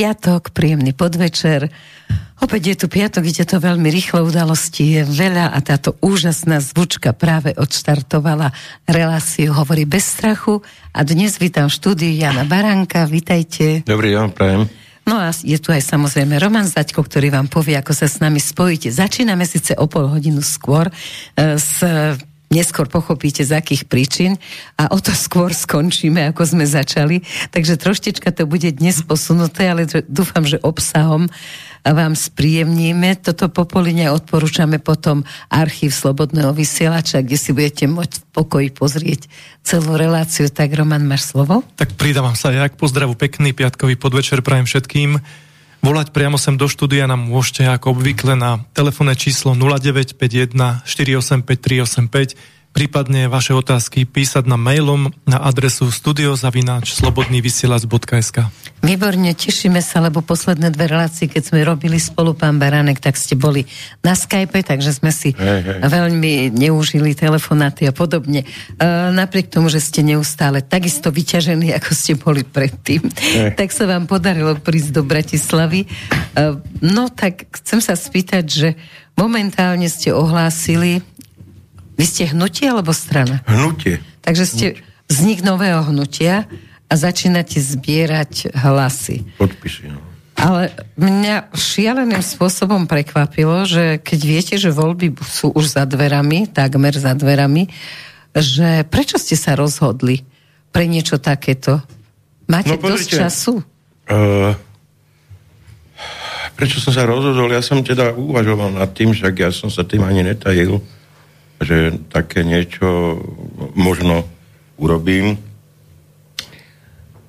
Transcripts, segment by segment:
piatok, príjemný podvečer. Opäť je tu piatok, ide to veľmi rýchlo, udalosti je veľa a táto úžasná zvučka práve odštartovala reláciu Hovorí bez strachu a dnes vítam v štúdiu Jana Baránka, vítajte. Dobrý deň, prajem. No a je tu aj samozrejme Roman Zaďko, ktorý vám povie, ako sa s nami spojíte. Začíname síce o pol hodinu skôr e, s neskôr pochopíte, z akých príčin a o to skôr skončíme, ako sme začali. Takže troštička to bude dnes posunuté, ale dúfam, že obsahom vám spríjemníme. Toto popolíne odporúčame potom archív Slobodného vysielača, kde si budete môcť v pokoji pozrieť celú reláciu. Tak, Roman, máš slovo? Tak pridávam sa ja k pozdravu pekný piatkový podvečer prajem všetkým. Volať priamo sem do štúdia nám môžete ako obvykle na telefónne číslo 0951 485 385 prípadne vaše otázky písať na mailom na adresu studiozavináčslobodnývysielac.sk Výborne, tešíme sa, lebo posledné dve relácie, keď sme robili spolu pán Baranek, tak ste boli na Skype, takže sme si hey, hey. veľmi neužili telefonáty a podobne. E, napriek tomu, že ste neustále takisto vyťažení, ako ste boli predtým, hey. tak sa vám podarilo prísť do Bratislavy. E, no tak chcem sa spýtať, že momentálne ste ohlásili vy ste hnutie alebo strana? Hnutie. Takže ste hnutie. vznik nového hnutia a začínate zbierať hlasy. Podpisy, no. Ale mňa šialeným spôsobom prekvapilo, že keď viete, že voľby sú už za dverami, takmer za dverami, že prečo ste sa rozhodli pre niečo takéto? Máte no, dosť času? Uh, prečo som sa rozhodol? Ja som teda uvažoval nad tým, že ja som sa tým ani netajil že také niečo možno urobím.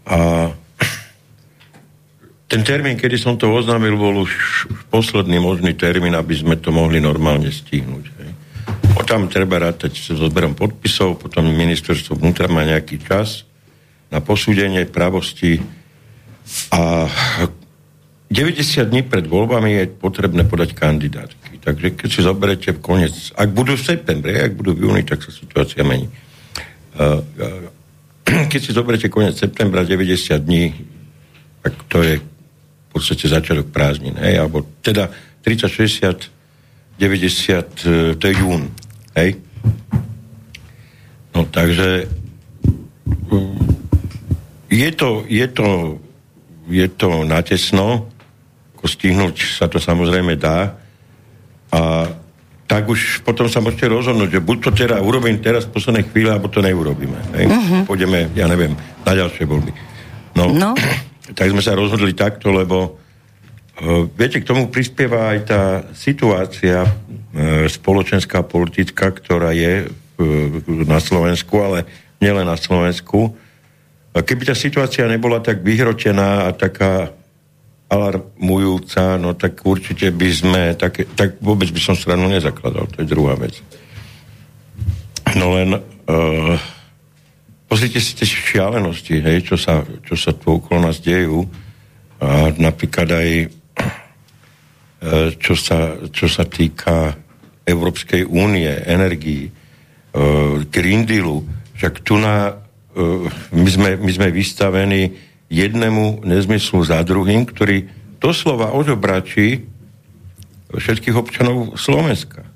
A ten termín, kedy som to oznámil, bol už posledný možný termín, aby sme to mohli normálne stihnúť. O tam treba rátať so zberom podpisov, potom ministerstvo vnútra má nejaký čas na posúdenie pravosti a 90 dní pred voľbami je potrebné podať kandidátky. Takže keď si zoberete koniec, ak budú v septembri, ak budú v júni, tak sa situácia mení. Keď si zoberete koniec septembra 90 dní, tak to je v podstate začiatok prázdnin, hej, alebo teda 30, 60, 90, to je jún, hej. No takže mm, je to, je to, je to natesno, stihnúť sa to samozrejme dá. A tak už potom sa môžete rozhodnúť, že buď to teda urobím teraz v poslednej chvíli, alebo to neurobíme. Hej? Uh-huh. Pôjdeme, ja neviem, na ďalšie voľby. No, no. tak sme sa rozhodli takto, lebo uh, viete, k tomu prispieva aj tá situácia uh, spoločenská, politická, ktorá je uh, na Slovensku, ale nielen na Slovensku. Keby tá situácia nebola tak vyhrotená a taká alarmujúca, no tak určite by sme, tak, tak vôbec by som stranu nezakladal, to je druhá vec. No len uh, pozrite si tie šialenosti, hej, čo sa, čo sa tu okolo nás dejú a napríklad aj uh, čo sa, čo sa týka Európskej únie, energii, uh, Green Dealu, však tu na, uh, my, sme, my sme vystavení jednému nezmyslu za druhým, ktorý doslova ožobračí všetkých občanov Slovenska. E,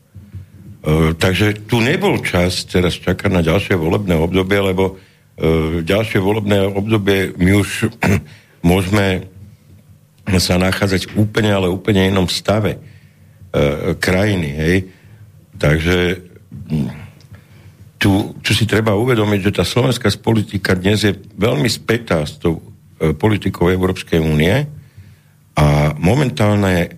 takže tu nebol čas teraz čakať na ďalšie volebné obdobie, lebo e, ďalšie volebné obdobie my už môžeme sa nachádzať úplne, ale úplne inom stave e, krajiny, hej. Takže tu, tu si treba uvedomiť, že tá slovenská politika dnes je veľmi spätá s tou politikou Európskej únie a momentálne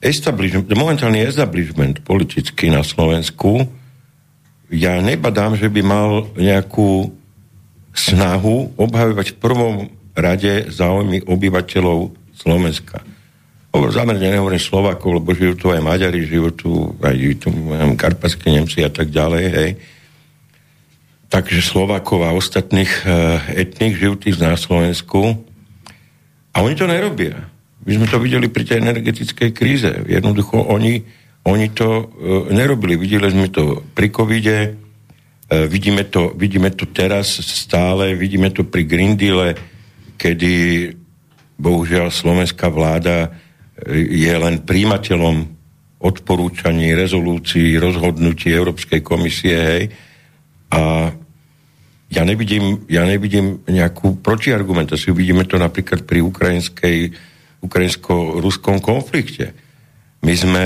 establishment, momentálny establishment politický na Slovensku ja nebadám, že by mal nejakú snahu obhajovať v prvom rade záujmy obyvateľov Slovenska. Zámerne nehovorím Slovakov, lebo žijú tu aj Maďari, žijú tu aj tu, karpatské Nemci a tak ďalej, hej takže Slovakov a ostatných uh, etných žijúcich na Slovensku. A oni to nerobia. My sme to videli pri tej energetickej kríze. Jednoducho oni, oni to uh, nerobili. Videli sme to pri covide, uh, vidíme, to, vidíme to teraz stále, vidíme to pri Green Deale, kedy bohužiaľ slovenská vláda je len príjimateľom odporúčaní, rezolúcií, rozhodnutí Európskej komisie, hej. A ja nevidím, ja nevidím nejakú protiargumentáciu. Vidíme to napríklad pri ukrajinskej, ukrajinsko-ruskom konflikte. My sme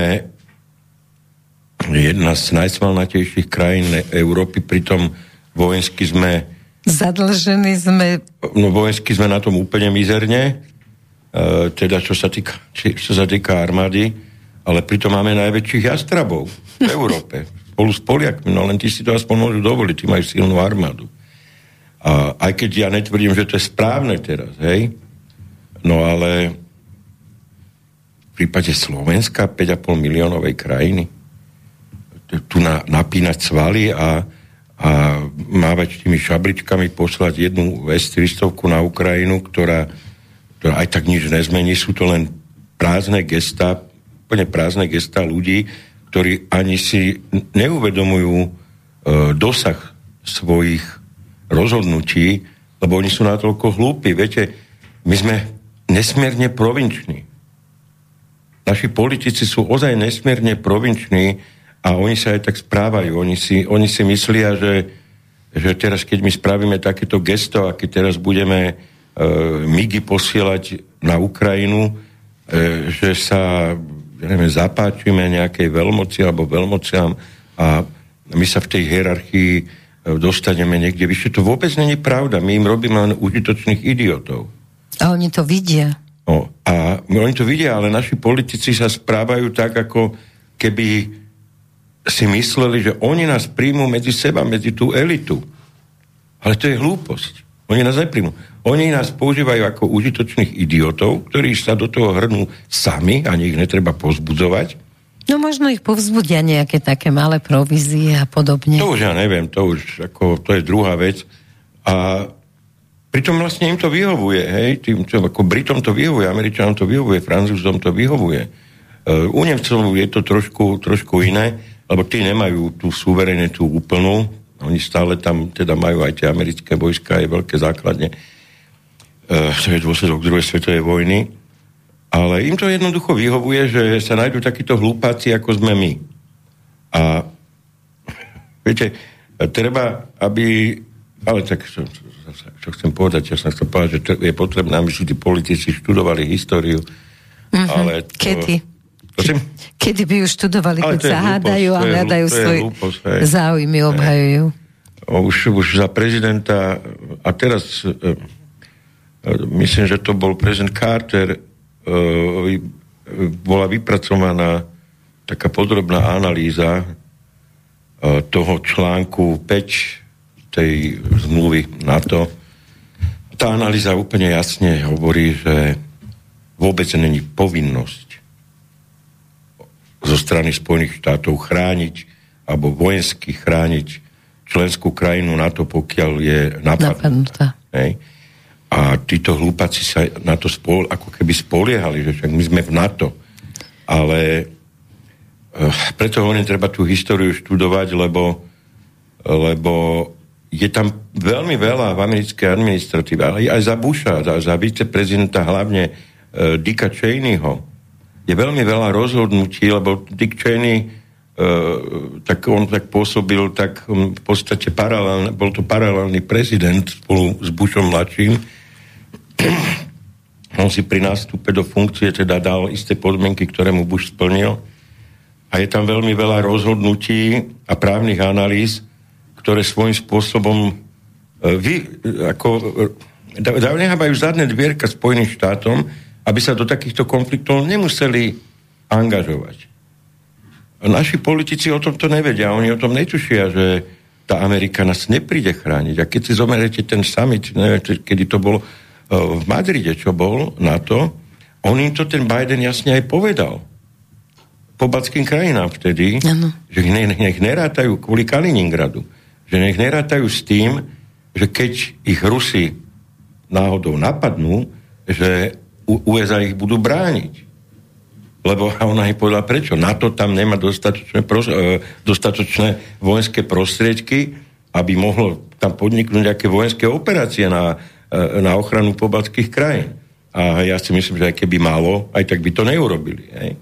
jedna z najsvalnatejších krajín Európy, pritom vojensky sme... Zadlžení sme... No vojensky sme na tom úplne mizerne, e, teda čo sa týka, či, čo sa týka armády, ale pritom máme najväčších jastrabov v Európe. Spolu s Poliakmi, no len ty si to aspoň môžu dovoliť, ty majú silnú armádu. A aj keď ja netvrdím, že to je správne teraz, hej, no ale v prípade Slovenska, 5,5 miliónovej krajiny, tu na, napínať svaly a, a mávať tými šabričkami, poslať jednu S-400 na Ukrajinu, ktorá, ktorá aj tak nič nezmení, sú to len prázdne gesta, úplne prázdne gesta ľudí, ktorí ani si neuvedomujú e, dosah svojich rozhodnutí, lebo oni sú natoľko hlúpi. Viete, my sme nesmierne provinční. Naši politici sú ozaj nesmierne provinční a oni sa aj tak správajú. Oni si, oni si myslia, že, že teraz, keď my spravíme takéto gesto a keď teraz budeme e, migy posielať na Ukrajinu, e, že sa neviem, zapáčime nejakej veľmoci alebo veľmociam a my sa v tej hierarchii e, dostaneme niekde vyššie. To vôbec není pravda. My im robíme len užitočných idiotov. A oni to vidia. No, a oni to vidia, ale naši politici sa správajú tak, ako keby si mysleli, že oni nás príjmú medzi seba, medzi tú elitu. Ale to je hlúposť. Oni nás nepríjmú. Oni nás používajú ako užitočných idiotov, ktorí sa do toho hrnú sami, ani ich netreba pozbudzovať. No možno ich povzbudia nejaké také malé provízie a podobne. To už ja neviem, to už ako, to je druhá vec. A pritom vlastne im to vyhovuje, hej, tým, čo, ako Britom to vyhovuje, Američanom to vyhovuje, Francúzom to vyhovuje. Uh, u Nemcov je to trošku, trošku iné, lebo tí nemajú tú suverenitu úplnú, oni stále tam teda majú aj tie americké vojska, aj veľké základne to je dôsledok druhej svetovej vojny, ale im to jednoducho vyhovuje, že sa nájdú takíto hlúpáci, ako sme my. A viete, treba, aby... Ale tak, čo, čo chcem povedať, ja som chcel povedať, že je potrebné, aby si tí politici študovali históriu. Mm-hmm. Ale to, Kedy? Prosím? Kedy by ju študovali, keď sa hádajú a hľadajú svoj záujmy, obhajujú. Už, už za prezidenta, a teraz e, myslím, že to bol prezident Carter, e, bola vypracovaná taká podrobná analýza e, toho článku 5 tej zmluvy NATO. Tá analýza úplne jasne hovorí, že vôbec není povinnosť zo strany Spojených štátov chrániť alebo vojensky chrániť členskú krajinu NATO, pokiaľ je napadnutá. napadnutá. Hej a títo hlúpaci sa na to spol, ako keby spoliehali, že však my sme v NATO. Ale uh, preto hovorím, treba tú históriu študovať, lebo, lebo je tam veľmi veľa v americkej administratíve, ale aj za Busha, za, za viceprezidenta hlavne uh, Dicka Cheneyho, je veľmi veľa rozhodnutí, lebo Dick Cheney uh, tak on tak pôsobil tak um, v podstate paralelne, bol to paralelný prezident spolu s Bushom mladším, on si pri nástupe do funkcie teda dal isté podmienky, ktoré mu Bush splnil. A je tam veľmi veľa rozhodnutí a právnych analýz, ktoré svojím spôsobom e, vy, ako, e, nechávajú zadné dvierka Spojeným štátom, aby sa do takýchto konfliktov nemuseli angažovať. Naši politici o tomto nevedia, oni o tom netušia, že tá Amerika nás nepríde chrániť. A keď si zomerete ten summit, neviem, kedy to bolo, v Madride, čo bol na to, on im to ten Biden jasne aj povedal. Pobalským krajinám vtedy, ano. že nech, nech nerátajú kvôli Kaliningradu, že nech nerátajú s tým, že keď ich Rusi náhodou napadnú, že USA ich budú brániť. Lebo ona ich povedala, prečo? NATO tam nemá dostatočné, pros- e, dostatočné vojenské prostriedky, aby mohlo tam podniknúť nejaké vojenské operácie na, E, na ochranu pobalských krajín. a ja si myslím, že aj keby malo, aj tak by to neurobili. Hej.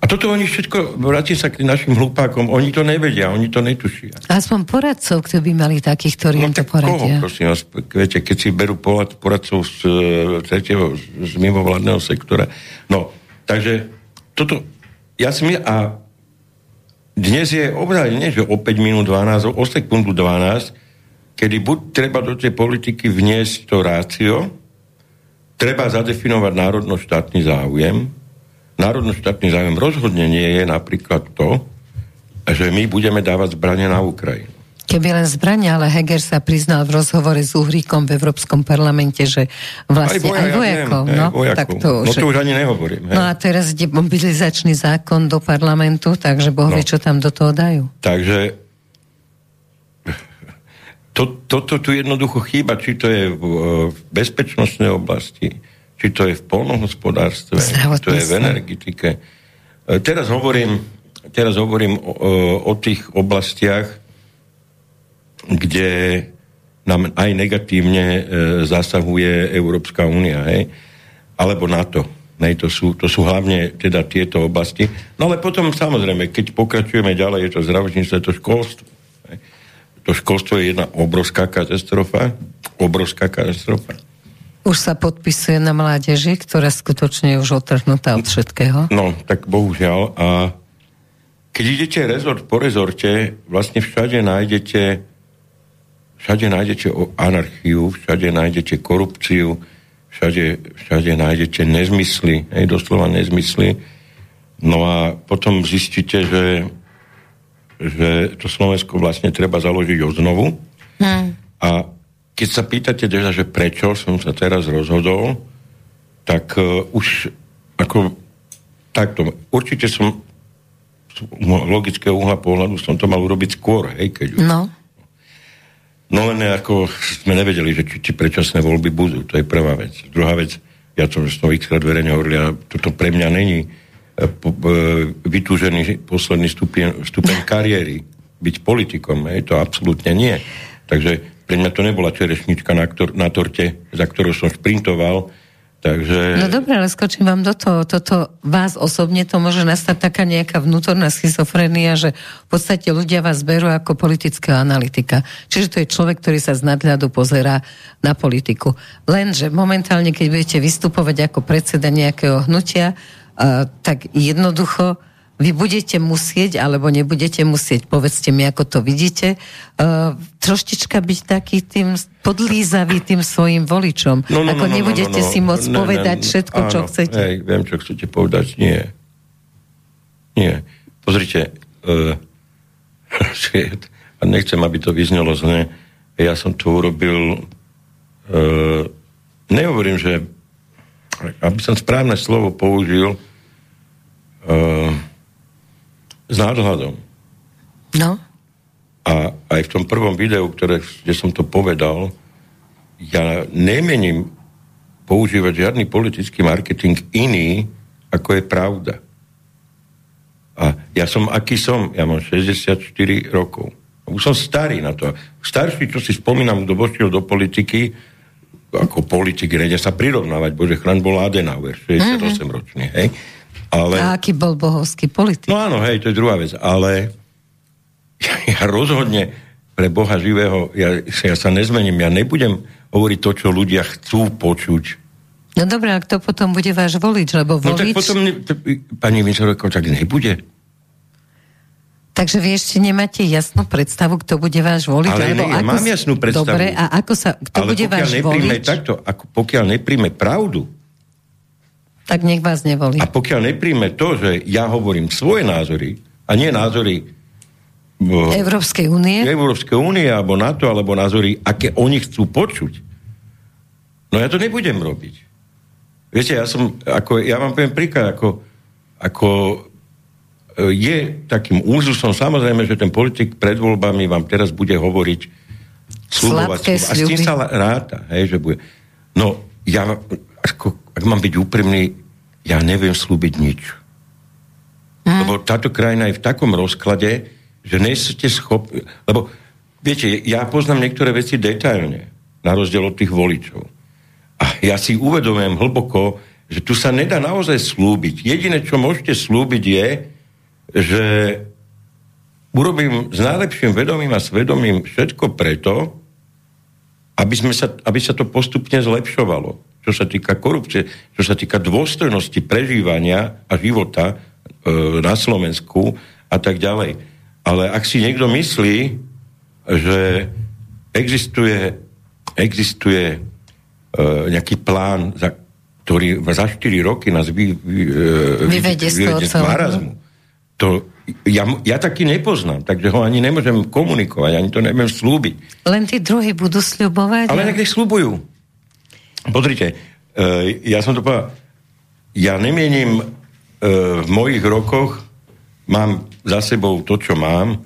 A toto oni všetko, vrátim sa k tým našim hlupákom, oni to nevedia, oni to netušia. Aspoň poradcov, kto by mali takých, ktorí No im to tak koho, poradia. prosím vás, viete, keď si berú porad, poradcov z e, tretieho, z mimovládneho sektora. No, takže toto, ja si myslím, a dnes je nie že o 5 minút 12, o sekundu 12, kedy buď treba do tej politiky vniesť to rácio, treba zadefinovať národno-štátny záujem. Národno-štátny záujem rozhodne nie je napríklad to, že my budeme dávať zbranie na Ukrajinu. Keby len zbrania, ale Heger sa priznal v rozhovore s Uhríkom v Európskom parlamente, že vlastne aj, ja vojakov. viem, no, aj vojakov. tak to, no to už ani nehovorím. Hej. No a teraz ide mobilizačný zákon do parlamentu, takže Boh No. vie, čo tam do toho dajú. Takže to, toto tu jednoducho chýba, či to je v, v bezpečnostnej oblasti, či to je v polnohospodárstve, či to je v energetike. E, Teraz hovorím, teraz hovorím o, o tých oblastiach, kde nám aj negatívne e, zasahuje Európska únia, hej? alebo NATO. Nej, to, sú, to sú hlavne teda tieto oblasti. No ale potom samozrejme, keď pokračujeme ďalej, je to zdravotníctvo, je to školstvo. To školstvo je jedna obrovská katastrofa. Obrovská katastrofa. Už sa podpisuje na mládeži, ktorá skutočne je už otrhnutá od všetkého. No, tak bohužiaľ. A keď idete rezort po rezorte, vlastne všade nájdete všade nájdete o anarchiu, všade nájdete korupciu, všade, všade nájdete nezmysly, hej, doslova nezmysly. No a potom zistíte, že, že to Slovensko vlastne treba založiť odnovu. Hmm. A keď sa pýtate, teda, že prečo som sa teraz rozhodol, tak uh, už ako takto, určite som z logického uhla pohľadu som to mal urobiť skôr, hej, keď už. No, No len ako sme nevedeli, že či, či predčasné voľby budú, to je prvá vec. Druhá vec, ja som som xkrát verejne hovoril, a toto pre mňa není vytúžený posledný stupeň, stupeň kariéry. Byť politikom, hej, to absolútne nie. Takže pre mňa to nebola čerešnička na, ktor- na torte, za ktorú som šprintoval, takže... no dobre, ale skočím vám do toho. Toto vás osobne to môže nastať taká nejaká vnútorná schizofrenia, že v podstate ľudia vás berú ako politického analytika. Čiže to je človek, ktorý sa z nadhľadu pozerá na politiku. Lenže momentálne, keď budete vystupovať ako predseda nejakého hnutia, tak jednoducho vy budete musieť, alebo nebudete musieť, povedzte mi, ako to vidíte, uh, troštička byť taký tým podlízavý tým svojim voličom. No, ako nebudete si môcť Ne, ne, povedať všetko, čo áno, chcete. Hej, viem, čo chcete povedať. Nie. Nie. Pozrite, uh, a nechcem, aby to vyznelo zle, ja som to urobil, uh, nehovorím, že aby som správne slovo použil, uh, s nadhľadom. No, A aj v tom prvom videu, ktoré, kde som to povedal, ja nemením používať žiadny politický marketing iný, ako je pravda. A ja som, aký som? Ja mám 64 rokov. Už som starý na to. Starší, čo si spomínam, kto vošiel do politiky, ako politik, nejde sa prirovnávať, bože, chraň bol Adenauer, 68 ročný, hej? Ale... a aký bol bohovský politik? No áno, hej, to je druhá vec, ale ja, ja rozhodne pre Boha živého, ja, ja sa nezmením, ja nebudem hovoriť to, čo ľudia chcú počuť. No dobré, a kto potom bude váš volič? Lebo No volič... tak potom, ne, t- pani Vincerovko, tak nebude. Takže vy ešte nemáte jasnú predstavu, kto bude váš volič? Ale ne, ja ako mám jasnú predstavu. Dobre, a ako sa, kto ale bude pokiaľ váš nepríjme volič, takto, ako pokiaľ nepríjme pravdu, tak nech vás nevolí. a pokiaľ nepríjme to, že ja hovorím svoje názory, a nie názory v- Európskej únie? Európskej únie alebo NATO, alebo názory, aké oni chcú počuť. No ja to nebudem robiť. Viete, ja som, ako, ja vám poviem príklad, ako, ako e, je takým úzusom, samozrejme, že ten politik pred voľbami vám teraz bude hovoriť slubovať. A s tým sa ráta, hej, že bude. No, ja, ako, ak mám byť úprimný, ja neviem slúbiť nič. Hm. Lebo táto krajina je v takom rozklade, že nie ste schopní... Lebo, viete, ja poznám niektoré veci detailne, na rozdiel od tých voličov. A ja si uvedomujem hlboko, že tu sa nedá naozaj slúbiť. Jediné, čo môžete slúbiť je, že urobím s najlepším vedomím a svedomím všetko preto, aby, sme sa, aby sa to postupne zlepšovalo. Čo sa týka korupcie, čo sa týka dôstojnosti prežívania a života e, na Slovensku a tak ďalej. Ale ak si niekto myslí, že existuje, existuje e, nejaký plán, za, ktorý za 4 roky nás vy, vy, e, vyvedie z toho marazmu, to ja, ja taký nepoznám, takže ho ani nemôžem komunikovať, ani to neviem slúbiť. Len tí druhí budú sľubovať? Ale nech slúbujú. Pozrite, uh, ja som to povedal, ja nemienim uh, v mojich rokoch, mám za sebou to, čo mám,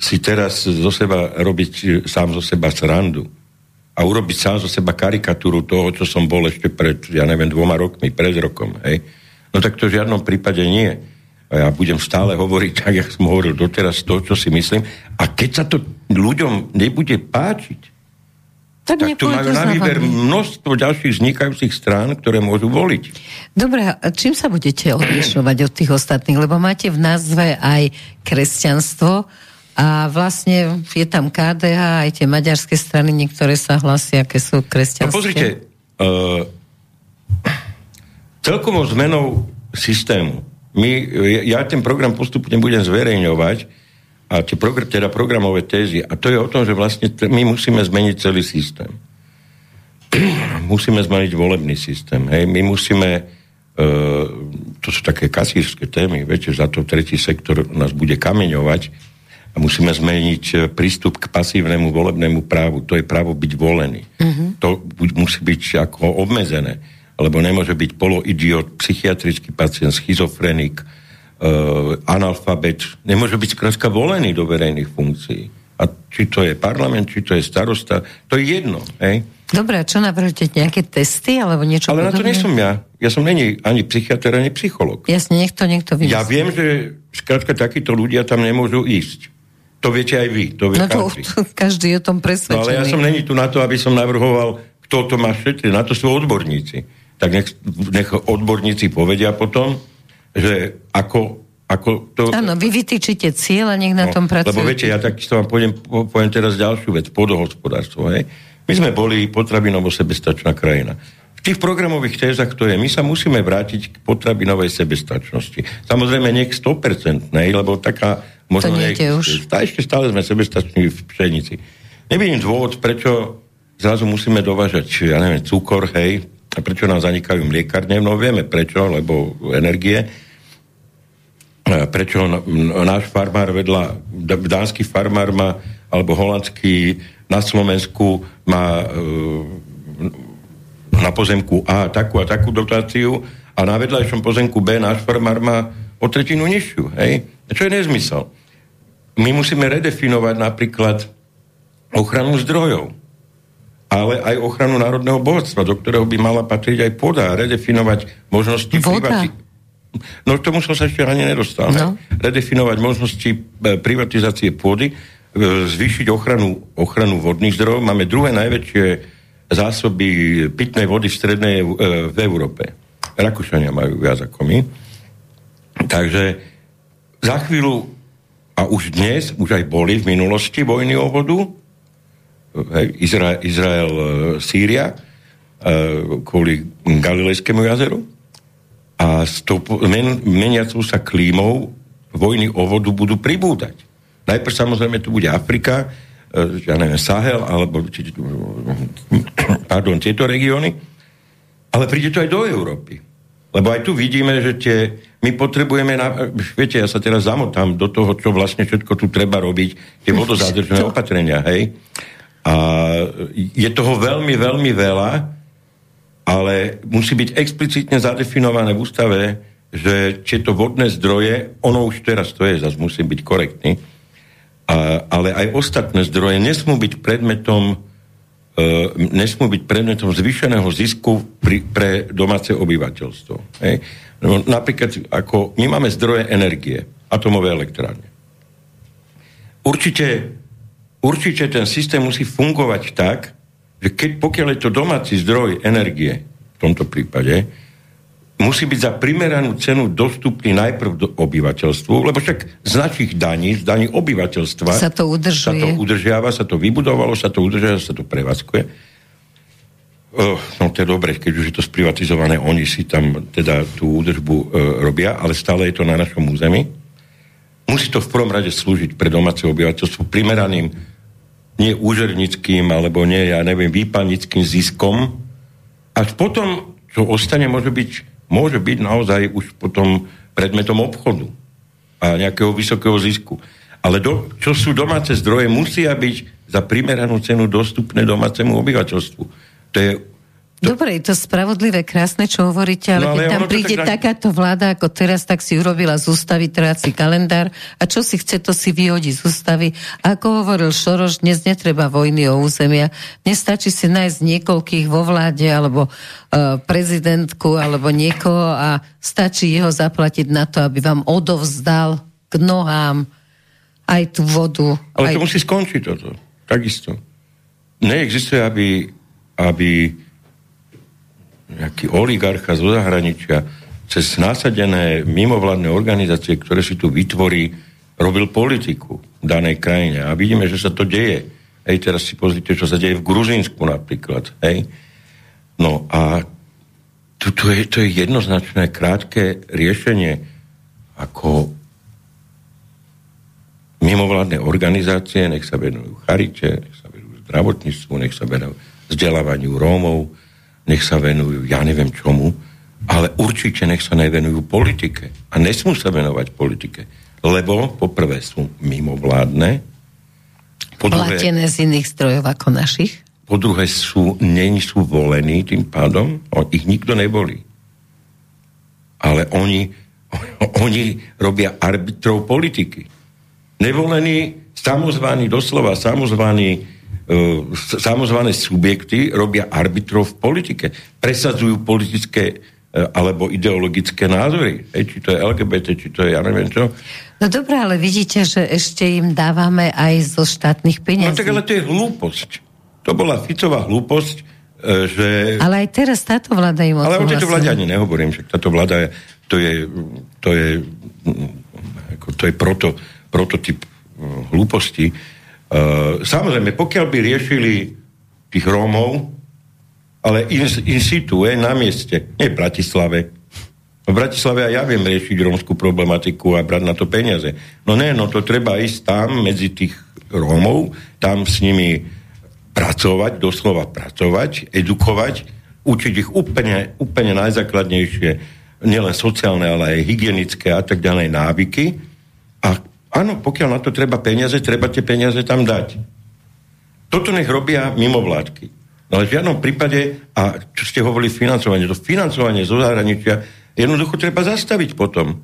si teraz zo seba robiť sám zo seba srandu a urobiť sám zo seba karikatúru toho, čo som bol ešte pred, ja neviem, dvoma rokmi, pred rokom, hej. No tak to v žiadnom prípade nie a ja budem stále hovoriť tak, jak som hovoril doteraz, to, čo si myslím. A keď sa to ľuďom nebude páčiť, tak, tak tu majú na výber množstvo ďalších vznikajúcich strán, ktoré môžu voliť. Dobre, a čím sa budete odlišovať od tých ostatných? Lebo máte v názve aj kresťanstvo a vlastne je tam KDH, aj tie maďarské strany, niektoré sa hlasia, aké sú kresťanské. No pozrite, uh, celkovou zmenou systému my, ja ten program postupne budem zverejňovať a tie progr- teda programové tézy. A to je o tom, že vlastne t- my musíme zmeniť celý systém. musíme zmeniť volebný systém. Hej? My musíme, e, to sú také kasírske témy, viete, za to tretí sektor nás bude kameňovať a musíme zmeniť e, prístup k pasívnemu volebnému právu. To je právo byť volený. Mm-hmm. To musí byť ako obmedzené lebo nemôže byť poloidiot, psychiatrický pacient, schizofrenik, analfabet, nemôže byť skrátka volený do verejných funkcií. A či to je parlament, či to je starosta, to je jedno. Hej? Dobre, a čo navrhujete? Nejaké testy alebo niečo Ale podobné? na to nie som ja. Ja som není ani psychiatr, ani psycholog. Jasne, nech to niekto vymyslí. Ja viem, že skrátka takíto ľudia tam nemôžu ísť. To viete aj vy. To vie no to, každý. To, každý je o tom presvedčený. No, ale ja som není tu na to, aby som navrhoval, kto to má šetriť. Na to sú odborníci tak nech, nech odborníci povedia potom, že ako, ako to... Áno, vy vytýčite cieľ a nech na no, tom pracujete. Lebo viete, ja takisto vám poviem, poviem teraz ďalšiu vec, podohospodárstvo. Hej? My sme boli potravinovo sebestačná krajina. V tých programových tézach to je, my sa musíme vrátiť k potravinovej sebestačnosti. Samozrejme, nech 100%, ne, lebo taká možno... To nie je už. Ešte stále sme sebestační v pšenici. Nevidím dôvod, prečo zrazu musíme dovážať, ja neviem, cukor, hej, a prečo nám zanikajú mliekarne? No vieme prečo, lebo energie. Prečo náš farmár vedľa, dánsky farmár má, alebo holandský na Slovensku má e, na pozemku A takú a takú dotáciu a na vedľajšom pozemku B náš farmár má o tretinu nižšiu. Hej? Čo je nezmysel? My musíme redefinovať napríklad ochranu zdrojov ale aj ochranu národného bohatstva, do ktorého by mala patriť aj pôda a redefinovať možnosti privatizácie. No k tomu som sa ešte ani nedostal. No. Redefinovať možnosti e, privatizácie pôdy, e, zvýšiť ochranu, ochranu vodných zdrojov. Máme druhé najväčšie zásoby pitnej vody v strednej e, v Európe. Rakúšania majú viac ako my. Takže za chvíľu, a už dnes, už aj boli v minulosti vojny o vodu, Izra, Izrael, e, Sýria, e, kvôli Galilejskému jazeru. A s tou men, meniacou sa klímou vojny o vodu budú pribúdať. Najprv samozrejme tu bude Afrika, e, ja neviem, Sahel, alebo či, pardon, tieto regióny, ale príde to aj do Európy. Lebo aj tu vidíme, že tie, my potrebujeme, na, viete, ja sa teraz zamotám do toho, čo vlastne všetko tu treba robiť, tie vodozádržné opatrenia, hej. A je toho veľmi, veľmi veľa, ale musí byť explicitne zadefinované v ústave, že tieto vodné zdroje, ono už teraz to je, zase musím byť korektný, a, ale aj ostatné zdroje nesmú byť predmetom e, nesmú byť predmetom zvýšeného zisku pri, pre domáce obyvateľstvo. Hej? No, napríklad, ako my máme zdroje energie, atomové elektrárne. Určite určite ten systém musí fungovať tak, že keď, pokiaľ je to domáci zdroj energie tomto prípade, musí byť za primeranú cenu dostupný najprv do obyvateľstvu, lebo však z našich daní, z daní obyvateľstva sa to, sa to udržiava, sa to vybudovalo, sa to udržiava, sa to prevádzkuje. Oh, no to je dobre, keď už je to sprivatizované, oni si tam teda tú údržbu e, robia, ale stále je to na našom území. Musí to v prvom rade slúžiť pre domáce obyvateľstvo primeraným nie úžernickým, alebo nie, ja neviem, výpalnickým ziskom. Až potom, čo ostane, môže byť, môže byť naozaj už potom predmetom obchodu a nejakého vysokého zisku. Ale do, čo sú domáce zdroje, musia byť za primeranú cenu dostupné domácemu obyvateľstvu to je to... Dobre, je to spravodlivé, krásne, čo hovoríte, ale, no, ale keď tam príde tak... takáto vláda ako teraz, tak si urobila z ústavy tráci kalendár a čo si chce, to si vyhodí z ústavy. A ako hovoril Šoroš, dnes netreba vojny o územia. Nestačí si nájsť niekoľkých vo vláde alebo uh, prezidentku alebo niekoho a stačí jeho zaplatiť na to, aby vám odovzdal k nohám aj tú vodu. Ale aj... to musí skončiť toto. Takisto. Neexistuje, aby aby nejaký oligarcha zo zahraničia cez násadené mimovládne organizácie, ktoré si tu vytvorí, robil politiku v danej krajine. A vidíme, že sa to deje. Hej, teraz si pozrite, čo sa deje v Gruzínsku napríklad. Hej. No a tu, tu je, to je jednoznačné, krátke riešenie, ako mimovládne organizácie, nech sa venujú charite, nech sa venujú zdravotníctvu, nech sa venujú vzdelávaniu Rómov, nech sa venujú ja neviem čomu, ale určite nech sa nevenujú politike. A nesmú sa venovať politike. Lebo poprvé sú mimovládne, po druhé, Platené z iných strojov ako našich? Po druhé sú, nie sú volení tým pádom, o, ich nikto neboli. Ale oni, oni robia arbitrov politiky. Nevolení, samozvaní, doslova samozvaní samozvané subjekty robia arbitrov v politike. Presadzujú politické e, alebo ideologické názory. Ej, či to je LGBT, či to je ja neviem čo. No dobré, ale vidíte, že ešte im dávame aj zo štátnych peniazí. No tak ale to je hlúposť. To bola Ficová hlúposť, e, že... Ale aj teraz táto vláda im Ale o tejto vláde ani nehovorím, však táto vláda je, to je, to je, ako, to je proto, prototyp hlúposti Uh, samozrejme, pokiaľ by riešili tých Rómov, ale in, in situ, je, na mieste, nie v Bratislave. V Bratislave aj ja viem riešiť rómskú problematiku a brať na to peniaze. No ne, no to treba ísť tam medzi tých Rómov, tam s nimi pracovať, doslova pracovať, edukovať, učiť ich úplne, úplne najzákladnejšie, nielen sociálne, ale aj hygienické a tak ďalej návyky. A Áno, pokiaľ na to treba peniaze, treba tie peniaze tam dať. Toto nech robia mimovládky. No ale v žiadnom prípade, a čo ste hovorili, financovanie, to financovanie zo zahraničia jednoducho treba zastaviť potom.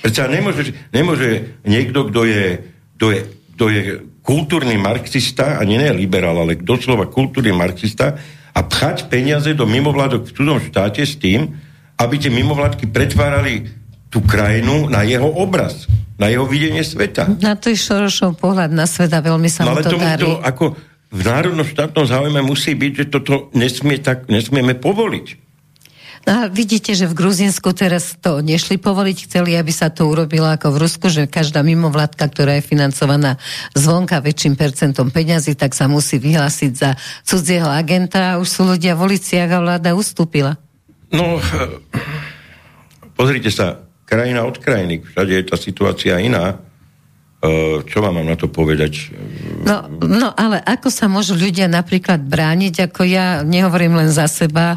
Prečo nemôže, nemôže niekto, kto je, kto je, kto je kultúrny marxista, a nie, nie liberál, ale doslova kultúrny marxista, a pchať peniaze do mimovládok v cudzom štáte s tým, aby tie mimovládky pretvárali tú krajinu na jeho obraz na jeho videnie sveta. Na to je Šorošov pohľad na sveta, veľmi sa no, ale to darí. To, ako v národnom štátnom záujme musí byť, že toto nesmie tak, nesmieme povoliť. No a vidíte, že v Gruzinsku teraz to nešli povoliť, chceli, aby sa to urobilo ako v Rusku, že každá mimovládka, ktorá je financovaná zvonka väčším percentom peňazí, tak sa musí vyhlásiť za cudzieho agenta a už sú ľudia v uliciach a vláda ustúpila. No, pozrite sa, krajina od krajiny. Všade je tá situácia iná. E, čo vám mám na to povedať? No, no ale ako sa môžu ľudia napríklad brániť, ako ja nehovorím len za seba,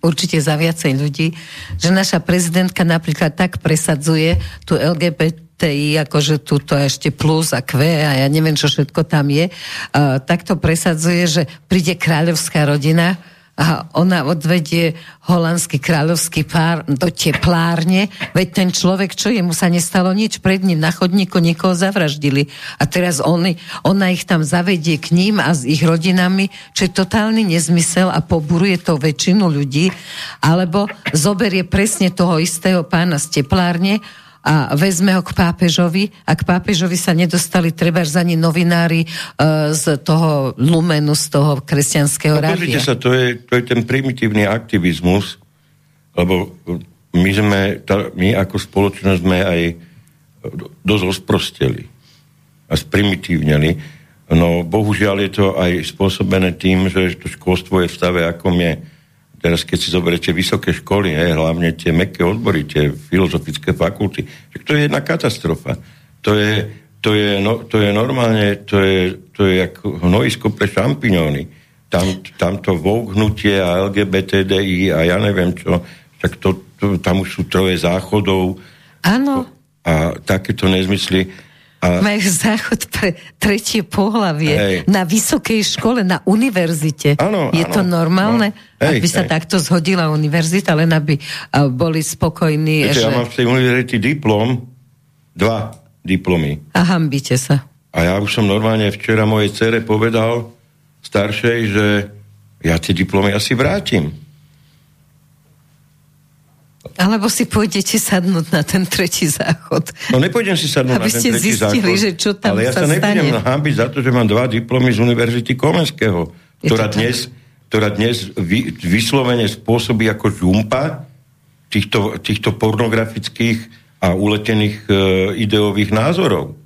určite za viacej ľudí, že naša prezidentka napríklad tak presadzuje tú LGBTI, akože túto ešte plus a Q a ja neviem, čo všetko tam je, uh, tak to presadzuje, že príde kráľovská rodina, a ona odvedie holandský kráľovský pár do teplárne, veď ten človek, čo jemu sa nestalo nič, pred ním na chodníku niekoho zavraždili. A teraz on, ona ich tam zavedie k ním a s ich rodinami, čo je totálny nezmysel a poburuje to väčšinu ľudí, alebo zoberie presne toho istého pána z teplárne a vezme ho k pápežovi a k pápežovi sa nedostali treba ani novinári uh, z toho lumenu, z toho kresťanského no, rádia. sa, to je, to je ten primitívny aktivizmus, lebo my sme, tá, my ako spoločnosť sme aj dosť osprosteli a sprimitívneli. No bohužiaľ je to aj spôsobené tým, že to školstvo je v stave, akom je. Teraz keď si zoberiete vysoké školy, he, hlavne tie meké odbory, tie filozofické fakulty, tak to je jedna katastrofa. To je, to je, no, to je normálne, to je, to je ako hnojisko pre šampiňóny. Tam, tamto vouhnutie a LGBTDI a ja neviem čo, tak to, to, tam už sú troje záchodov. Áno. A takéto nezmysly. A... Majú záchod pre tretie pohlavie hej. na vysokej škole, na univerzite. Ano, Je ano, to normálne? No, hej, aby sa hej. takto zhodila univerzita, len aby boli spokojní. Viete, že... ja mám v tej univerzite diplom, dva diplomy. A hambite sa. A ja už som normálne včera mojej cere povedal, staršej, že ja tie diplomy asi vrátim. Alebo si pôjdete sadnúť na ten tretí záchod. No nepôjdem si sadnúť Aby na ten tretí zistili, záchod. že čo tam ale ja sa, sa nebudem hambiť za to, že mám dva diplomy z Univerzity Komenského, ktorá dnes, ktorá dnes vy, vyslovene spôsobí ako žumpa týchto, týchto pornografických a uletených e, ideových názorov.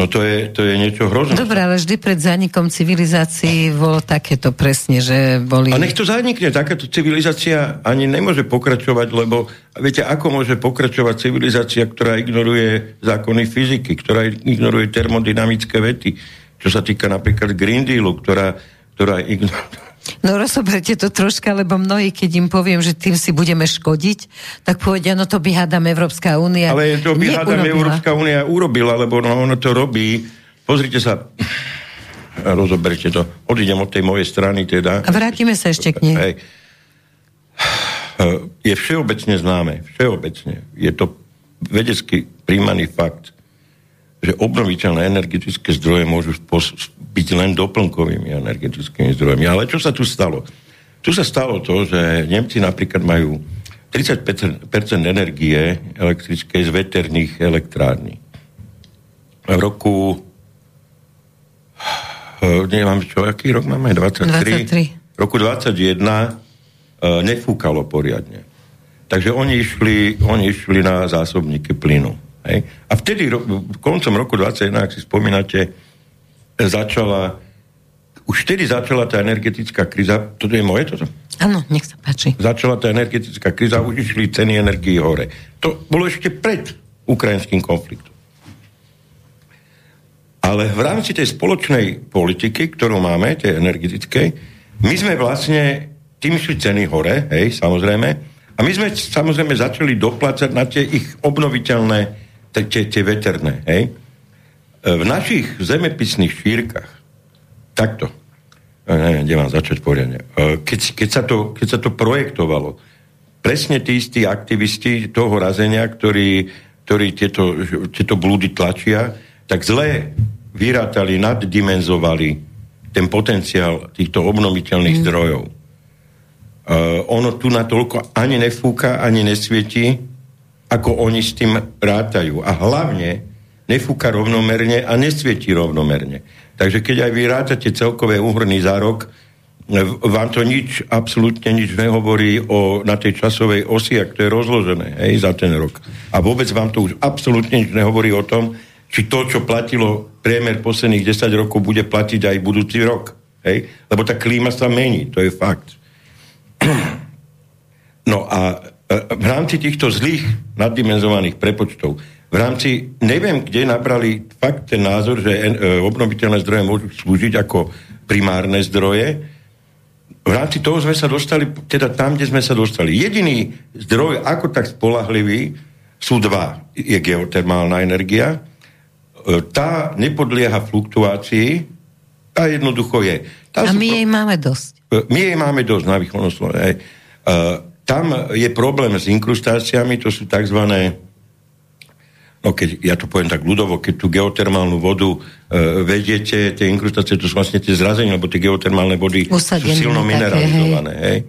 No to je, to je niečo hrozné. Dobre, ale vždy pred zánikom civilizácií bolo takéto presne, že boli... A nech to zanikne, takáto civilizácia ani nemôže pokračovať, lebo viete, ako môže pokračovať civilizácia, ktorá ignoruje zákony fyziky, ktorá ignoruje termodynamické vety, čo sa týka napríklad Green Dealu, ktorá, ktorá ignoruje No rozoberte to troška, lebo mnohí, keď im poviem, že tým si budeme škodiť, tak povedia, no to by hádam Európska únia. Ale to by hádam Európska únia urobila, lebo no, ono to robí. Pozrite sa, rozoberte to. Odídem od tej mojej strany teda. A vrátime sa ešte k nej. Hej. Je všeobecne známe, všeobecne. Je to vedecky príjmaný fakt, že obnoviteľné energetické zdroje môžu byť len doplnkovými energetickými zdrojmi. Ale čo sa tu stalo? Tu sa stalo to, že Nemci napríklad majú 30% energie elektrickej z veterných elektrární. V roku eh, neviem, čo, aký rok máme? 23? 23. V roku 21 uh, eh, nefúkalo poriadne. Takže oni išli, oni išli na zásobníky plynu. Hej? A vtedy, koncom roku 21, ak si spomínate, začala, už vtedy začala tá energetická kríza, toto je moje toto? Áno, nech sa páči. Začala tá energetická kríza, už išli ceny energii hore. To bolo ešte pred ukrajinským konfliktom. Ale v rámci tej spoločnej politiky, ktorú máme, tej energetickej, my sme vlastne, tým šli ceny hore, hej, samozrejme, a my sme samozrejme začali doplácať na tie ich obnoviteľné tie, tie veterné, hej? V našich zemepisných šírkach, takto, neviem, kde mám začať poriadne, e, keď, keď, sa to, keď sa to projektovalo, presne tí istí aktivisti toho razenia, ktorí, ktorí tieto, tieto blúdy tlačia, tak zle vyrátali, naddimenzovali ten potenciál týchto obnoviteľných mm. zdrojov. Uh, ono tu natoľko ani nefúka, ani nesvieti, ako oni s tým rátajú. A hlavne nefúka rovnomerne a nesvietí rovnomerne. Takže keď aj vy rátate celkové úhrný za rok, vám to nič, absolútne nič nehovorí o, na tej časovej osi, ak to je rozložené hej, za ten rok. A vôbec vám to už absolútne nič nehovorí o tom, či to, čo platilo priemer posledných 10 rokov, bude platiť aj budúci rok. Hej? Lebo tá klíma sa mení, to je fakt. No a E, v rámci týchto zlých naddimenzovaných prepočtov, v rámci, neviem, kde nabrali fakt ten názor, že e, obnoviteľné zdroje môžu slúžiť ako primárne zdroje, v rámci toho sme sa dostali, teda tam, kde sme sa dostali. Jediný zdroj, ako tak spolahlivý, sú dva. Je geotermálna energia, e, tá nepodlieha fluktuácii, tá jednoducho je. Tá A my pro... jej máme dosť. My jej máme dosť na východnom Slovensku. Tam je problém s inkrustáciami, to sú tzv. No keď, ja to poviem tak ľudovo, keď tú geotermálnu vodu e, vediete, tie inkrustácie, to sú vlastne tie zrazenia, lebo tie geotermálne vody Usadené, sú silno mineralizované. Hej. Hej.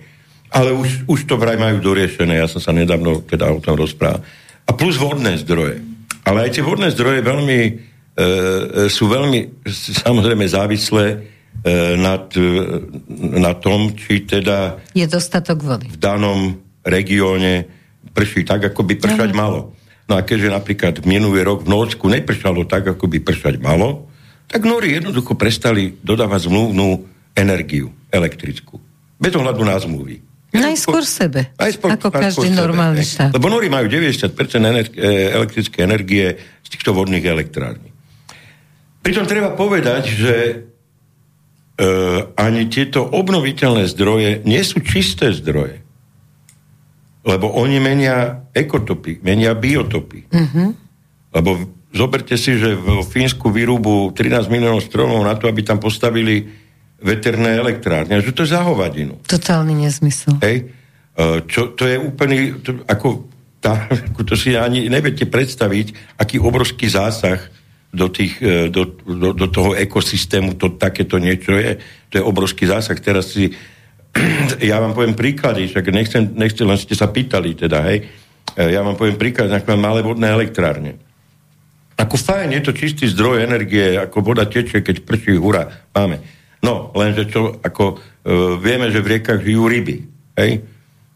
Ale už, už to vraj majú doriešené, ja som sa nedávno teda o tom rozprával. A plus vodné zdroje. Ale aj tie vodné zdroje veľmi, e, e sú veľmi samozrejme závislé e, nad, e, na tom, či teda je dostatok vody. v danom regióne prší tak, ako by pršať no. malo. No a keďže napríklad minulý rok v Norsku nepršalo tak, ako by pršať malo, tak Nori jednoducho prestali dodávať zmluvnú energiu elektrickú. Bez ohľadu na zmluvy. Najskôr sebe, najskôr, ako každý normálny štát. Lebo Nori majú 90% energi- e, elektrické energie z týchto vodných elektrární. Pritom treba povedať, že e, ani tieto obnoviteľné zdroje nie sú čisté zdroje. Lebo oni menia ekotopy, menia biotopy. Mm-hmm. Lebo zoberte si, že v Fínsku vyrúbu 13 miliónov stromov na to, aby tam postavili veterné elektrárne. Že to je za hovadinu. Totálny nezmysel. Hej? E, čo, to je úplný, to, ako, tá, ako to si ani neviete predstaviť, aký obrovský zásah do, tých, e, do, do, do toho ekosystému to takéto niečo je. To je obrovský zásah. Teraz si ja vám poviem príklady, však nechcem, nechcem, len ste sa pýtali teda, hej. E, ja vám poviem príklad, ako malé vodné elektrárne. Ako fajn, je to čistý zdroj energie, ako voda tečie, keď prší, hura, máme. No, lenže čo, ako e, vieme, že v riekach žijú ryby, hej.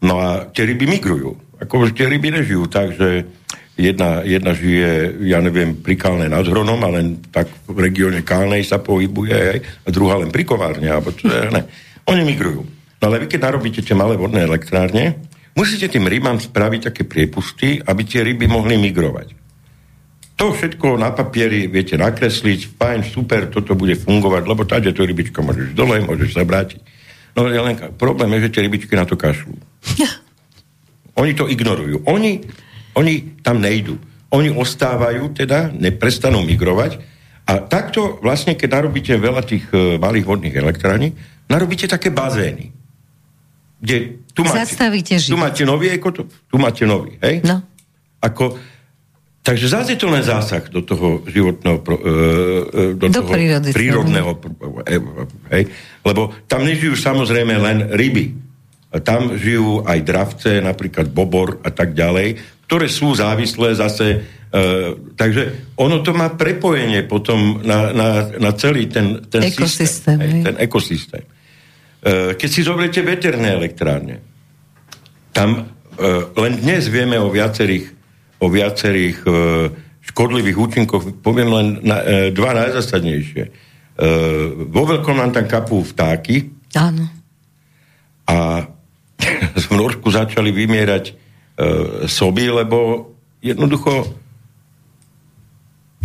No a tie ryby migrujú. Ako tie ryby nežijú tak, jedna, jedna žije, ja neviem, pri Kálnej nad Hronom, ale tak v regióne Kálnej sa pohybuje, hej, a druhá len pri Kovárne, alebo čo, ne. Oni migrujú. Ale vy keď narobíte tie malé vodné elektrárne, musíte tým rybám spraviť také priepusty, aby tie ryby mohli migrovať. To všetko na papieri viete nakresliť, fajn, super, toto bude fungovať, lebo tady to rybička môžeš dole, môžeš sa vrátiť. No len problém je, že tie rybičky na to kašľú. Oni to ignorujú. Oni, oni tam nejdú. Oni ostávajú, teda neprestanú migrovať a takto vlastne, keď narobíte veľa tých uh, malých vodných elektrární, narobíte také bazény kde tu máte, Zastavíte tu máte nový ekotop, tu máte nový, hej? No. Ako, takže zase je to len zásah do toho životného, e, e, do, do toho prírody, prírodného, e, hej? Lebo tam nežijú samozrejme len ryby. Tam žijú aj dravce, napríklad bobor a tak ďalej, ktoré sú závislé zase Uh, takže ono to má prepojenie potom na, na, na celý ten, ten ekosystém. Systém, hej, ten ekosystém. E, keď si zoberiete veterné elektrárne, tam e, len dnes vieme o viacerých, o viacerých e, škodlivých účinkoch, poviem len na, dva najzasadnejšie. Vo veľkom nám tam kapú vtáky. Áno. A v Norsku začali vymierať soby, lebo jednoducho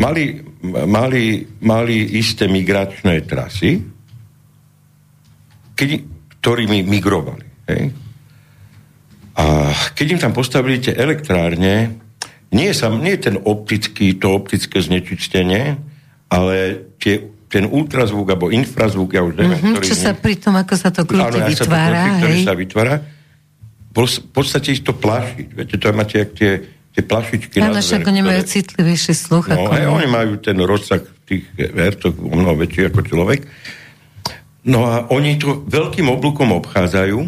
mali, mali, mali isté migračné trasy, keď, ktorými migrovali. Hej? A keď im tam postavili tie elektrárne, nie je, sam, nie je ten optický, to optické znečistenie, ale tie, ten ultrazvuk alebo infrazvuk, ja už neviem, mm-hmm, ktorý... Čo sa pri tom, ako sa to krúti, áno, vytvára, sa to krúti, ktorý sa vytvára, v podstate ich to plaší. Viete, to máte jak tie, tie plašičky áno, na zver, nemajú ktoré... citlivejší sluch. No, ako aj oni majú ten rozsah tých hercov o mnoho väčší ako človek. No a oni to veľkým oblúkom obchádzajú,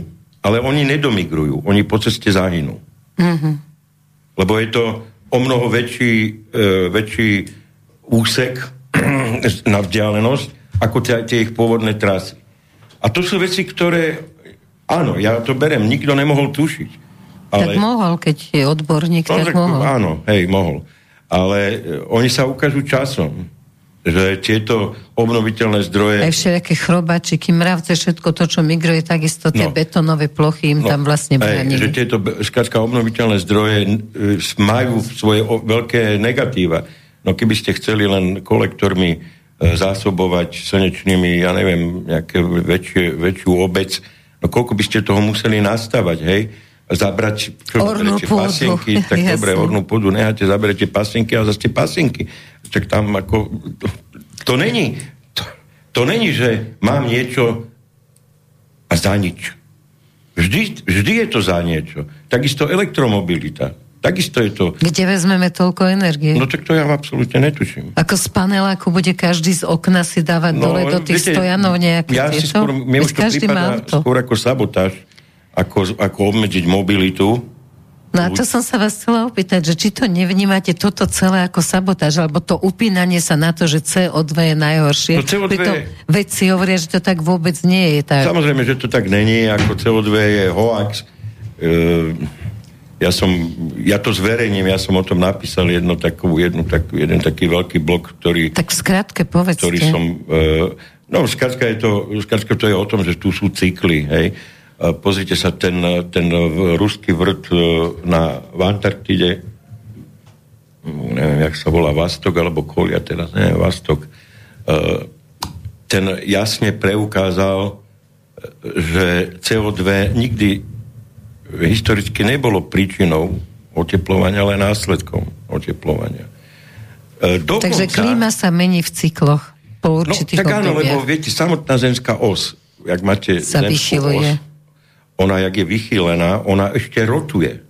ale oni nedomigrujú, oni po ceste zahynú. Mm-hmm. Lebo je to o mnoho väčší, e, väčší úsek na vzdialenosť ako tie, ich pôvodné trasy. A to sú veci, ktoré, áno, ja to berem, nikto nemohol tušiť. Ale... Tak mohol, keď je odborník, no, tak, tak mohol. Áno, hej, mohol. Ale e, oni sa ukážu časom že tieto obnoviteľné zdroje... Aj všelijaké chrobačiky, mravce, všetko to, čo migruje, takisto tie no. betonové plochy im no. tam vlastne bránili. Že tieto skratka obnoviteľné zdroje majú svoje veľké negatíva. No keby ste chceli len kolektormi e, zásobovať slnečnými, ja neviem, nejaké väčšie, väčšiu obec, no koľko by ste toho museli nastavať, hej? Zabrať ornú pôdu. pasienky, tak Jasne. dobre, ornú pôdu necháte, zaberete pasienky a zase pasienky. Tak tam ako... To, to není. To, to není, že mám niečo a za nič. Vždy, vždy je to za niečo. Takisto elektromobilita. Takisto je to... Kde vezmeme toľko energie? No tak to ja absolútne netuším. Ako z paneláku bude každý z okna si dávať no, dole do tých viete, stojanov nejaké ja tieto? Si skôr, mne už to prípada skôr ako sabotáž ako, ako obmedziť mobilitu, No a to som sa vás chcela opýtať, že či to nevnímate toto celé ako sabotáž, alebo to upínanie sa na to, že CO2 je najhoršie. No CO2 Pritom vedci hovoria, že to tak vôbec nie je. Tak. Samozrejme, že to tak není, ako CO2 je hoax. E, ja som, ja to zverejním, ja som o tom napísal jedno takú, jednu, takú, jeden taký veľký blok, ktorý... Tak v skratke povedzte. Ktorý som... E, no, skratka je to, skratka to je o tom, že tu sú cykly, hej. Pozrite sa, ten, ten ruský vrt e, na, v Antarktide, neviem, jak sa volá, Vastok alebo Kolia teraz, neviem, Vastok, e, ten jasne preukázal, e, že CO2 nikdy historicky nebolo príčinou oteplovania, ale následkom oteplovania. Dokonca, Takže klíma sa mení v cykloch po určitých no, tak áno, lebo viete, samotná zemská os, jak máte sa zemskú os, ona, jak je vychýlená, ona ešte rotuje.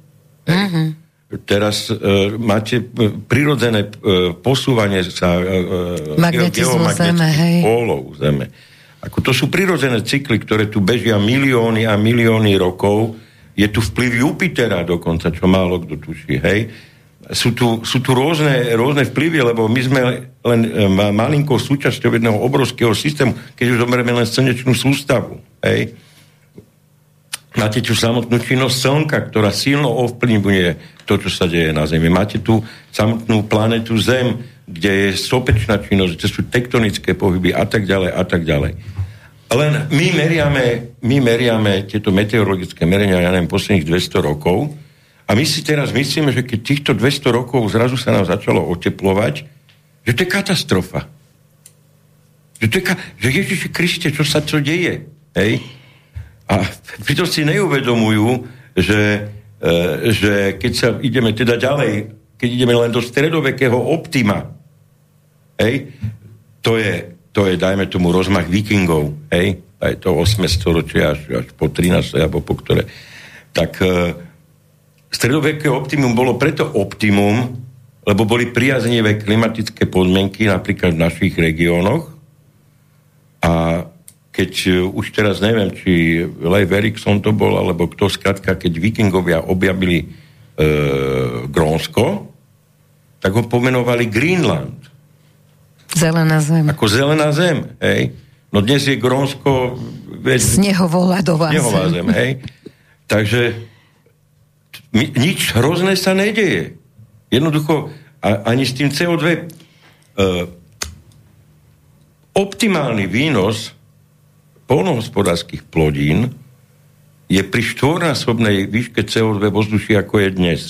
Uh-huh. Teraz uh, máte e, prirodzené uh, posúvanie sa uh, Zeme, hej. pólov Zeme. Ako to sú prirodzené cykly, ktoré tu bežia milióny a milióny rokov. Je tu vplyv Jupitera dokonca, čo málo kto tuší, hej. Sú tu, sú tu rôzne, rôzne vplyvy, lebo my sme len malinkou súčasťou jedného obrovského systému, keď už zomerieme len slnečnú sústavu, hej Máte tu samotnú činnosť Slnka, ktorá silno ovplyvňuje to, čo sa deje na Zemi. Máte tu samotnú planetu Zem, kde je sopečná činnosť, kde sú tektonické pohyby a tak ďalej a tak ďalej. Len my meriame, my meriame tieto meteorologické merenia, ja neviem, posledných 200 rokov a my si teraz myslíme, že keď týchto 200 rokov zrazu sa nám začalo oteplovať, že to je katastrofa. Že, to je ka- že Ježiši Kriste, čo sa to deje? Hej? A pritom si neuvedomujú, že, e, že keď sa ideme teda ďalej, keď ideme len do stredovekého optima, hej, to je, to je, dajme tomu, rozmach vikingov, hej, aj to 8. storočie až, až po 13. alebo po ktoré. Tak e, stredoveké optimum bolo preto optimum, lebo boli priaznivé klimatické podmienky napríklad v našich regiónoch a keď e, už teraz neviem, či Leif Erikson to bol, alebo kto skratka, keď vikingovia objavili e, Grónsko, tak ho pomenovali Greenland. Zelená zem. Ako zelená zem, hej. No dnes je Grónsko... Snehová zem. zem, hej. Takže mi, nič hrozné sa nedeje. Jednoducho, a, ani s tým CO2 e, optimálny výnos polnohospodárských plodín je pri štvornásobnej výške CO2 vzdušia, ako je dnes.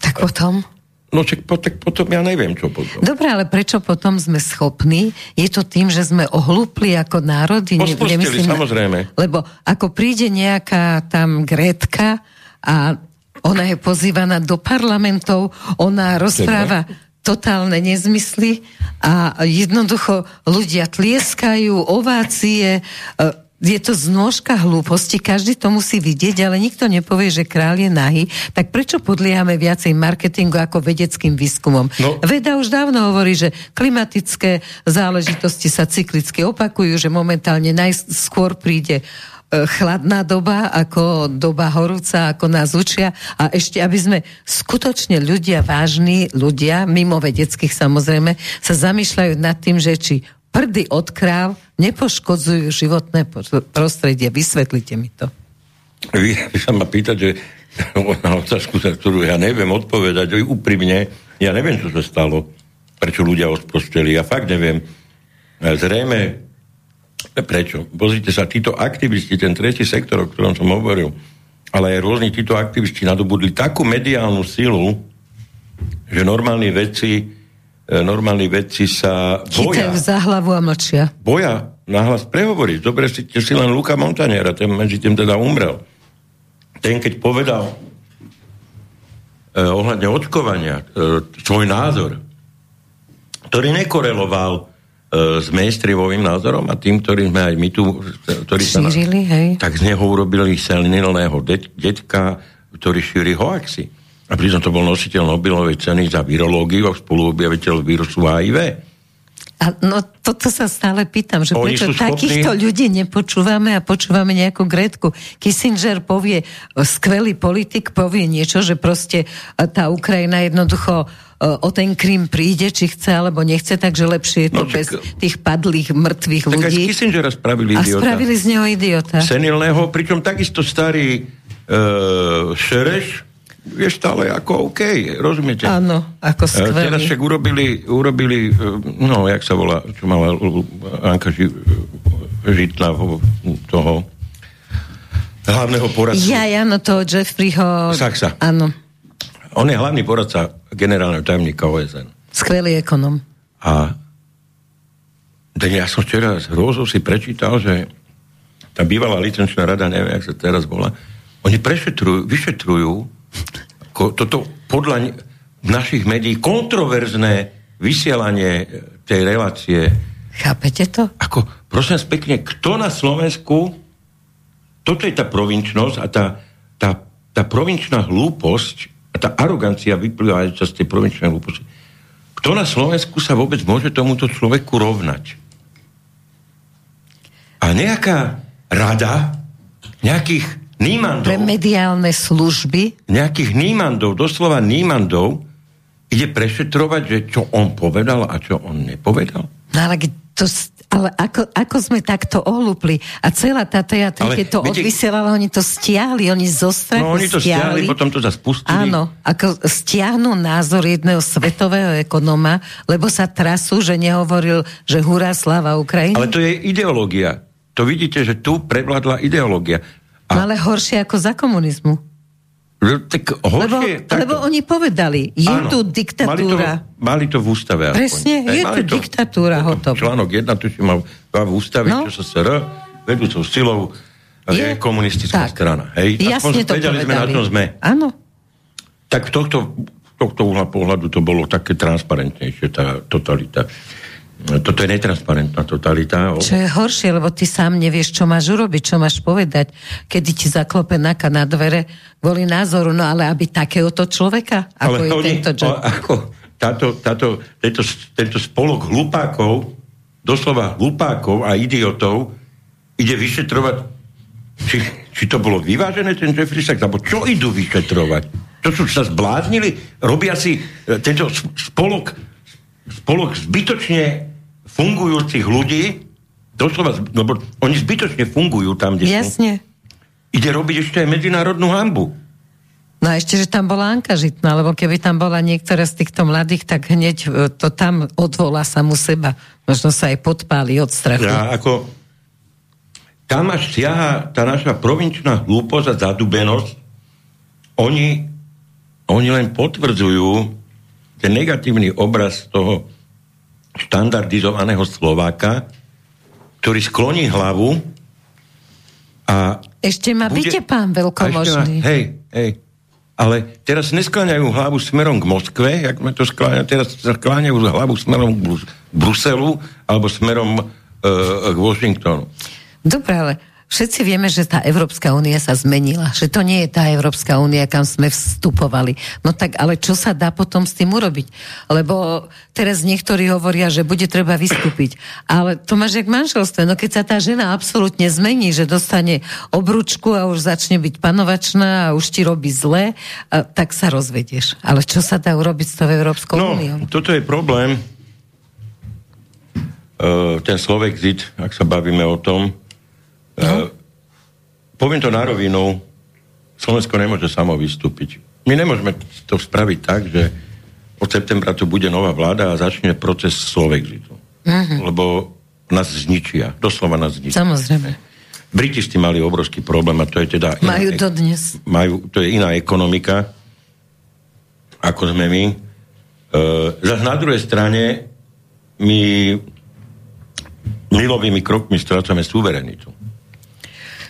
Tak potom? No čak, po, tak potom ja neviem, čo potom. Dobre, ale prečo potom sme schopní? Je to tým, že sme ohlúpli ako národy? Pospustili, samozrejme. Lebo ako príde nejaká tam Grétka a ona je pozývaná do parlamentov, ona rozpráva... Teda? Totálne nezmysly a jednoducho ľudia tlieskajú, ovácie, e, je to znôžka hlúposti, každý to musí vidieť, ale nikto nepovie, že král je nahý, tak prečo podliehame viacej marketingu ako vedeckým výskumom? No. Veda už dávno hovorí, že klimatické záležitosti sa cyklicky opakujú, že momentálne najskôr príde chladná doba, ako doba horúca, ako nás učia a ešte, aby sme skutočne ľudia, vážni ľudia, mimo vedeckých samozrejme, sa zamýšľajú nad tým, že či prdy od kráv nepoškodzujú životné prostredie. Vysvetlite mi to. Vy, sa ma pýtať, že na otázku, na ktorú ja neviem odpovedať, úprimne, ja neviem, čo sa stalo, prečo ľudia odprosteli, ja fakt neviem. Zrejme Prečo? Pozrite sa, títo aktivisti, ten tretí sektor, o ktorom som hovoril, ale aj rôzni títo aktivisti nadobudli takú mediálnu silu, že normálni veci e, normálni veci sa boja. Chytajú za hlavu a mlčia. Boja nahlas prehovoriť. Dobre si, si len Luka Montaniera, ten medzi tým teda umrel. Ten, keď povedal eh, ohľadne očkovania eh, svoj názor, ktorý nekoreloval s mainstreamovým názorom a tým, ktorý sme aj my tu ktorí Šírili, sa, hej. tak z neho urobili senilného det, detka, ktorý šíri hoaxy. A pritom to bol nositeľ Nobelovej ceny za virológiu a spoluobjaviteľ vírusu HIV. A no toto sa stále pýtam, že Oni prečo sú schopní- takýchto ľudí nepočúvame a počúvame nejakú Gretku. Kissinger povie, skvelý politik povie niečo, že proste e, tá Ukrajina jednoducho e, o ten Krym príde, či chce alebo nechce, takže lepšie je to No, bez tých padlých, mŕtvych Tak ľudí. Kissingera spravili A idiota. spravili z neho idiota. senilného, pričom takisto starý uh, Šereš je stále ako OK, rozumiete? Áno, ako E, Teraz skvelý. však urobili, urobili, e, no, jak sa volá, čo mala Anka Ži, Žitná toho hlavného poradcu. Ja, ja, no to Jeffreyho... Saxa. Áno, On je hlavný poradca generálneho tajomníka OSN. skvelý ekonom. A ja som včera s hrôzou si prečítal, že tá bývalá licenčná rada, neviem, jak sa teraz volá, oni prešetrujú, vyšetrujú ko, toto podľa našich médií kontroverzné vysielanie e, tej relácie. Chápete to? Ako, prosím pekne, kto na Slovensku, toto je tá provinčnosť a tá, tá, tá provinčná hlúposť a tá arogancia vyplývajúca z tej provinčnej hlúposti. Kto na Slovensku sa vôbec môže tomuto človeku rovnať? A nejaká rada nejakých nímandov, Pre mediálne služby nejakých nímandov, doslova nímandov, ide prešetrovať, že čo on povedal a čo on nepovedal? No ale, to, ale ako, ako sme takto ohlúpli? A celá tá teatr, Ale keď to viete- odvysielala, oni to stiahli, oni zo strachu No oni to stiahli, potom to zase pustili. Áno, ako stiahnu názor jedného svetového ekonóma, lebo sa trasú, že nehovoril, že hurá sláva Ukrajine. Ale to je ideológia. To vidíte, že tu prevládla ideológia. No ale horšie ako za komunizmu. Tak Lebo, horšie, takto. lebo oni povedali, je Áno, tu diktatúra. Mali to, mali to v ústave. aspoň. Presne, je mali tu diktatúra, hotovo. Článok 1, tuším, mal mal v ústave, No. čo sa SR, vedúcou silou je, je komunistická tak. strana. Hej? Jasne Aspoň to vedeli sme, na povedali. čom sme. Áno. Tak tohto, tohto uhla pohľadu to bolo také transparentnejšie, tá totalita. Toto je netransparentná totalita. Čo je horšie, lebo ty sám nevieš, čo máš urobiť, čo máš povedať, kedy ti zaklope naka na dvere kvôli názoru, no ale aby takéhoto človeka, ako je tento o, ako táto, táto, tento, tento spolok hlupákov, doslova hlupákov a idiotov, ide vyšetrovať, či, či to bolo vyvážené, ten Jeffrey Sachs, alebo čo idú vyšetrovať? To sú sa zbláznili? Robia si e, tento spolok, spolok zbytočne fungujúcich ľudí, doslova, lebo oni zbytočne fungujú tam, kde sú. Jasne. Ide robiť ešte aj medzinárodnú hambu. No a ešte, že tam bola Anka Žitná, lebo keby tam bola niektorá z týchto mladých, tak hneď e, to tam odvolá samu seba. Možno sa aj podpáli od strachu. Ja ako... Tam až siaha tá naša provinčná hlúposť a zadubenosť. Oni, oni len potvrdzujú ten negatívny obraz toho štandardizovaného Slováka, ktorý skloní hlavu a Ešte ma bude- byte, pán veľkomožný. ma- Hej, hej. Ale teraz neskláňajú hlavu smerom k Moskve, jak sme to skláňajú, teraz skláňajú hlavu smerom k Brus- Bruselu alebo smerom e, k Washingtonu. Dobre, ale všetci vieme, že tá Európska únia sa zmenila, že to nie je tá Európska únia, kam sme vstupovali. No tak, ale čo sa dá potom s tým urobiť? Lebo teraz niektorí hovoria, že bude treba vystúpiť. Ale to máš jak manželstve. No keď sa tá žena absolútne zmení, že dostane obručku a už začne byť panovačná a už ti robí zle, tak sa rozvedieš. Ale čo sa dá urobiť s tou Európskou No, úniou? toto je problém. Uh, ten Slovexit, ak sa bavíme o tom. Uh, poviem to na rovinu, Slovensko nemôže samo vystúpiť. My nemôžeme to spraviť tak, že od septembra tu bude nová vláda a začne proces Slovexitu. Uh-huh. Lebo nás zničia. Doslova nás zničia. Samozrejme. Briti s tým mali obrovský problém a to je teda... iná Majú ek- dodnes. Majú, to je iná ekonomika, ako sme my. E, zase na druhej strane my milovými krokmi strácame suverenitu.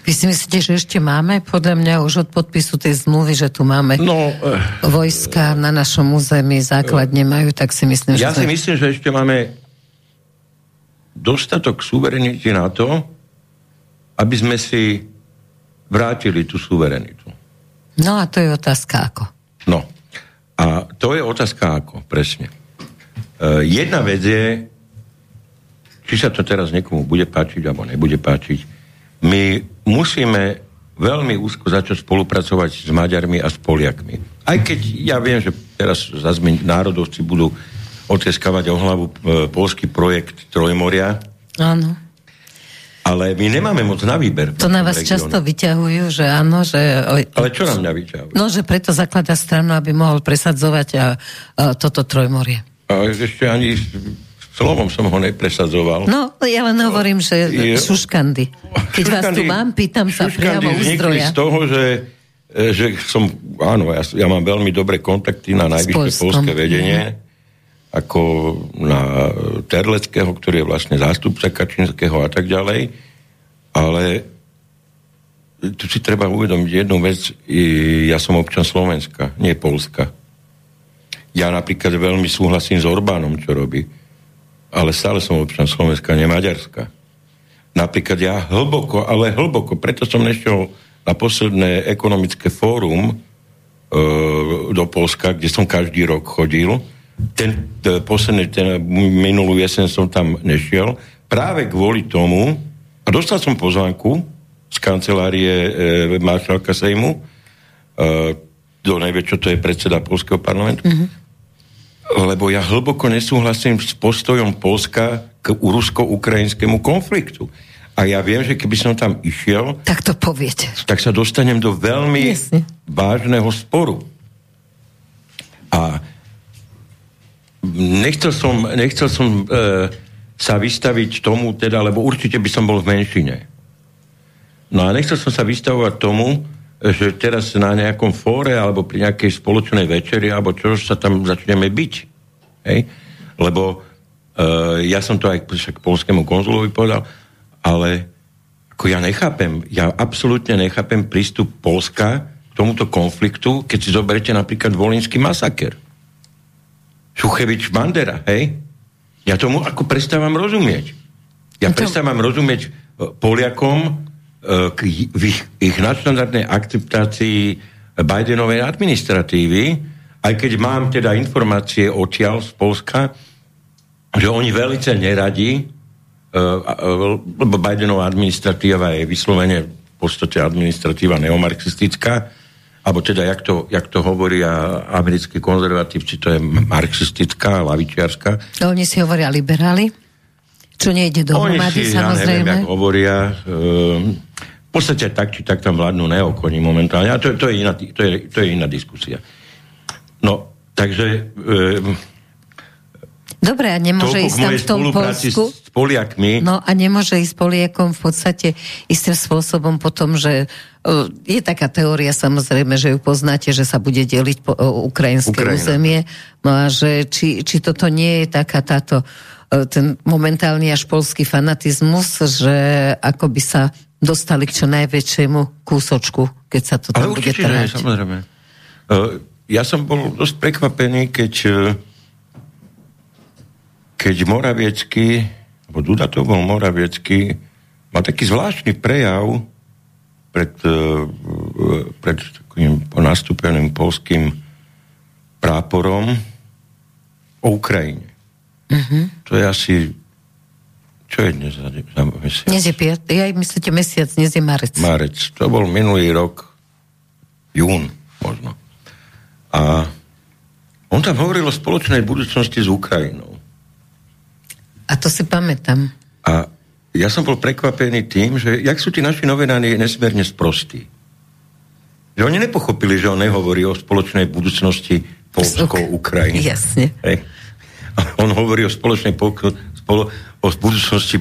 Vy si myslíte, že ešte máme? Podľa mňa už od podpisu tej zmluvy, že tu máme No, e, vojska na našom území, základne majú, tak si myslím, ja že... si myslím, že ešte máme dostatok suverenity na to, aby sme si vrátili tú suverenitu. No a to je otázka ako. No. A to je otázka ako, presne. E, jedna vec je či sa to teraz niekomu bude páčiť alebo nebude páčiť, my musíme veľmi úzko začať spolupracovať s Maďarmi a s Poliakmi. Aj keď ja viem, že teraz zase národovci budú otieskavať o hlavu e, polský projekt Trojmoria. Áno. Ale my nemáme moc na výber. To na vás regióne. často vyťahujú, že áno, že... Ale čo nám mňa vyťahujú? No, že preto zaklada stranu, aby mohol presadzovať a, a toto Trojmorie. A ešte ani slovom som ho nepresadzoval. No, ja len hovorím, že je, šuškandy. Keď šuškandy, vás tu mám, pýtam sa priamo u zdroja. z toho, že, e, že som, áno, ja, ja mám veľmi dobré kontakty na najvyššie polské vedenie, ako na Terleckého, ktorý je vlastne zástupca Kačinského a tak ďalej, ale tu si treba uvedomiť jednu vec, ja som občan Slovenska, nie Polska. Ja napríklad veľmi súhlasím s Orbánom, čo robí ale stále som občan Slovenska, nie Maďarska. Napríklad ja hlboko, ale hlboko, preto som nešiel na posledné ekonomické fórum e, do Polska, kde som každý rok chodil. Ten, ten posledný, ten minulú jesen som tam nešiel, práve kvôli tomu, a dostal som pozvánku z kancelárie e, maršalka Sejmu, e, do nevie, čo to je predseda Polského parlamentu, mm-hmm lebo ja hlboko nesúhlasím s postojom Polska k rusko-ukrajinskému konfliktu. A ja viem, že keby som tam išiel... Tak to poviete. Tak sa dostanem do veľmi Jasne. vážneho sporu. A nechcel som, nechcel som e, sa vystaviť tomu, teda, lebo určite by som bol v menšine. No a nechcel som sa vystavovať tomu, že teraz na nejakom fóre alebo pri nejakej spoločnej večeri alebo čo sa tam začneme byť. Hej? Lebo uh, ja som to aj k polskému konzulovi povedal, ale ako ja nechápem, ja absolútne nechápem prístup Polska k tomuto konfliktu, keď si zoberete napríklad volinský masaker. Šuchevič Bandera, hej? Ja tomu ako prestávam rozumieť. Ja to... prestávam rozumieť e, Poliakom, k ich, ich nadštandardnej akceptácii Bidenovej administratívy, aj keď mám teda informácie odtiaľ z Polska, že oni velice neradi, lebo Bidenová administratíva je vyslovene v podstate administratíva neomarxistická, alebo teda, jak to, jak to hovoria americkí konzervatívci, to je marxistická, lavičiarská. Oni si hovoria liberáli? Čo nejde dohromady, samozrejme. Ja neviem, hovoria. Um, v podstate tak, či tak tam vládnu neokoni momentálne. A to, to, je, iná, to, je, to je iná diskusia. No, takže... Um, Dobre, a nemôže ísť tam v tom Polsku? S Poliakmi. No a nemôže ísť Poliakom v podstate istým spôsobom potom, že uh, je taká teória samozrejme, že ju poznáte, že sa bude deliť po, uh, ukrajinské Ukrajina. územie. No a že či, či toto nie je taká táto E, ten momentálny až polský fanatizmus, že ako by sa dostali k čo najväčšiemu kúsočku, keď sa to tam Ale bude trhať. Nie, samozrejme. Uh, ja som bol dosť prekvapený, keď uh, keď Moraviecky, alebo Duda to bol Moraviecky, mal taký zvláštny prejav pred, pred takým nastúpeným polským práporom o Ukrajine. Uh-huh. To je asi... Čo je dnes za, za mesiac? Dnes je piat, ja myslíte mesiac, dnes je marec. Marec. To bol minulý rok, jún možno. A on tam hovoril o spoločnej budúcnosti s Ukrajinou. A to si pamätám. A ja som bol prekvapený tým, že jak sú tí naši novinári nesmierne sprostí. Že oni nepochopili, že on nehovorí o spoločnej budúcnosti Polsko-Ukrajiny. Jasne. Hej. On hovorí o spoločnej pokl- spolo- o budúcnosti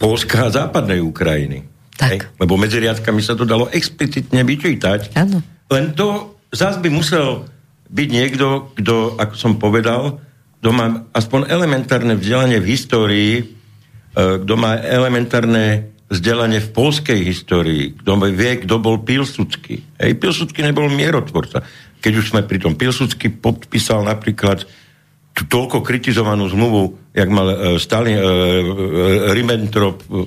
Polska a západnej Ukrajiny. Tak. Hej? Lebo medzi riadkami sa to dalo explicitne vyčítať. Áno. Len to zás by musel byť niekto, kto, ako som povedal, kto má aspoň elementárne vzdelanie v histórii, e, kto má elementárne vzdelanie v polskej histórii, kto vie, kto bol Pilsudský. Hej, Pilsudský nebol mierotvorca. Keď už sme pri tom, Pilsudský podpísal napríklad toľko kritizovanú zmluvu, jak mal uh, Stalin, uh, Ribbentrop uh,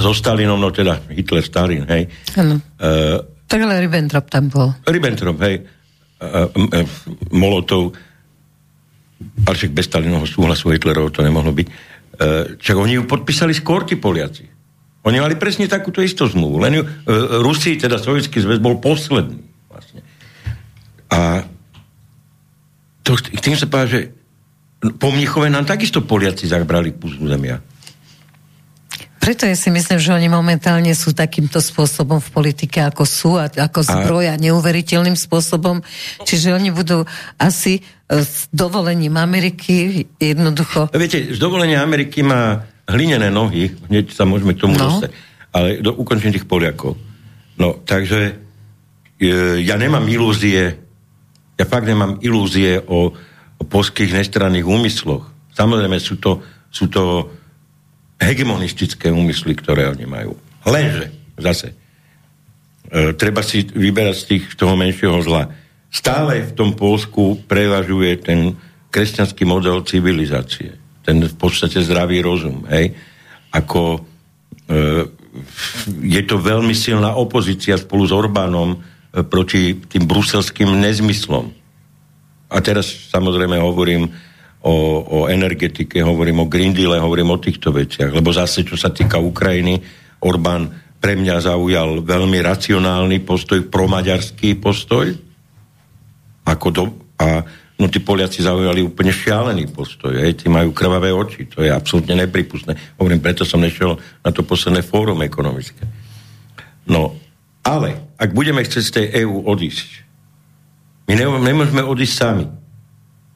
so Stalinom, no teda Hitler, Stalin, hej. Ano. Uh, tak ale Ribbentrop tam bol. Ribbentrop, hej. Uh, uh, Molotov, ale však bez Stalinovho súhlasu Hitlerov to nemohlo byť. čak oni ju podpísali skôr tí Poliaci. Oni mali presne takúto istú zmluvu, len ju, e, Rusi, teda Sovietský zväz, bol posledný. Vlastne. A to, tým sa povedal, že po Mnichove nám takisto Poliaci zabrali kus územia. Preto ja si myslím, že oni momentálne sú takýmto spôsobom v politike, ako sú, a ako zbroja a... neuveriteľným spôsobom. Čiže oni budú asi e, s dovolením Ameriky jednoducho... Viete, z dovolenia Ameriky má hlinené nohy, hneď sa môžeme k tomu no. dostať, ale do ukončenia tých Poliakov. No, takže e, ja nemám ilúzie, ja fakt nemám ilúzie o, o polských nestranných úmysloch. Samozrejme sú to, sú to hegemonistické úmysly, ktoré oni majú. Lenže, zase, e, treba si vyberať z, tých, toho menšieho zla. Stále v tom Polsku prevažuje ten kresťanský model civilizácie. Ten v podstate zdravý rozum. Hej? Ako e, je to veľmi silná opozícia spolu s Orbánom proti tým bruselským nezmyslom. A teraz samozrejme hovorím o, o energetike, hovorím o Green Deal, hovorím o týchto veciach. Lebo zase, čo sa týka Ukrajiny, Orbán pre mňa zaujal veľmi racionálny postoj, promaďarský postoj. Ako do, a no tí Poliaci zaujali úplne šialený postoj. Hej, tí majú krvavé oči. To je absolútne nepripustné. Hovorím, preto som nešiel na to posledné fórum ekonomické. No, ale ak budeme chcieť z tej EÚ odísť, my nemôžeme odísť sami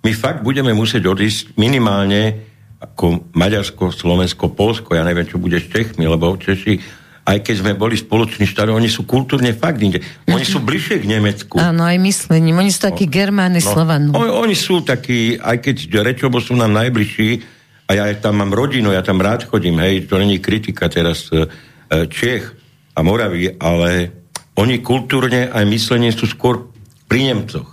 my fakt budeme musieť odísť minimálne ako Maďarsko, Slovensko, Polsko, ja neviem, čo bude s Čechmi, lebo Češi, aj keď sme boli spoloční štát, oni sú kultúrne fakt inde. Oni sú bližšie k Nemecku. Áno, aj myslením. Oni sú takí no, germáni, no, Slovanu. Oni, oni sú takí, aj keď rečovo sú nám najbližší, a ja tam mám rodinu, ja tam rád chodím, hej, to není kritika teraz e, e, Čech a Moravy, ale oni kultúrne aj myslením sú skôr pri Nemcoch.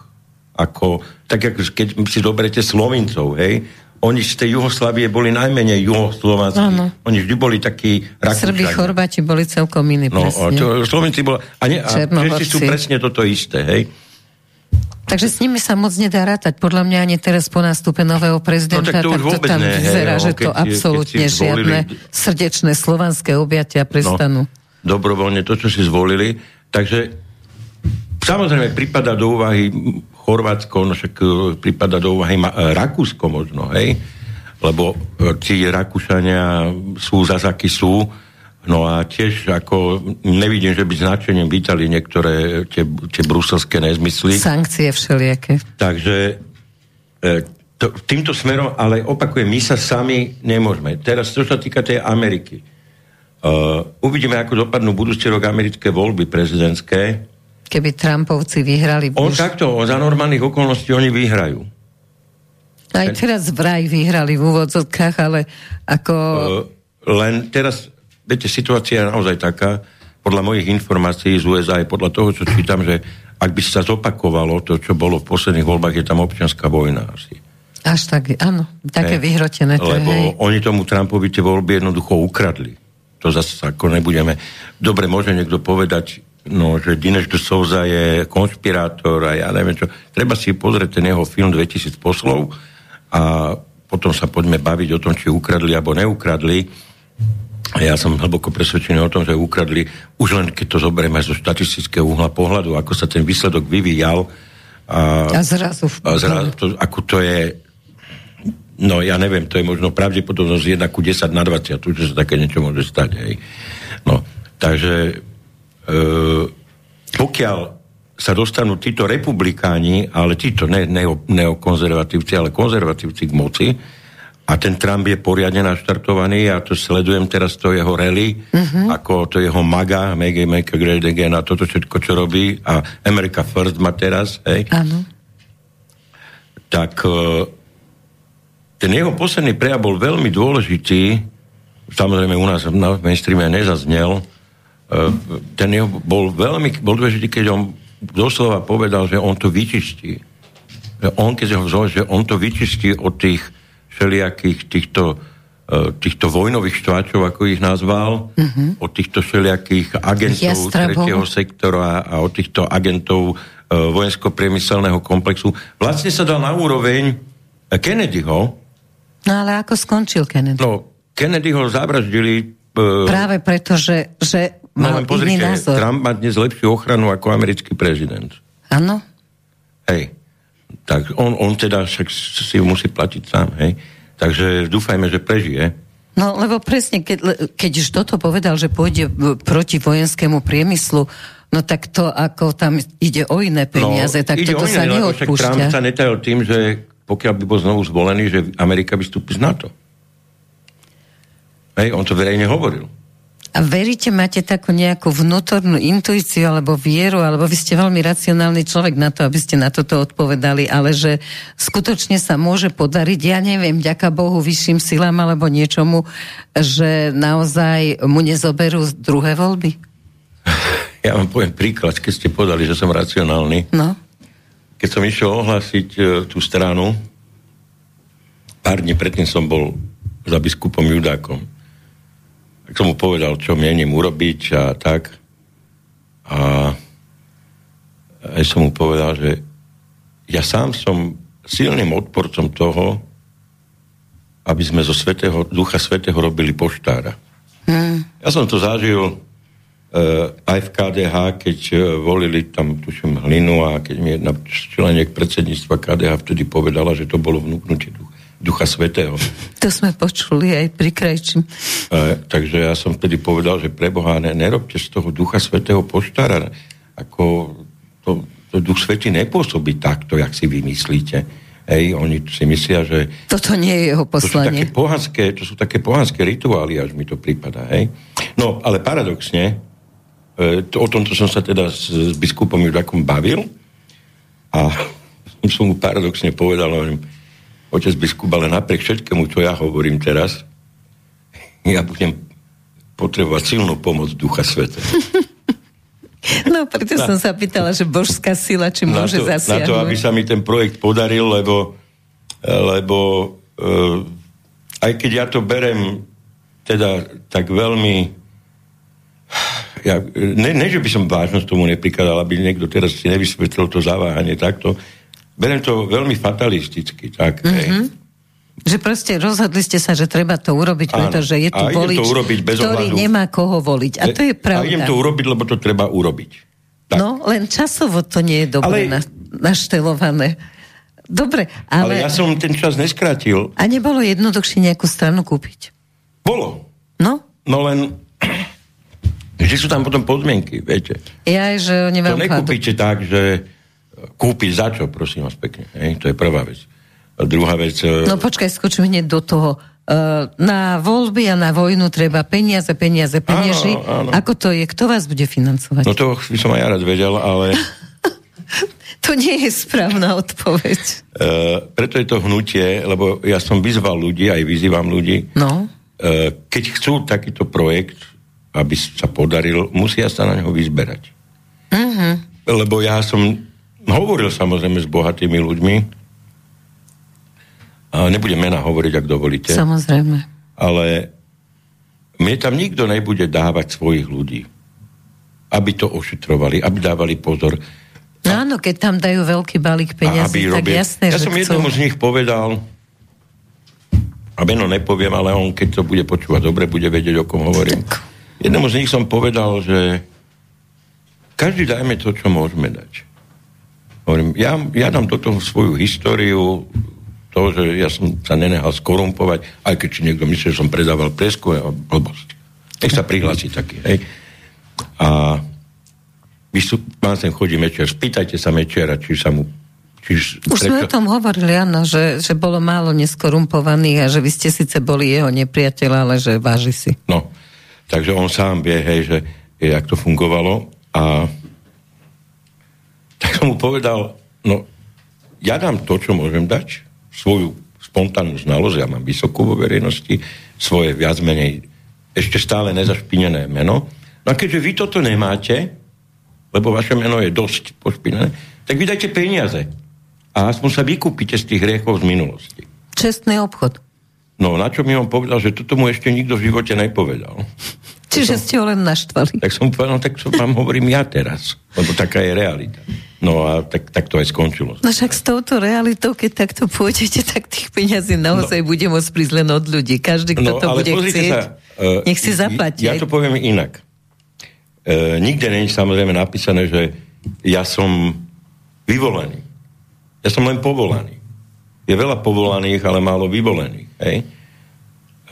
Ako tak ako keď si zoberete Slovincov, hej, oni z tej Juhoslavie boli najmenej juhoslovanskí. Oni vždy boli takí Rakúšania. Srbi, Chorváti boli celkom iní, no, presne. Čo, Slovenci boli... A, ne, a sú presne toto isté, hej. Takže s nimi sa moc nedá rátať. Podľa mňa ani teraz po nástupe nového prezidenta, no, tak to, tak to tam ne, vyzerá, hej, že keď, to absolútne žiadne srdečné slovanské objatia prestanú. No, dobrovoľne to, čo si zvolili. Takže samozrejme prípada do úvahy Chorvátsko, no však e, prípada do úvahy e, Rakúsko možno, hej? Lebo e, tí Rakúšania sú zasaky sú, no a tiež ako nevidím, že by značením vítali niektoré tie, tie bruselské nezmysly. Sankcie všelijaké. Takže to, týmto smerom, ale opakujem, my sa sami nemôžeme. Teraz, čo sa týka tej Ameriky. Uh, uvidíme, ako dopadnú budúci rok americké voľby prezidentské keby Trumpovci vyhrali. On už... takto, za normálnych okolností oni vyhrajú. Aj teraz vraj vyhrali v úvodzovkách, ale ako... Uh, len teraz, viete, situácia je naozaj taká, podľa mojich informácií z USA aj podľa toho, čo čítam, že ak by sa zopakovalo to, čo bolo v posledných voľbách, je tam občianská vojna asi. Až tak, áno, také hej. vyhrotené. To Lebo hej. oni tomu Trumpovi tie voľby jednoducho ukradli. To zase ako nebudeme... Dobre, môže niekto povedať, no, že Dinesh de Souza je konšpirátor a ja neviem čo. Treba si pozrieť ten jeho film 2000 poslov a potom sa poďme baviť o tom, či ukradli alebo neukradli. Ja som hlboko presvedčený o tom, že ukradli, už len keď to zoberieme zo štatistického uhla pohľadu, ako sa ten výsledok vyvíjal. A, a zrazu. A zrazu to, ako to je no ja neviem, to je možno pravdepodobnosť 1 ku 10 na 20, že sa také niečo môže stať. Hej. No, takže E, pokiaľ sa dostanú títo republikáni, ale títo ne, neo, neokonzervatívci, ale konzervatívci k moci, a ten Trump je poriadne naštartovaný, ja to sledujem teraz to jeho rally, uh-huh. ako to jeho MAGA, Make, Make Great Again a toto všetko, čo robí a America First má teraz, hej. Áno. Tak e, ten jeho posledný prejav bol veľmi dôležitý, samozrejme u nás na mainstreame nezaznel, E, ten jeho bol veľmi bol dôležitý, keď on doslova povedal, že on to vyčistí. On, keď ho vzal, že on to vyčistí od tých všelijakých týchto, e, týchto vojnových štváčov, ako ich nazval, mm-hmm. od týchto všelijakých agentov Jastrabov. tretieho sektora a od týchto agentov e, vojensko-priemyselného komplexu. Vlastne sa dal na úroveň Kennedyho. No ale ako skončil Kennedy? No, Kennedy ho zavraždili... Uh, Práve preto, že, že mal no, pozrite, iný názor. Trump má dnes lepšiu ochranu ako americký prezident. Áno. Hej. Tak on, on teda však si ju musí platiť sám, hej. Takže dúfajme, že prežije. No, lebo presne, keď, keď už toto povedal, že pôjde proti vojenskému priemyslu, no tak to, ako tam ide o iné peniaze, no, tak toto iné, sa neodpúšťa. Trump sa netajil tým, že pokiaľ by bol znovu zvolený, že Amerika vystúpi z NATO. Hej, on to verejne hovoril. A veríte, máte takú nejakú vnútornú intuíciu alebo vieru, alebo vy ste veľmi racionálny človek na to, aby ste na toto odpovedali, ale že skutočne sa môže podariť, ja neviem, ďaká Bohu, vyšším silám alebo niečomu, že naozaj mu nezoberú druhé voľby? Ja vám poviem príklad, keď ste podali, že som racionálny. No. Keď som išiel ohlásiť e, tú stranu, pár dní predtým som bol za biskupom Judákom tak som mu povedal, čo mienim urobiť a tak. A aj som mu povedal, že ja sám som silným odporcom toho, aby sme zo svetého, ducha svetého robili poštára. Hmm. Ja som to zažil aj v KDH, keď uh, volili tam, tuším, hlinu a keď mi jedna členiek predsedníctva KDH vtedy povedala, že to bolo vnúknutie ducha Ducha Svetého. To sme počuli aj pri krajčím. E, takže ja som vtedy povedal, že preboha, ne, nerobte z toho Ducha Svetého poštára. Ako to, to Duch Svetý nepôsobí takto, jak si vymyslíte. Hej, oni si myslia, že... Toto nie je jeho poslanie. To sú také pohanské, to sú také pohanské rituály, až mi to prípada. Hej. No, ale paradoxne, o tomto som sa teda s, s biskupom Judakom bavil a som mu paradoxne povedal, hovorím, otec biskup, ale napriek všetkému, čo ja hovorím teraz, ja budem potrebovať silnú pomoc Ducha Sveta. No, preto som sa pýtala, že božská sila, či môže na to, zasiahnuť. Na to, aby sa mi ten projekt podaril, lebo, lebo uh, aj keď ja to berem teda tak veľmi ja, ne, ne, že by som vážnosť tomu neprikladal, aby niekto teraz si nevysvetlil to zaváhanie takto, berem to veľmi fatalisticky. Tak, mm-hmm. Že proste rozhodli ste sa, že treba to urobiť, pretože je tu volič, to urobiť bez ktorý ohľadu. nemá koho voliť. A to je pravda. A idem to urobiť, lebo to treba urobiť. Tak. No, len časovo to nie je dobre ale... na, naštelované. Dobre, ale... Ale ja som ten čas neskrátil. A nebolo jednoduchšie nejakú stranu kúpiť? Bolo. No? No len... Vždy sú tam potom podmienky, viete. Ja, že oni vám To nekúpite tak, že kúpiť za čo, prosím vás pekne. Hej? To je prvá vec. A druhá vec... E, no počkaj, skočím hneď do toho. Uh, na voľby a na vojnu treba peniaze, peniaze, penieži. Áno, áno. Ako to je? Kto vás bude financovať? No to by som aj ja rád vedel, ale... to nie je správna odpoveď. Uh, preto je to hnutie, lebo ja som vyzval ľudí, aj vyzývam ľudí, no. uh, keď chcú takýto projekt, aby sa podaril, musia sa na neho vyzberať. Uh-huh. Lebo ja som hovoril samozrejme s bohatými ľuďmi. A nebudem mena hovoriť, ak dovolíte. Samozrejme. Ale mne tam nikto nebude dávať svojich ľudí. Aby to ošetrovali, aby dávali pozor. No áno, keď tam dajú veľký balík peniazí, tak robili... jasné, Ja som chcú... jednému z nich povedal, a meno nepoviem, ale on, keď to bude počúvať dobre, bude vedieť, o kom hovorím. Jednému z nich som povedal, že každý dajme to, čo môžeme dať. Hovorím, ja, ja dám do toho svoju históriu, to, že ja som sa nenehal skorumpovať, aj keď či niekto myslí, že som predával presku a blbosť. Nech sa prihlási taký, hej. A pán sem chodí Mečiar, spýtajte sa Mečiara, či sa mu Čiž Už sme o tom hovorili, áno, že, že bolo málo neskorumpovaných a že vy ste síce boli jeho nepriateľ, ale že váži si. No, takže on sám vie, hej, že jak to fungovalo a tak som mu povedal, no ja dám to, čo môžem dať, svoju spontánnu znalosť, ja mám vysokú vo verejnosti, svoje viac menej ešte stále nezašpinené meno. No a keďže vy toto nemáte, lebo vaše meno je dosť pošpinené, tak vy dajte peniaze. A aspoň sa vykúpite z tých hriechov z minulosti. Čestný obchod. No, na čo mi on povedal, že toto mu ešte nikto v živote nepovedal. Čiže ste ho len naštvali. Tak som povedal, no tak to vám hovorím ja teraz, lebo taká je realita. No a tak, tak to aj skončilo. No však s touto realitou, keď takto pôjdete, tak tých peňazí naozaj no. bude môcť prísť len od ľudí. Každý, kto no, to bude chcieť, sa, uh, nech si zaplatí. Ja to poviem inak. Uh, nikde není samozrejme napísané, že ja som vyvolený. Ja som len povolaný. Je veľa povolaných, ale málo vyvolených. Hej?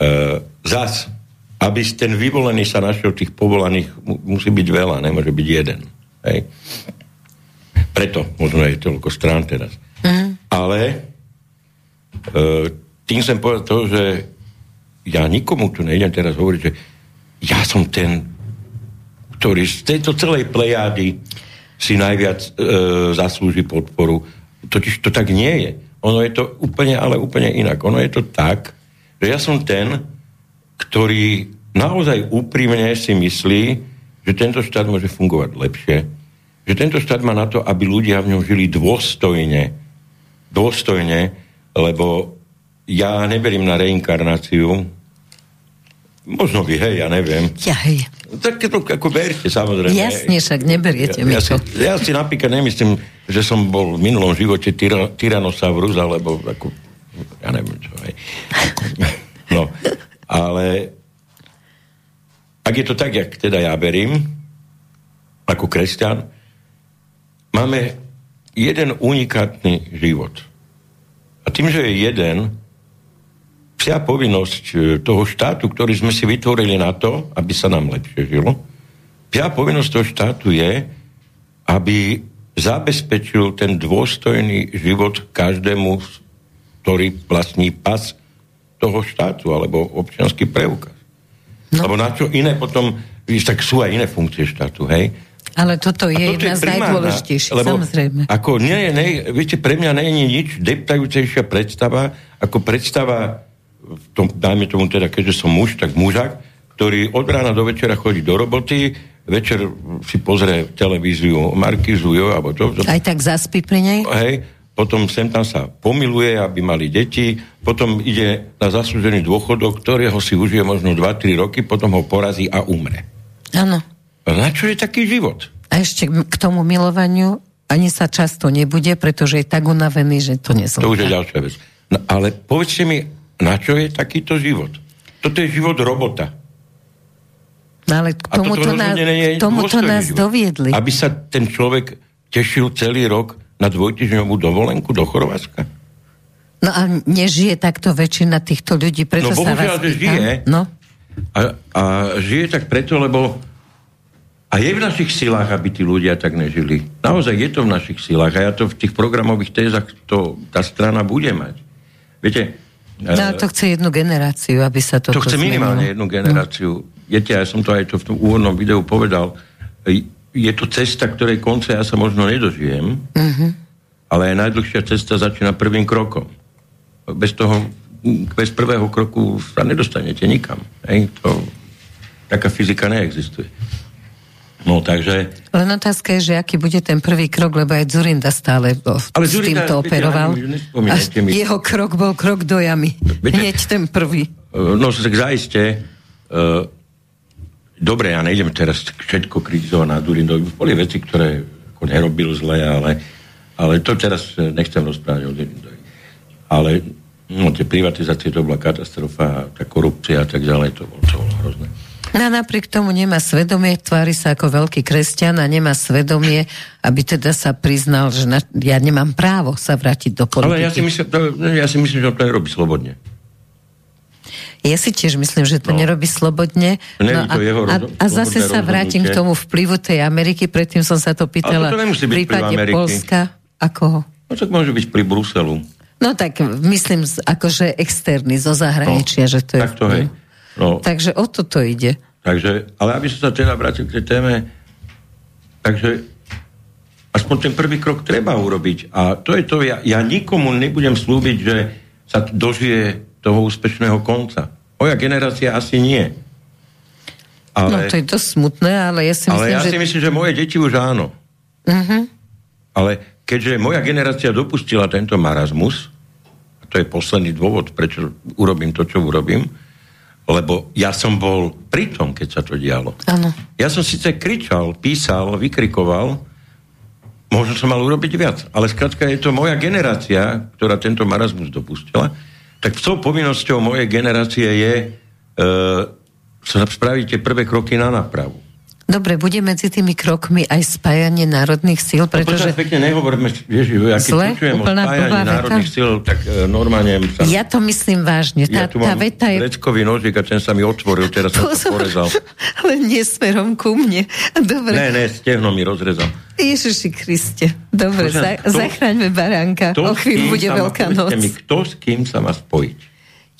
Uh, zas, aby ten vyvolený sa našiel tých povolaných, musí byť veľa, nemôže byť jeden. Hej. Preto možno je toľko strán teraz. Mm. Ale e, tým som povedal to, že ja nikomu tu nejdem teraz hovoriť, že ja som ten, ktorý z tejto celej plejády si najviac e, zaslúži podporu. Totiž to tak nie je. Ono je to úplne, ale úplne inak. Ono je to tak, že ja som ten, ktorý naozaj úprimne si myslí, že tento štát môže fungovať lepšie, že tento štát má na to, aby ľudia v ňom žili dôstojne, dôstojne, lebo ja neverím na reinkarnáciu, možno vy, hej, ja neviem. Ja, hej. Tak to ako verte, samozrejme. Jasne, však neberiete ja, mi ja to. Si, ja si napríklad nemyslím, že som bol v minulom živote tyra, Tyrannosaurus, alebo ako, ja neviem čo, hej. No, ale ak je to tak, jak teda ja verím, ako kresťan, máme jeden unikátny život. A tým, že je jeden, vsia povinnosť e, toho štátu, ktorý sme si vytvorili na to, aby sa nám lepšie žilo, vsia povinnosť toho štátu je, aby zabezpečil ten dôstojný život každému, ktorý vlastní pas toho štátu alebo občianský preukaz. No. Lebo na čo iné potom, víš, tak sú aj iné funkcie štátu, hej? Ale toto je jedna z najdôležitejších, samozrejme. Ako nie, nie, viete, pre mňa nie je nič deptajúcejšia predstava, ako predstava, v tom, dajme tomu teda, keďže som muž, tak mužak, ktorý od rána do večera chodí do roboty, večer si pozrie televíziu Markizu, jo, alebo čo. Aj tak zaspí pri nej? Hej, potom sem tam sa pomiluje, aby mali deti, potom ide na zaslúžený dôchodok, ktorého si užije možno 2-3 roky, potom ho porazí a umre. Áno. Na čo je taký život? A ešte k tomu milovaniu ani sa často nebude, pretože je tak unavený, že to nezvládne. To už je ďalšia vec. No, ale povedzte mi, na čo je takýto život? Toto je život robota. No ale k tomuto, nás, tomuto nás doviedli. Aby sa ten človek tešil celý rok na dvojtyžňovú dovolenku do Chorvátska? No a nežije takto väčšina týchto ľudí, preto no, sa vás že žije. No. A, a žije tak preto, lebo a je v našich silách, aby tí ľudia tak nežili. Naozaj je to v našich silách a ja to v tých programových tézach to, tá strana bude mať. Viete... No, to chce jednu generáciu, aby sa to... To chce minimálne jednu generáciu. No. Viete, ja som to aj to v tom úvodnom videu povedal je to cesta, ktorej konce ja sa možno nedožijem, uh-huh. ale aj najdlhšia cesta začína prvým krokom. Bez toho, bez prvého kroku sa nedostanete nikam. Hej? To, taká fyzika neexistuje. No, takže... Len otázka je, že aký bude ten prvý krok, lebo aj Zurinda stále Ale s Zurinda, týmto operoval. A jeho krok bol krok do jamy. Viete, Hneď ten prvý. No, tak zaiste, uh, dobre, ja nejdem teraz všetko kritizovať na Durindovi. Boli veci, ktoré ako nerobil zle, ale, ale to teraz nechcem rozprávať o Durindovi. Ale no, tie privatizácie, to bola katastrofa, tá korupcia a tak ďalej, to bolo, to bolo hrozné. No napriek tomu nemá svedomie, tvári sa ako veľký kresťan a nemá svedomie, aby teda sa priznal, že na, ja nemám právo sa vrátiť do politiky. Ale ja si myslím, to, ja si myslím že to nerobí slobodne. Ja si tiež myslím, že to no. nerobí slobodne. No a, jeho a, a zase sa vrátim k tomu vplyvu tej Ameriky, predtým som sa to pýtala to v prípade Polska. Ako? No tak môže byť pri Bruselu. No tak myslím, akože externý zo zahraničia, no, že to je... Tak to je. No. Takže o toto ide. Takže, ale aby som sa teda vrátil k tej téme, takže aspoň ten prvý krok treba urobiť. A to je to, ja, ja nikomu nebudem slúbiť, že sa dožije toho úspešného konca. Moja generácia asi nie. Ale, no to je to smutné, ale ja si myslím, ale ja že... si myslím, že moje deti už áno. Uh-huh. Ale keďže moja generácia dopustila tento marazmus, a to je posledný dôvod, prečo urobím to, čo urobím, lebo ja som bol pri tom, keď sa to dialo. Áno. Ja som síce kričal, písal, vykrikoval, možno som mal urobiť viac, ale skrátka je to moja generácia, ktorá tento marazmus dopustila, tak tou povinnosťou mojej generácie je e, spraviť tie prvé kroky na nápravu. Dobre, bude medzi tými krokmi aj spájanie národných síl, pretože... No, pekne nehovoríme, vieš, ja keď Zle, počujem o spájaní blbá veta. národných síl, tak e, normálne sa... Ja to myslím vážne. Tá, ja tu tá mám veta je... vreckový nožík a ten sa mi otvoril, teraz som to Pozor, porezal. ale nie smerom ku mne. Dobre. Ne, ne, stehno mi rozrezal. Ježiši Kriste. Dobre, Prosím, za, kto- zachraňme baránka. O chvíľu bude veľká noc. Mi, kto s kým sa má spojiť?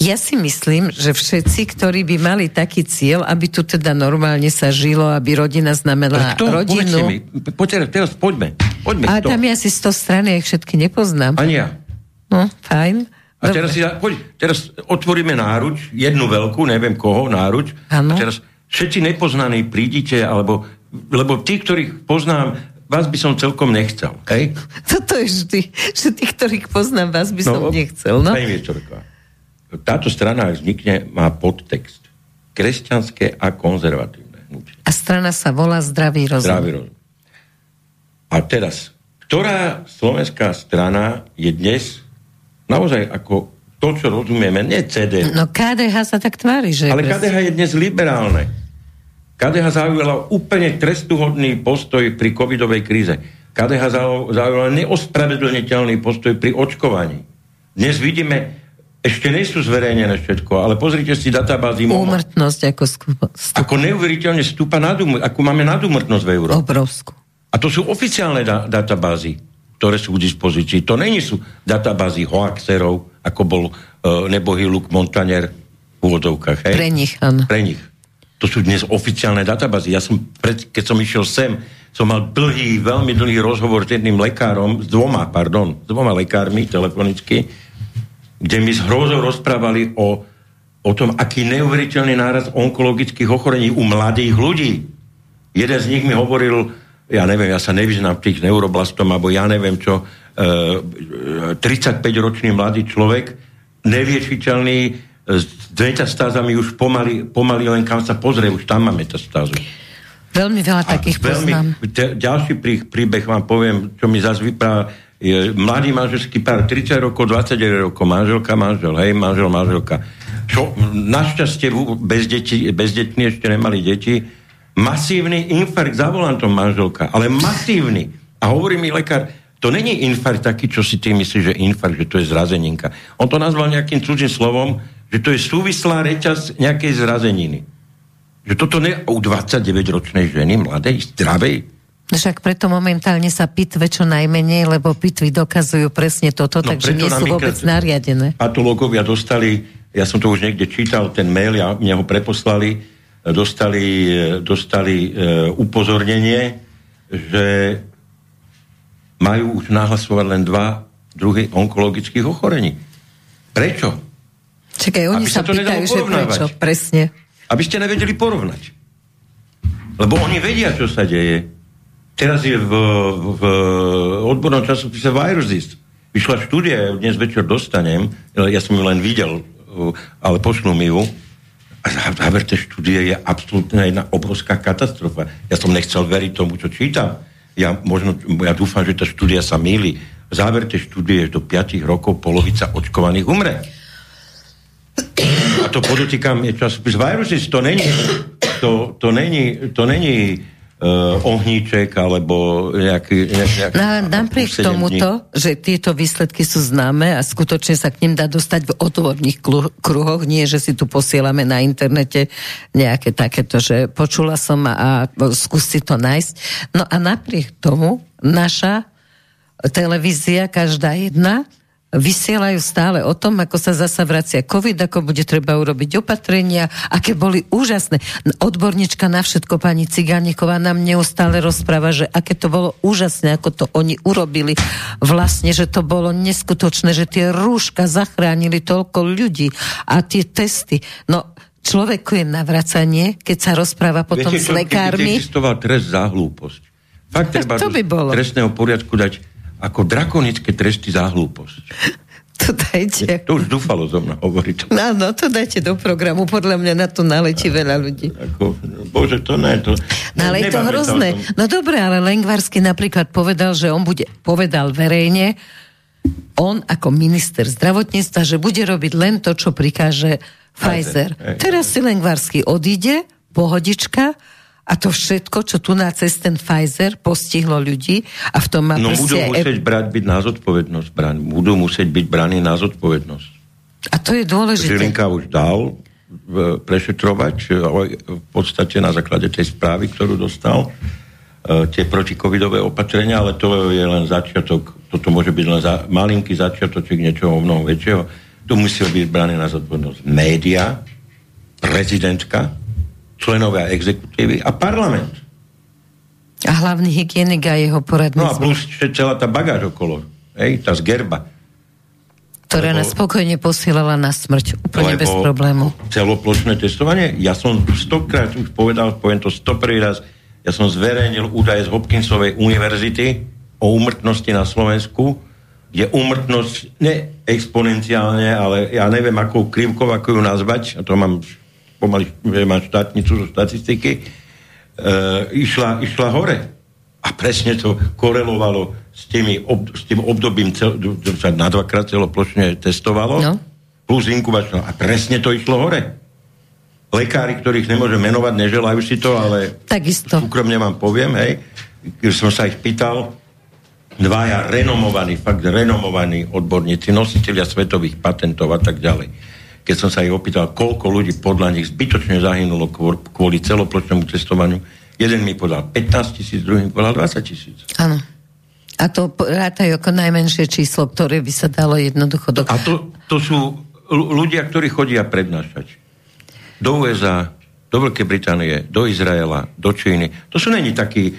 Ja si myslím, že všetci, ktorí by mali taký cieľ, aby tu teda normálne sa žilo, aby rodina znamenala? Povedzte rodinu. mi. Poďte, teraz poďme. Poďme, A kto? tam je asi 100 strany, ja ich všetky nepoznám. Ani ja. No, fajn. A teraz, si, poď, teraz otvoríme náruč, jednu veľkú, neviem koho, náruč. Áno. A teraz všetci nepoznaní prídite, alebo, lebo tí, ktorých poznám, vás by som celkom nechcel. Hej? Toto je vždy, že tých, ktorých poznám, vás by som nechcel. No? Pani Viečorková, táto strana ak vznikne, má podtext. Kresťanské a konzervatívne hnutie. A strana sa volá Zdravý rozum. Zdravý rozum. A teraz, ktorá slovenská strana je dnes naozaj ako to, čo rozumieme, nie CD, No KDH sa tak tvári, že... ale KDH je dnes liberálne. KDH zaujala úplne trestuhodný postoj pri covidovej kríze. KDH zau- zaujala neospravedlniteľný postoj pri očkovaní. Dnes vidíme, ešte nie sú zverejnené všetko, ale pozrite si databázy MOMA. Úmrtnosť ako stup- Ako neuveriteľne stúpa nadum- ako máme nadumrtnosť v Európe. obrovskú. A to sú oficiálne da- databázy, ktoré sú k dispozícii. To není sú databázy hoaxerov, ako bol uh, nebohý Luke Montaner v úvodovkách. Hej? Pre nich, áno. Pre nich. To sú dnes oficiálne databázy. Ja som, pred, keď som išiel sem, som mal dlhý, veľmi dlhý rozhovor s jedným lekárom, s dvoma, pardon, s dvoma lekármi telefonicky, kde mi s hrôzou rozprávali o, o tom, aký neuveriteľný náraz onkologických ochorení u mladých ľudí. Jeden z nich mi hovoril, ja neviem, ja sa nevyznám tých neuroblastom, alebo ja neviem čo, e, 35-ročný mladý človek, neviečiteľný, e, s metastázami už pomaly, pomaly len kam sa pozrie, už tam má metastázu. Veľmi veľa takých poznám. te, ďalší prí, príbeh vám poviem, čo mi zase vypráva, je mladý manželský pár, 30 rokov, 29 rokov, manželka, manžel, hej, manžel, manželka. Čo našťastie bez detí, bez detí ešte nemali deti, masívny infarkt za volantom manželka, ale masívny. A hovorí mi lekár, to není infarkt taký, čo si ty myslíš, že infarkt, že to je zrazeninka. On to nazval nejakým cudzím slovom, že to je súvislá reťaz nejakej zrazeniny. Že toto ne u 29-ročnej ženy, mladej, zdravej, Však preto momentálne sa pitve čo najmenej, lebo pitvy dokazujú presne toto, No, takže nie sú vôbec nariadené. patológovia dostali, ja som to už niekde čítal, ten mail, ja, mne ho preposlali, dostali, dostali e, upozornenie, že majú už nahlasovať len dva druhy onkologických ochorení. Prečo? Čakaj, oni Aby sa sa pýtajú, že prečo, presne. Aby ste nevedeli porovnať. Lebo oni vedia, čo sa deje. Teraz je v, v odbornom časopise Viruses. Vyšla štúdia, dnes večer dostanem, ja som ju len videl, uh, ale pošlú mi ju. A zá- záver tej štúdie je absolútne jedna obrovská katastrofa. Ja som nechcel veriť tomu, čo čítam. Ja, možno, ja dúfam, že tá štúdia sa míli. Záver tej štúdie je, do 5 rokov polovica očkovaných umre. A to podotýkam, je časopis Viruses, to není, to, to není, to není uh, ohníček alebo nejaký... nejaký No, napriek sedem dní. tomuto, že tieto výsledky sú známe a skutočne sa k ním dá dostať v odborných kruhoch, nie, že si tu posielame na internete nejaké takéto, že počula som a, a skús si to nájsť. No a napriek tomu naša televízia, každá jedna, vysielajú stále o tom, ako sa zasa vracia COVID, ako bude treba urobiť opatrenia, aké boli úžasné. Odborníčka na všetko, pani Cigániková, nám neustále rozpráva, že aké to bolo úžasné, ako to oni urobili. Vlastne, že to bolo neskutočné, že tie rúška zachránili toľko ľudí a tie testy. No, človeku je navracanie, keď sa rozpráva potom Viete, s lekármi. Keby existoval trest za hlúposť. Fakt Tak treba to by bolo. trestného poriadku dať ako drakonické tresty za hlúposť. To dajte. To už dúfalo zo mňa hovoriť. Áno, to dajte do programu. Podľa mňa na to naletí veľa ľudí. Ako, bože, to ne. To, no ale je to hrozné. No dobre, ale Lengvarsky napríklad povedal, že on bude, povedal verejne, on ako minister zdravotníctva, že bude robiť len to, čo prikáže Pfizer. Pfizer. Teraz si Lengvarsky odíde, pohodička, a to všetko, čo tu na cez ten Pfizer postihlo ľudí a v tom má No budú musieť e... brať byť na zodpovednosť, brán. budú musieť byť braní na zodpovednosť. A to je dôležité. Žilinka už dal prešetrovať v podstate na základe tej správy, ktorú dostal e, tie protikovidové opatrenia, ale to je len začiatok, toto môže byť len za, malinký začiatoček niečoho mnoho väčšieho. Tu musí byť brané na zodpovednosť média, prezidentka, členovia exekutívy a parlament. A hlavný hygienik a jeho poradný No a plus celá tá bagáž okolo, hej, tá zgerba. Ktorá lebo, nás spokojne posielala na smrť, úplne bez problému. Celoplošné testovanie, ja som stokrát už povedal, poviem to stoprý raz, ja som zverejnil údaje z Hopkinsovej univerzity o úmrtnosti na Slovensku, kde úmrtnosť ne exponenciálne, ale ja neviem, akou krivkou, ako ju nazvať, a to mám pomaly, mám štátnicu zo štatistiky, e, išla, išla hore. A presne to korelovalo s, tými ob, s tým obdobím, cel, sa na dvakrát celoplošne testovalo, no. plus inkubačno. A presne to išlo hore. Lekári, ktorých nemôžem menovať, neželajú si to, ale Takisto. súkromne vám poviem, hej, keď som sa ich pýtal, dvaja renomovaní, fakt renomovaní odborníci, nositeľia svetových patentov a tak ďalej keď som sa ich opýtal, koľko ľudí podľa nich zbytočne zahynulo kvôli celoplošnému testovaniu, jeden mi povedal 15 tisíc, druhý mi povedal 20 tisíc. Áno. A to rátajú ako najmenšie číslo, ktoré by sa dalo jednoducho do... A to, to sú ľudia, ktorí chodia prednášať. Do USA, do Veľkej Británie, do Izraela, do Číny. To sú není takí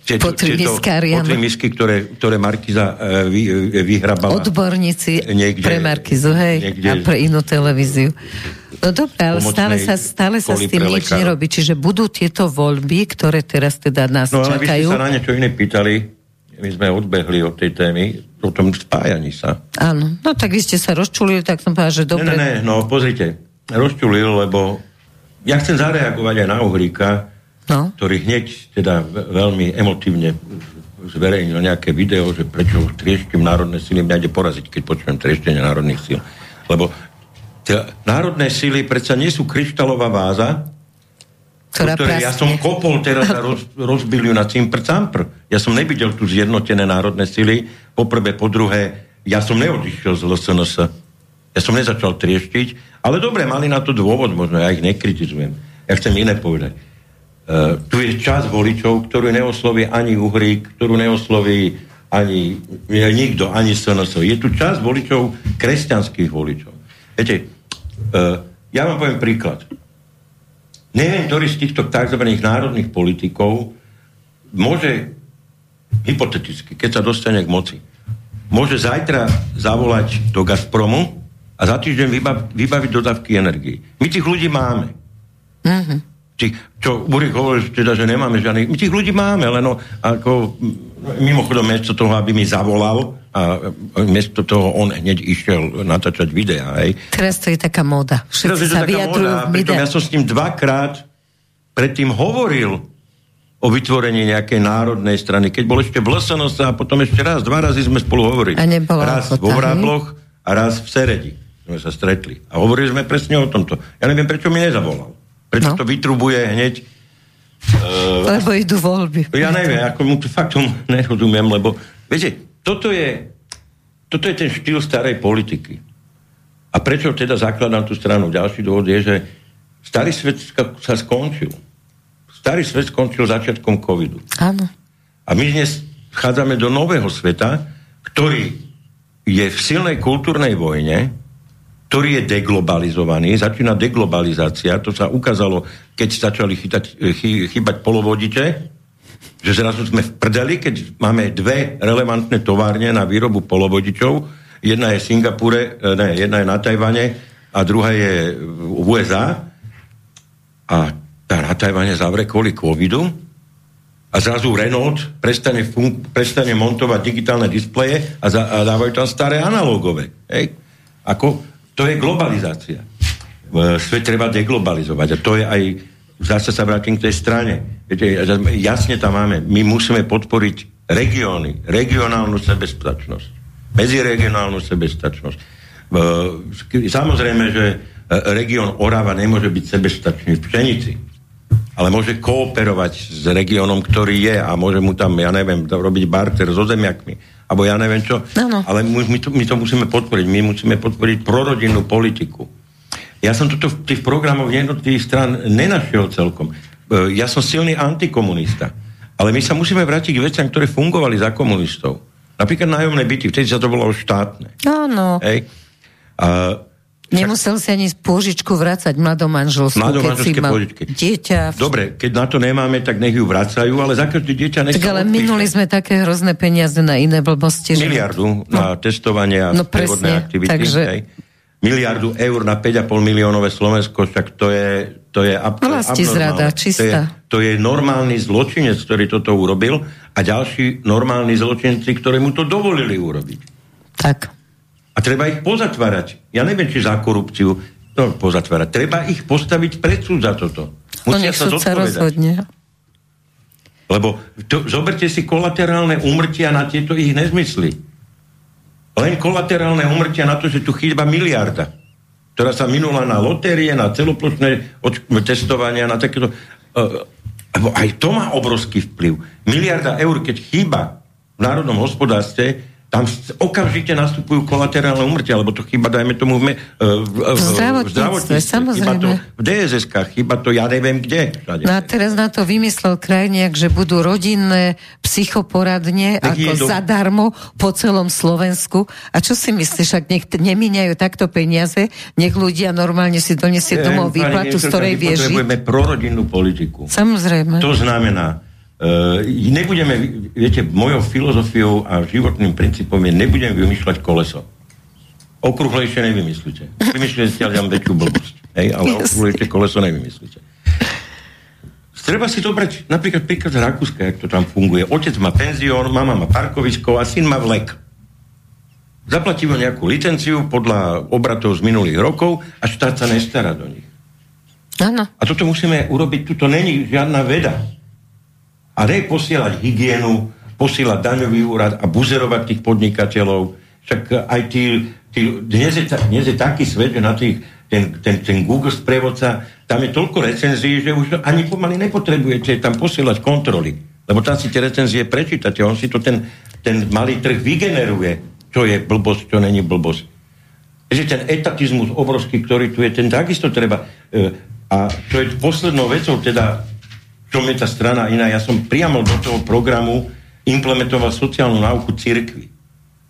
tieto, tieto misky, ktoré, ktoré Markiza uh, vy, uh, vyhrabala. Odborníci niekde, pre Markizu, hej, niekde, a pre inú televíziu. No dobre, ale stále sa, stále sa s tým nič nerobí. Čiže budú tieto voľby, ktoré teraz teda nás no, čakajú. No ale sa na niečo iné pýtali, my sme odbehli od tej témy, o tom spájaní sa. Áno, no tak vy ste sa rozčulili, tak som povedal, že dobre. Ne, ne, ne, no pozrite, rozčulil, lebo ja chcem zareagovať aj na Uhríka, no. ktorý hneď teda veľmi emotívne zverejnil nejaké video, že prečo trieštim národné síly, mňa ide poraziť, keď počujem trieštenie národných síl. Lebo tie národné síly predsa nie sú kryštálová váza, ktorá ktoré ja som kopol teraz a roz, rozbil ju na cimpr campr. Ja som nevidel tu zjednotené národné sily. Poprvé, po druhé, ja som neodišiel z LSNS. Ja som nezačal trieštiť, ale dobre, mali na to dôvod, možno ja ich nekritizujem. Ja chcem iné povedať tu je čas voličov, ktorú neosloví ani Uhrík, ktorú neosloví ani nikto, ani SNS. Je tu čas voličov, kresťanských voličov. Viete, uh, ja vám poviem príklad. Neviem, ktorý z týchto tzv. národných politikov môže hypoteticky, keď sa dostane k moci, môže zajtra zavolať do Gazpromu a za týždeň vybaviť dodávky energii. My tých ľudí máme. Mm-hmm či, čo Burik hovorí, teda, že nemáme žiadnych, my tých ľudí máme, len no, ako, mimochodom, miesto toho, aby mi zavolal, a miesto toho on hneď išiel natáčať videá, hej. Teraz to je taká móda. Všetci sa vyjadrujú v videách. Ja som s ním dvakrát predtým hovoril o vytvorení nejakej národnej strany. Keď bol ešte v LSNS a potom ešte raz, dva razy sme spolu hovorili. A nebola raz vo Vrábloch a raz v Seredi sme sa stretli. A hovorili sme presne o tomto. Ja neviem, prečo mi nezavolal. Prečo no. to vytrubuje hneď? Uh, lebo idú voľby. Ja neviem, ako mu to fakt tomu nerozumiem, lebo viete, toto je, toto je ten štýl starej politiky. A prečo teda zakladám tú stranu? Ďalší dôvod je, že starý svet sa skončil. Starý svet skončil začiatkom covidu. Áno. A my dnes vchádzame do nového sveta, ktorý je v silnej kultúrnej vojne, ktorý je deglobalizovaný, začína deglobalizácia, to sa ukázalo, keď začali chytať, chy, chybať polovodite, že zrazu sme v prdeli, keď máme dve relevantné továrne na výrobu polovodičov, jedna je v Singapure, e, ne, jedna je na Tajvane a druhá je v USA a. Tá na Tajvane zavre kvôli covidu a zrazu Renault prestane, fun- prestane montovať digitálne displeje a, za- a dávajú tam staré analógové. Ako, to je globalizácia. Svet treba deglobalizovať a to je aj zase sa vrátim k tej strane. Viete, jasne tam máme. My musíme podporiť regióny, regionálnu sebestačnosť, medziregionálnu sebestačnosť. Samozrejme, že región Orava nemôže byť sebestačný v pšenici ale môže kooperovať s regiónom, ktorý je a môže mu tam, ja neviem, robiť barter so zemiakmi, alebo ja neviem čo. Ano. Ale my to, my to musíme podporiť. My musíme podporiť prorodinnú politiku. Ja som toto v tých programoch jednotlivých stran nenašiel celkom. E, ja som silný antikomunista. Ale my sa musíme vrátiť k veciam, ktoré fungovali za komunistov. Napríklad nájomné byty, vtedy sa to bolo štátne. Áno. Hej. A Nemusel si ani pôžičku vrácať mladomanželskú, keď si mal pôžičky. dieťa. Dobre, keď na to nemáme, tak nech ju vracajú, ale za každé dieťa nech Tak ale odpíše. minuli sme také hrozné peniaze na iné blbosti. Že... Miliardu no. na testovanie a no, presne, aktivity. Takže... Hej. Miliardu eur na 5,5 miliónové Slovensko, však to je, to je ab- Vlasti zrada, čistá. To je, to je normálny zločinec, ktorý toto urobil a ďalší normálni zločinci, ktorí mu to dovolili urobiť. Tak. A treba ich pozatvárať. Ja neviem, či za korupciu to pozatvárať. Treba ich postaviť pred súd za toto. Musia sa sa rozhodne. Lebo to, zoberte si kolaterálne umrtia na tieto ich nezmysly. Len kolaterálne umrtia na to, že tu chýba miliarda, ktorá sa minula na lotérie, na celoplošné testovania, na takéto... Uh, aj to má obrovský vplyv. Miliarda eur, keď chýba v národnom hospodárstve, tam okamžite nastupujú kolaterálne umrtia, lebo to chyba, dajme tomu, v, v, v, v zdravotníctve, samozrejme. Chyba to v dss chyba to ja neviem kde. No a teraz na to vymyslel krajniak, že budú rodinné psychoporadne tak ako do... zadarmo po celom Slovensku. A čo si myslíš, ak nech nemíňajú takto peniaze, nech ľudia normálne si donesie domov výplatu, z ktorej vie žiť? Potrebujeme prorodinnú politiku. Samozrejme. To znamená, nebudeme, viete, mojou filozofiou a životným princípom je, nebudem vymýšľať koleso. Okruhlejšie nevymyslíte. Vymyslíte ale väčšiu blbosť. Hej, ale yes. okrúhlejšie koleso nevymyslíte. Treba si dobrať napríklad príklad z Rakúska, jak to tam funguje. Otec má penzión, mama má parkovisko a syn má vlek. Zaplatí mu nejakú licenciu podľa obratov z minulých rokov a štát sa nestará do nich. Ano. A toto musíme urobiť, tuto není žiadna veda a ne posielať hygienu, posielať daňový úrad a buzerovať tých podnikateľov. Však aj tí, tí dnes, je, dnes je taký svet, že na tých, ten, ten, ten Google sprievodca, tam je toľko recenzií, že už ani pomaly nepotrebujete tam posielať kontroly. Lebo tam si tie recenzie prečítate, on si to ten, ten malý trh vygeneruje, čo je blbosť, čo není blbosť. Takže ten etatizmus obrovský, ktorý tu je, ten takisto treba... E, a čo je poslednou vecou, teda čom je tá strana iná. Ja som priamo do toho programu implementoval sociálnu náuku cirkvi.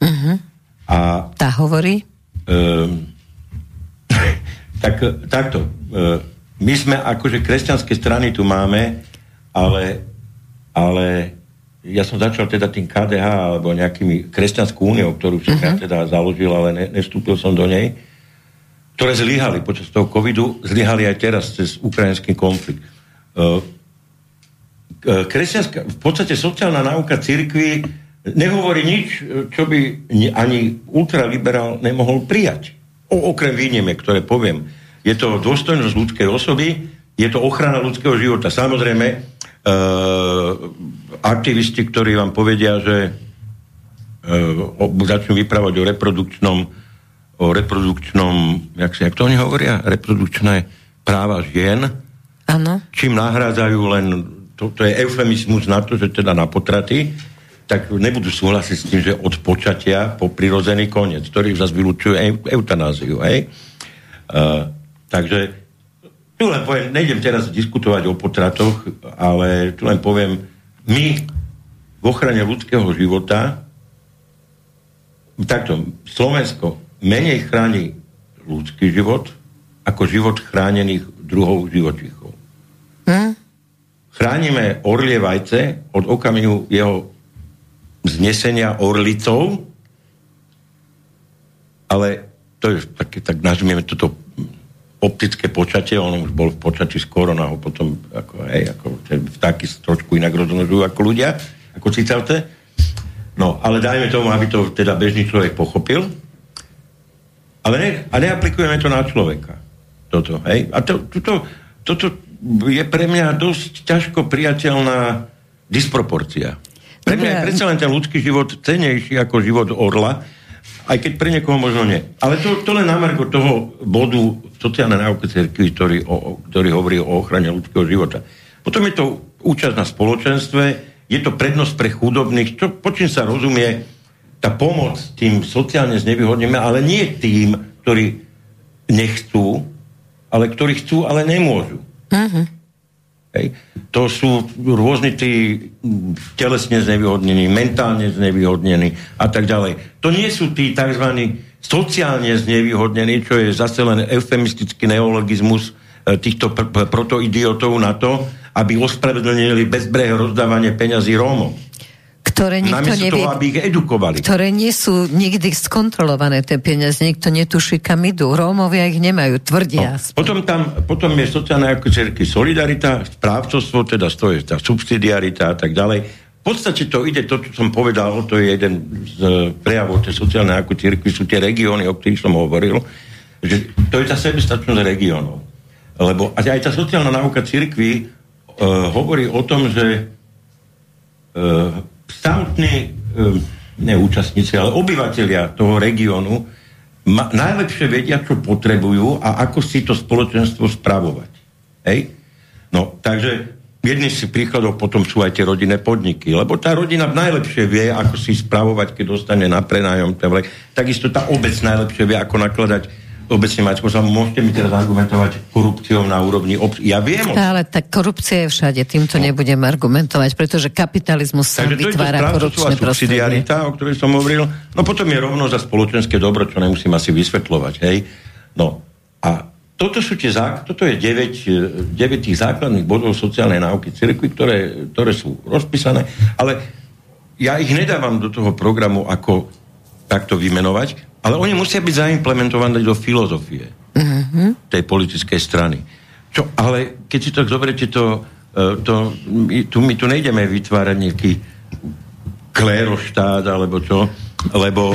Uh-huh. A, tá hovorí? Um, tak, takto. Uh, my sme akože kresťanské strany tu máme, ale, ale ja som začal teda tým KDH alebo nejakými kresťanskou úniou, ktorú som uh-huh. ja teda založil, ale ne, nevstúpil som do nej, ktoré zlyhali počas toho covidu, zlyhali aj teraz cez ukrajinský konflikt. Uh, kresťanská, v podstate sociálna náuka cirkvi nehovorí nič, čo by ani ultraliberál nemohol prijať. O, okrem výnimiek, ktoré poviem. Je to dôstojnosť ľudskej osoby, je to ochrana ľudského života. Samozrejme, e, aktivisti, ktorí vám povedia, že e, začnú vyprávať o reprodukčnom o reprodukčnom, jak, si, jak to oni hovoria, reprodukčné práva žien, ano. čím nahrádzajú len to, to je eufemizmus na to, že teda na potraty, tak nebudú súhlasiť s tým, že od počatia po prirodzený koniec, ktorý zase vylúčuje eu, eutanáziu. Hej? Uh, takže tu len poviem, nejdem teraz diskutovať o potratoch, ale tu len poviem, my v ochrane ľudského života takto, Slovensko menej chráni ľudský život ako život chránených druhov živočíchov. Hm? Chránime orlie vajce od okamihu jeho znesenia orlicou, ale to je tak, tak nazvieme toto optické počatie, on už bol v počatí skoro, no potom ako, hej, ako vtáky trošku inak rozmnožujú ako ľudia, ako cicavce. No, ale dajme tomu, aby to teda bežný človek pochopil. Ale ne, a neaplikujeme to na človeka. Toto, hej. A to, toto, toto je pre mňa dosť ťažko priateľná disproporcia. Pre mňa je predsa len ten ľudský život cenejší ako život orla, aj keď pre niekoho možno nie. Ale to, to len na toho bodu sociálnej náuky cerkvy, ktorý, o, ktorý hovorí o ochrane ľudského života. Potom je to účasť na spoločenstve, je to prednosť pre chudobných, čo, po čím sa rozumie tá pomoc tým sociálne znevýhodným, ale nie tým, ktorí nechcú, ale ktorí chcú, ale nemôžu. Uh-huh. Hej. To sú rôzni tí telesne znevýhodnení, mentálne znevýhodnení a tak ďalej. To nie sú tí tzv. sociálne znevýhodnení, čo je zase len eufemistický neologizmus e, týchto pr- pr- protoidiotov na to, aby ospravedlnili bezbrehé rozdávanie peňazí Rómom ktoré nikto nevie, toho, aby ich edukovali. Ktoré nie sú nikdy skontrolované, tie peniaze, nikto netuší, kam idú. Rómovia ich nemajú, tvrdia. No, potom, tam, potom je sociálna ako cerky solidarita, správcovstvo, teda to je tá subsidiarita a tak ďalej. V podstate to ide, to, čo som povedal, to je jeden z prejavov tej sociálnej ako cirkvi, sú tie regióny, o ktorých som hovoril, že to je tá sebestačnosť regiónov. Lebo aj tá sociálna náuka cirkvi uh, hovorí o tom, že uh, samotní neúčastníci, ale obyvateľia toho regiónu ma, najlepšie vedia, čo potrebujú a ako si to spoločenstvo spravovať. Hej? No, takže jedný z príkladov potom sú aj tie rodinné podniky, lebo tá rodina najlepšie vie, ako si spravovať, keď dostane na prenájom. Takisto tá obec najlepšie vie, ako nakladať obecne Maťko, sa môžete mi teraz argumentovať korupciou na úrovni obc. Ja viem. Ale tak korupcia je všade, týmto no. nebudem argumentovať, pretože kapitalizmus sa vytvára korupčné prostredie. o ktorej som hovoril. No potom je rovno za spoločenské dobro, čo nemusím asi vysvetľovať. Hej? No a toto, sú tie zák- toto je 9, 9 tých základných bodov sociálnej náuky cirkvi, ktoré, ktoré sú rozpísané, ale ja ich nedávam do toho programu ako takto vymenovať, ale oni musia byť zaimplementované do filozofie uh-huh. tej politickej strany. Čo, ale keď si to zoberiete, to, e, to, my, tu, my tu nejdeme vytvárať nejaký kléroštát alebo čo, lebo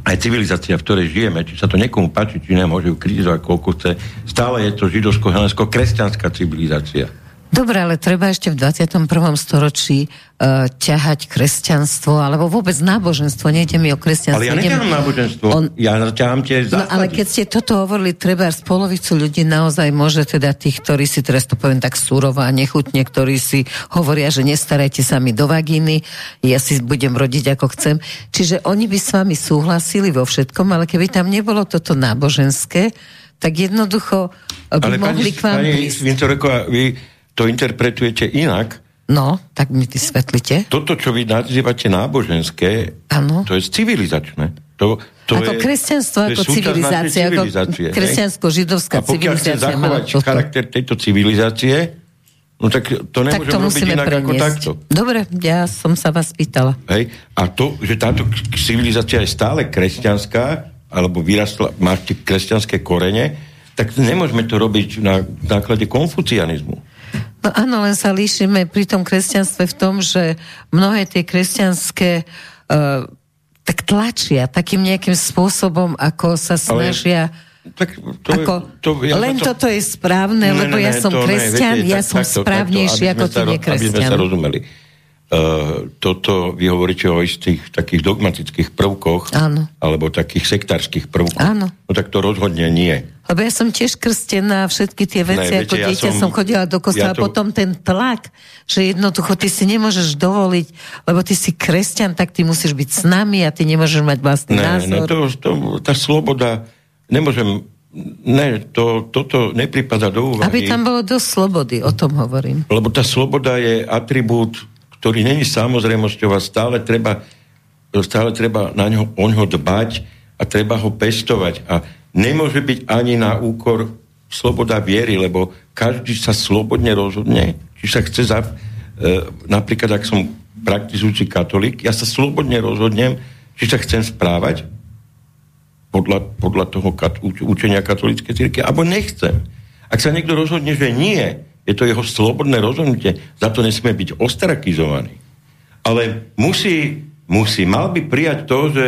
aj civilizácia, v ktorej žijeme, či sa to niekomu páči, či nemôže ju kritizovať koľko chce, stále je to židovsko-helensko-kresťanská civilizácia. Dobre, ale treba ešte v 21. storočí uh, ťahať kresťanstvo, alebo vôbec náboženstvo, nejde mi o kresťanstvo. Ale ja neťahám náboženstvo, on... ja ťahám tie zásady. No ale keď ste toto hovorili, treba z polovicu ľudí naozaj môže teda tých, ktorí si teraz to poviem tak súrovo a nechutne, ktorí si hovoria, že nestarajte sa mi do vagíny, ja si budem rodiť ako chcem. Čiže oni by s vami súhlasili vo všetkom, ale keby tam nebolo toto náboženské, tak jednoducho by ale mohli pani, k vám pani prísť. vy to interpretujete inak. No, tak mi vysvetlite. Toto, čo vy nazývate náboženské, ano. to je civilizačné. To, to ako je, kresťanstvo, ako civilizácia, ako kresťansko-židovská civilizácia. A zachovať charakter tejto civilizácie, no tak to nemôžeme tak to robiť inak preniesť. ako takto. Dobre, ja som sa vás pýtala. Hej, a to, že táto civilizácia je stále kresťanská, alebo vyrastla, má kresťanské korene, tak nemôžeme to robiť na základe konfucianizmu. No áno, len sa líšime pri tom kresťanstve v tom, že mnohé tie kresťanské uh, tak tlačia takým nejakým spôsobom, ako sa snažia... Ale... Tak to ako, to, ja len to... toto je správne, ne, lebo ne, ne, ja som kresťan, viete, ja tak, som takto, správnejší takto, ako ty nekresťan. Aby sme sa rozumeli. Uh, toto vy hovoríte o istých takých dogmatických prvkoch, Áno. alebo takých sektárskych prvkoch. Áno. No tak to rozhodne nie. Lebo ja som tiež krstená všetky tie veci, ne, ako viete, dieťa ja som, som chodila do kostola, ja to... potom ten tlak, že jednoducho ty si nemôžeš dovoliť, lebo ty si kresťan, tak ty musíš byť s nami a ty nemôžeš mať vlastný ne, názor. Ne, to, to, tá sloboda, nemôžem Ne, to, toto nepripada do úvahy. Aby tam bolo dosť slobody, o tom hovorím. Lebo tá sloboda je atribút ktorý není samozrejmosťou a stále treba, stále treba na ňo, o ňo dbať a treba ho pestovať. A nemôže byť ani na úkor sloboda viery, lebo každý sa slobodne rozhodne, či sa chce za, e, napríklad, ak som praktizujúci katolík, ja sa slobodne rozhodnem, či sa chcem správať podľa, podľa toho kat, učenia katolíckej cirkvi, alebo nechcem. Ak sa niekto rozhodne, že nie, je to jeho slobodné rozhodnutie, za to nesmie byť ostrakizovaný. Ale musí, musí, mal by prijať to, že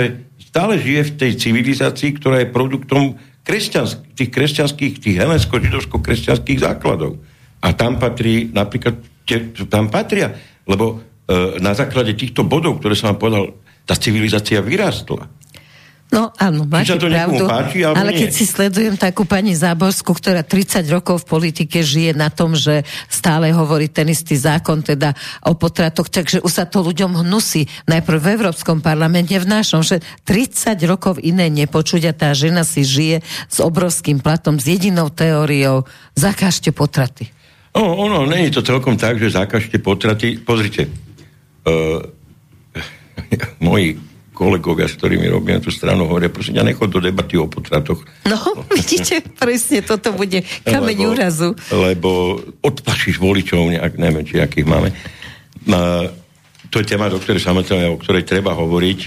stále žije v tej civilizácii, ktorá je produktom kresťansk- tých kresťanských, tých helensko-židovsko-kresťanských základov. A tam patrí napríklad, te, tam patria, lebo e, na základe týchto bodov, ktoré som vám povedal, tá civilizácia vyrástla. No áno, máte to pravdu, páči, ale nie. keď si sledujem takú pani Záborskú, ktorá 30 rokov v politike žije na tom, že stále hovorí ten istý zákon, teda o potratoch, takže už sa to ľuďom hnusí. Najprv v Európskom parlamente, v našom, že 30 rokov iné nepočuť a tá žena si žije s obrovským platom, s jedinou teóriou, zakážte potraty. No, ono, je to celkom tak, že zakážte potraty. Pozrite, uh, moji kolegovia, s ktorými robíme tú stranu, hovoria, prosím, ja nechod do debaty o potratoch. No, vidíte, presne toto bude kameň lebo, úrazu. Lebo odplašíš voličov, nejak, neviem, či akých máme. A, to je téma, do ktorej samozrejme, o ktorej treba hovoriť.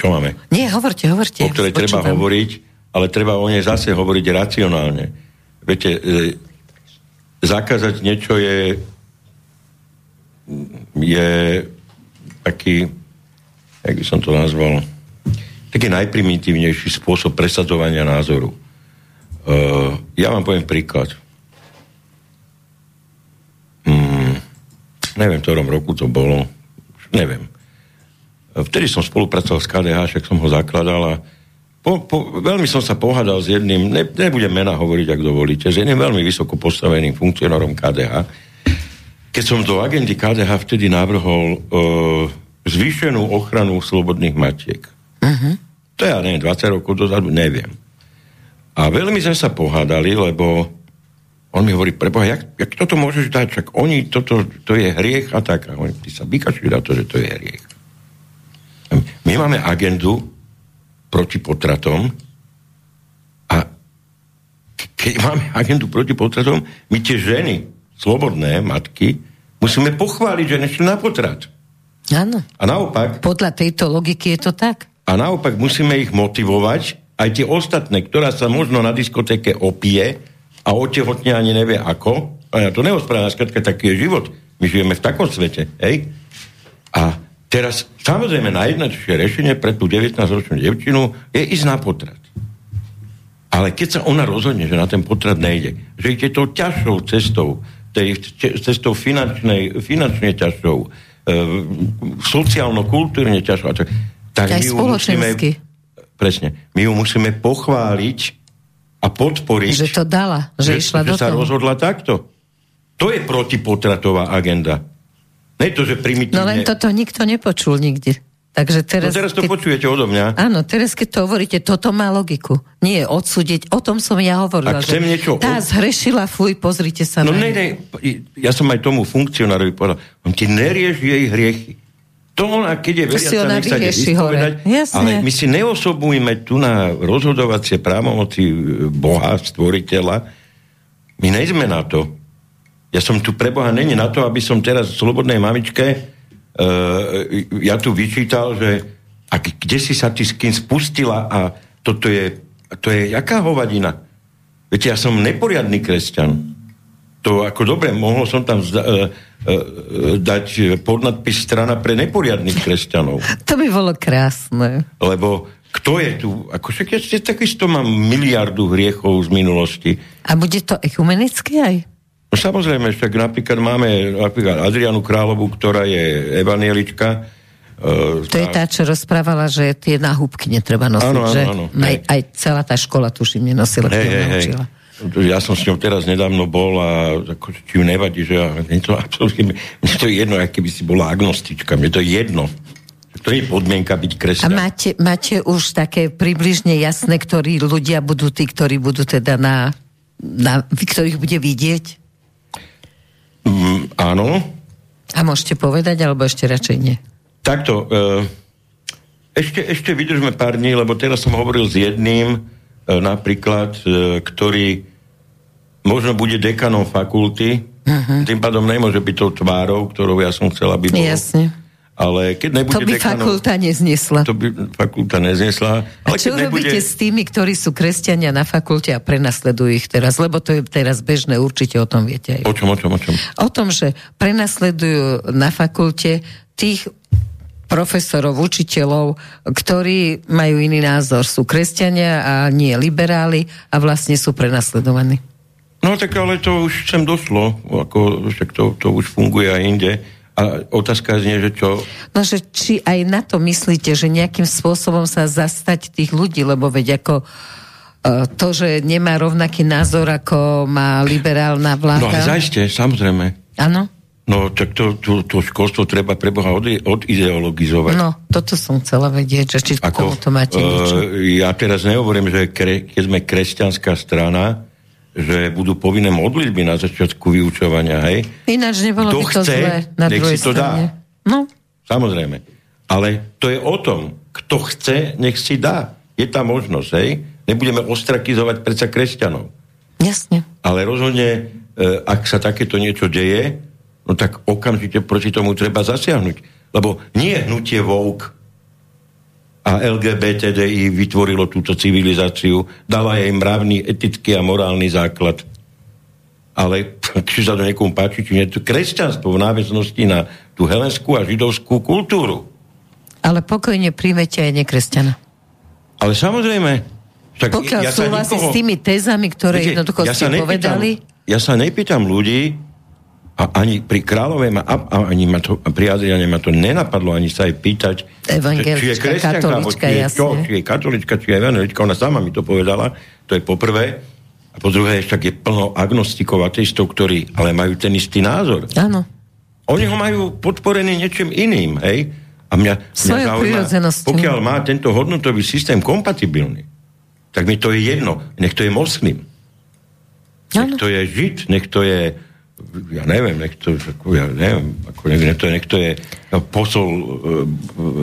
Čo máme? Nie, hovorte, hovorte. O ktorej treba hovoriť, ale treba o nej zase hovoriť racionálne. Viete, e, zakázať niečo je je taký, jak by som to nazval, taký najprimitívnejší spôsob presadzovania názoru. Uh, ja vám poviem príklad. Hmm, neviem, v ktorom roku to bolo. Neviem. Vtedy som spolupracoval s KDH, však som ho zakladal a po, po, veľmi som sa pohádal s jedným, ne, nebudem mena hovoriť, ak dovolíte, s jedným veľmi vysoko postaveným funkcionárom KDH, keď som do agendy KDH vtedy navrhol uh, zvýšenú ochranu slobodných matiek. Uh-huh. To ja neviem, 20 rokov dozadu, neviem. A veľmi sme sa pohádali, lebo on mi hovorí, preboha, jak, jak toto môžeš dať, čak oni, toto, to je hriech a tak. A oni, ty sa vykačujú na to, že to je hriech. My máme agendu proti potratom a keď máme agendu proti potratom, my tie ženy, slobodné matky, musíme pochváliť, že nešli na potrat. Áno. A naopak... Podľa tejto logiky je to tak. A naopak musíme ich motivovať, aj tie ostatné, ktorá sa možno na diskotéke opije a otehotne ani nevie ako. A ja to neospravedlňujem, skratka taký je život. My žijeme v takom svete, hej? A teraz, samozrejme, najjednoduchšie riešenie pre tú 19-ročnú devčinu je ísť na potrat. Ale keď sa ona rozhodne, že na ten potrat nejde, že ide tou ťažšou cestou, tej cestou finančnej, finančne ťažšou, e, sociálno-kultúrne ťažšou, tak, tak my ju musíme, presne, my ju musíme pochváliť a podporiť. Že to dala, že, že išla že do sa toho. rozhodla takto. To je protipotratová agenda. Ne to, že primitívne... No len toto nikto nepočul nikdy. Takže teraz, no teraz to keď, počujete odo mňa. Áno, teraz keď to hovoríte, toto má logiku. Nie odsúdiť, o tom som ja hovorila. Ak chcem niečo... Tá zhrešila, fuj, pozrite sa No ne, ne, ja som aj tomu funkcionárovi povedal, on ti nerieš jej hriechy. To ona, keď je veriaca, nech sa vyspovedať, ale my si neosobujeme tu na rozhodovacie právomoci Boha, stvoriteľa. My nejsme na to. Ja som tu pre Boha není na to, aby som teraz slobodnej mamičke ja tu vyčítal, že a kde si sa ty s kým spustila a toto je, to je jaká hovadina? Viete, ja som neporiadný kresťan. To ako dobre, mohol som tam zda, uh, uh, dať podnadpis strana pre neporiadných kresťanov. To by bolo krásne. Lebo kto je tu? Ako však ja takisto mám miliardu hriechov z minulosti. A bude to ekumenické aj? No samozrejme, však napríklad máme napríklad Adrianu Královu, ktorá je evanielička. Uh, to tá... je tá, čo rozprávala, že tie náhubky netreba nosiť, áno, áno, že áno, aj, aj celá tá škola, tuším, nenosila, hey, hey, hey. Ja som s ňou teraz nedávno bol a ako, či ju nevadí, že ja, mne to absolútne, mne to je jedno, aké by si bola agnostička, mne to je jedno. To je podmienka byť kresťan. A máte, máte už také približne jasné, ktorí ľudia budú tí, ktorí budú teda na, na ktorých bude vidieť? Mm, áno. A môžete povedať, alebo ešte radšej nie? Takto. E, ešte, ešte vydržme pár dní, lebo teraz som hovoril s jedným, e, napríklad, e, ktorý možno bude dekanom fakulty, uh-huh. tým pádom nemôže byť tou tvárou, ktorou ja som chcela, aby bol. Jasne. Ale keď nebude To by dekanov, fakulta neznesla. To by fakulta neznesla. A Ale čo keď robíte nebude... s tými, ktorí sú kresťania na fakulte a prenasledujú ich teraz? Lebo to je teraz bežné, určite o tom viete aj. O čom, o čom, o čom? O tom, že prenasledujú na fakulte tých profesorov, učiteľov, ktorí majú iný názor. Sú kresťania a nie liberáli a vlastne sú prenasledovaní. No tak ale to už sem došlo, ako, však to, to už funguje aj inde. A otázka znie, že čo... No, že či aj na to myslíte, že nejakým spôsobom sa zastať tých ľudí, lebo veď ako e, to, že nemá rovnaký názor, ako má liberálna vláda. No a zaiste, samozrejme. Áno? No tak to, to, to školstvo treba pre Boha od, odideologizovať. No, toto som chcela vedieť, že či k tomu to máte niečo. e, ja teraz nehovorím, že kre, keď sme kresťanská strana, že budú povinné modlitby na začiatku vyučovania, hej? Ináč nebolo Kto by to chce, zlé na nech si to strane. dá. No, Samozrejme. Ale to je o tom, kto chce, nech si dá. Je tá možnosť, hej? Nebudeme ostrakizovať predsa kresťanov. jasne. Ale rozhodne, e, ak sa takéto niečo deje, no tak okamžite proti tomu treba zasiahnuť. Lebo nie hnutie Vouk a LGBTDI vytvorilo túto civilizáciu, dala jej mravný, etický a morálny základ. Ale či sa to niekomu páči, či nie, to kresťanstvo v náväznosti na tú helenskú a židovskú kultúru. Ale pokojne príjmete aj nekresťana. Ale samozrejme, však Pokiaľ ja súhlasí nikoho- s tými tézami, ktoré Viete, jednoducho ja ste nepýtam- povedali, Ja sa nepýtam ľudí, a ani pri Kráľovej ma, a, ani ma to, pri Adriane ma to nenapadlo ani sa aj pýtať, či je kresťanka, či je, čo, či je katolička, či je evangelička, ona sama mi to povedala, to je poprvé. A po druhé, však je plno agnostikov, ateistov, ktorí ale majú ten istý názor. áno, Oni ho majú podporený niečím iným, hej? A mňa, mňa zaujíma, pokiaľ má tento hodnotový systém kompatibilný, tak mi to je jedno. Nech to je moslim, nech to je žid, nech to je ja neviem, nech to, ako, ja neviem, ako nech to, nech to je no, posol e,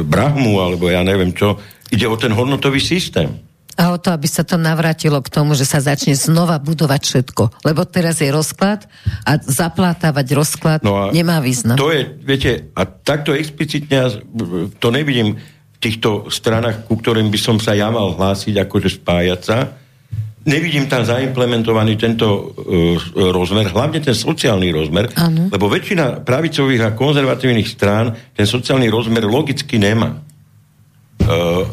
Brahmu, alebo ja neviem čo. Ide o ten hodnotový systém. A o to, aby sa to navrátilo k tomu, že sa začne znova budovať všetko. Lebo teraz je rozklad a zaplátavať rozklad No a nemá význam. To je, viete, a takto explicitne to nevidím v týchto stranách, ku ktorým by som sa ja mal hlásiť, akože spájať sa. Nevidím tam zaimplementovaný tento uh, rozmer, hlavne ten sociálny rozmer, Áno. lebo väčšina pravicových a konzervatívnych strán ten sociálny rozmer logicky nemá. Uh,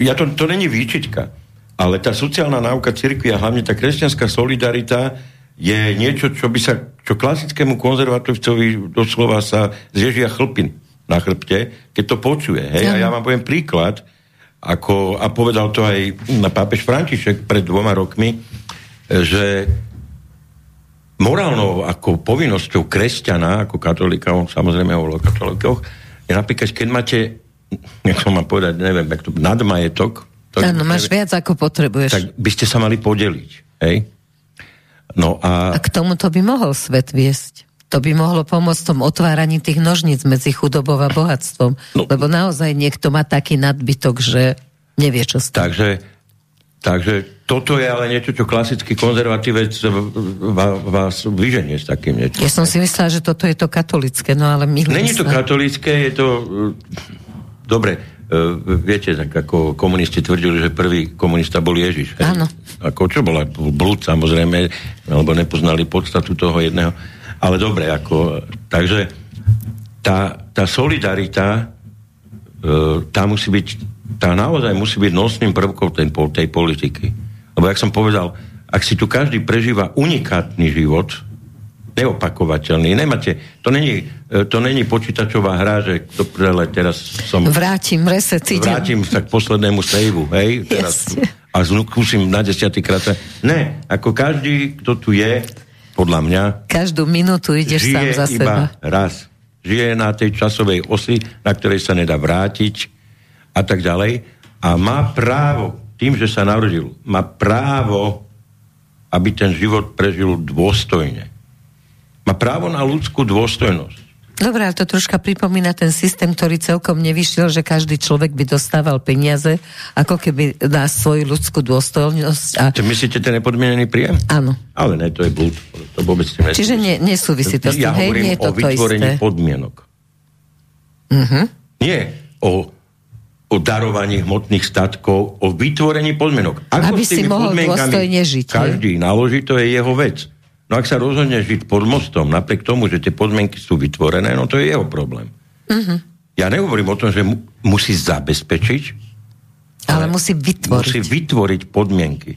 ja to, to není výčitka, ale tá sociálna náuka cirkvi a hlavne tá kresťanská solidarita je niečo, čo by sa, čo klasickému konzervatívcovi doslova sa zježia chlpin na chrbte, keď to počuje. Hej? A ja vám poviem príklad, ako, a povedal to aj na pápež František pred dvoma rokmi, že morálnou ako povinnosťou kresťana, ako katolika, on samozrejme hovoril o katolikoch, je napríklad, keď máte, jak som mám povedať, neviem, jak to, nadmajetok, to, Áno, máš viac, ako potrebuješ. tak by ste sa mali podeliť. Hej? No A a, k tomuto by mohol svet viesť. To by mohlo pomôcť v tom otváraní tých nožníc medzi chudobou a bohatstvom. No. Lebo naozaj niekto má taký nadbytok, že nevie, čo s tým. takže, takže toto je ale niečo, čo klasický konzervatívec va- vás vyženie s takým niečím. Ja som si myslela, že toto je to katolické, no ale my Není to katolické, je to... uh, Dobre, uh, viete, tak ako komunisti tvrdili, že prvý komunista bol Ježiš. Áno. Ako čo bola blúd, samozrejme, alebo nepoznali podstatu toho jedného. Ale dobre, ako... Takže tá, tá solidarita, uh, tá musí byť, tá naozaj musí byť nosným prvkom tej, tej politiky. Lebo, jak som povedal, ak si tu každý prežíva unikátny život, neopakovateľný. Nemáte, to není, e, to není počítačová hra, že to, ale teraz som... Vrátim, reset, idem. Vrátim sa k poslednému saveu, hej? Teraz, Jasne. a skúsim na desiatýkrát. Ne, ako každý, kto tu je, podľa mňa, Každú minútu ideš sám za iba seba. raz. Žije na tej časovej osi, na ktorej sa nedá vrátiť a tak ďalej. A má právo, tým, že sa narodil, má právo, aby ten život prežil dôstojne. Má právo na ľudskú dôstojnosť. Dobre, ale to troška pripomína ten systém, ktorý celkom nevyšiel, že každý človek by dostával peniaze, ako keby na svoju ľudskú dôstojnosť. A... To myslíte ten nepodmienený príjem? Áno. Ale ne, to je blúd. To vôbec tým. Čiže ne, nesúvisí to s tým. Ja Hej, hovorím nie je to o vytvorení isté. podmienok. Uh-huh. Nie o, o darovaní hmotných statkov, o vytvorení podmienok. Ako Aby si mohol dôstojne žiť, Každý naloží, to je jeho vec. No ak sa rozhodne žiť pod mostom, napriek tomu, že tie podmienky sú vytvorené, no to je jeho problém. Uh-huh. Ja nehovorím o tom, že mu, musí zabezpečiť, Ale musí vytvoriť. musí vytvoriť podmienky.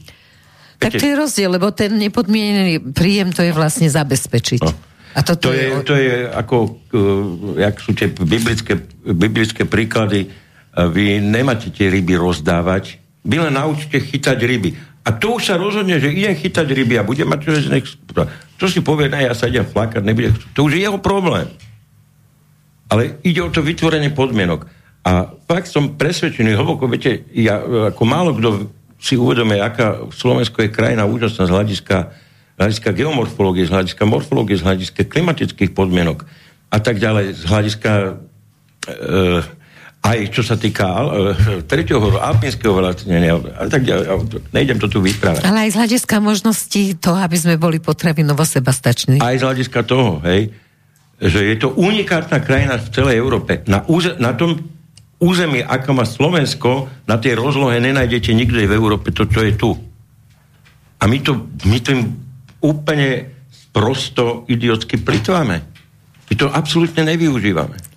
Tak Viete- to je rozdiel, lebo ten nepodmienený príjem to je vlastne zabezpečiť. No. A toto To je, to je ako, uh, jak sú tie biblické, biblické príklady, uh, vy nemáte tie ryby rozdávať, vy len naučite chytať ryby. A to už sa rozhodne, že idem chytať ryby a budem mať nech, to si povie, ne, ja sa idem flakať, nebude, to už je jeho problém. Ale ide o to vytvorenie podmienok. A fakt som presvedčený, hlboko, viete, ja, ako málo kto si uvedomuje, aká Slovensko je krajina úžasná z hľadiska, z hľadiska geomorfológie, z hľadiska morfológie, z hľadiska klimatických podmienok a tak ďalej, z hľadiska e, aj čo sa týka e, tretieho alpinského vlastnenia a tak ďalej. To- Nejdem to tu vyprávať. Ale aj z hľadiska možností toho, aby sme boli potravinovo sebastační. aj z hľadiska toho, hej, že je to unikátna krajina v celej Európe. Na, úze, na tom území, ako má Slovensko, na tej rozlohe nenájdete nikde v Európe to, čo je tu. A my to, my tým úplne prosto idiotsky plitváme. My to absolútne nevyužívame.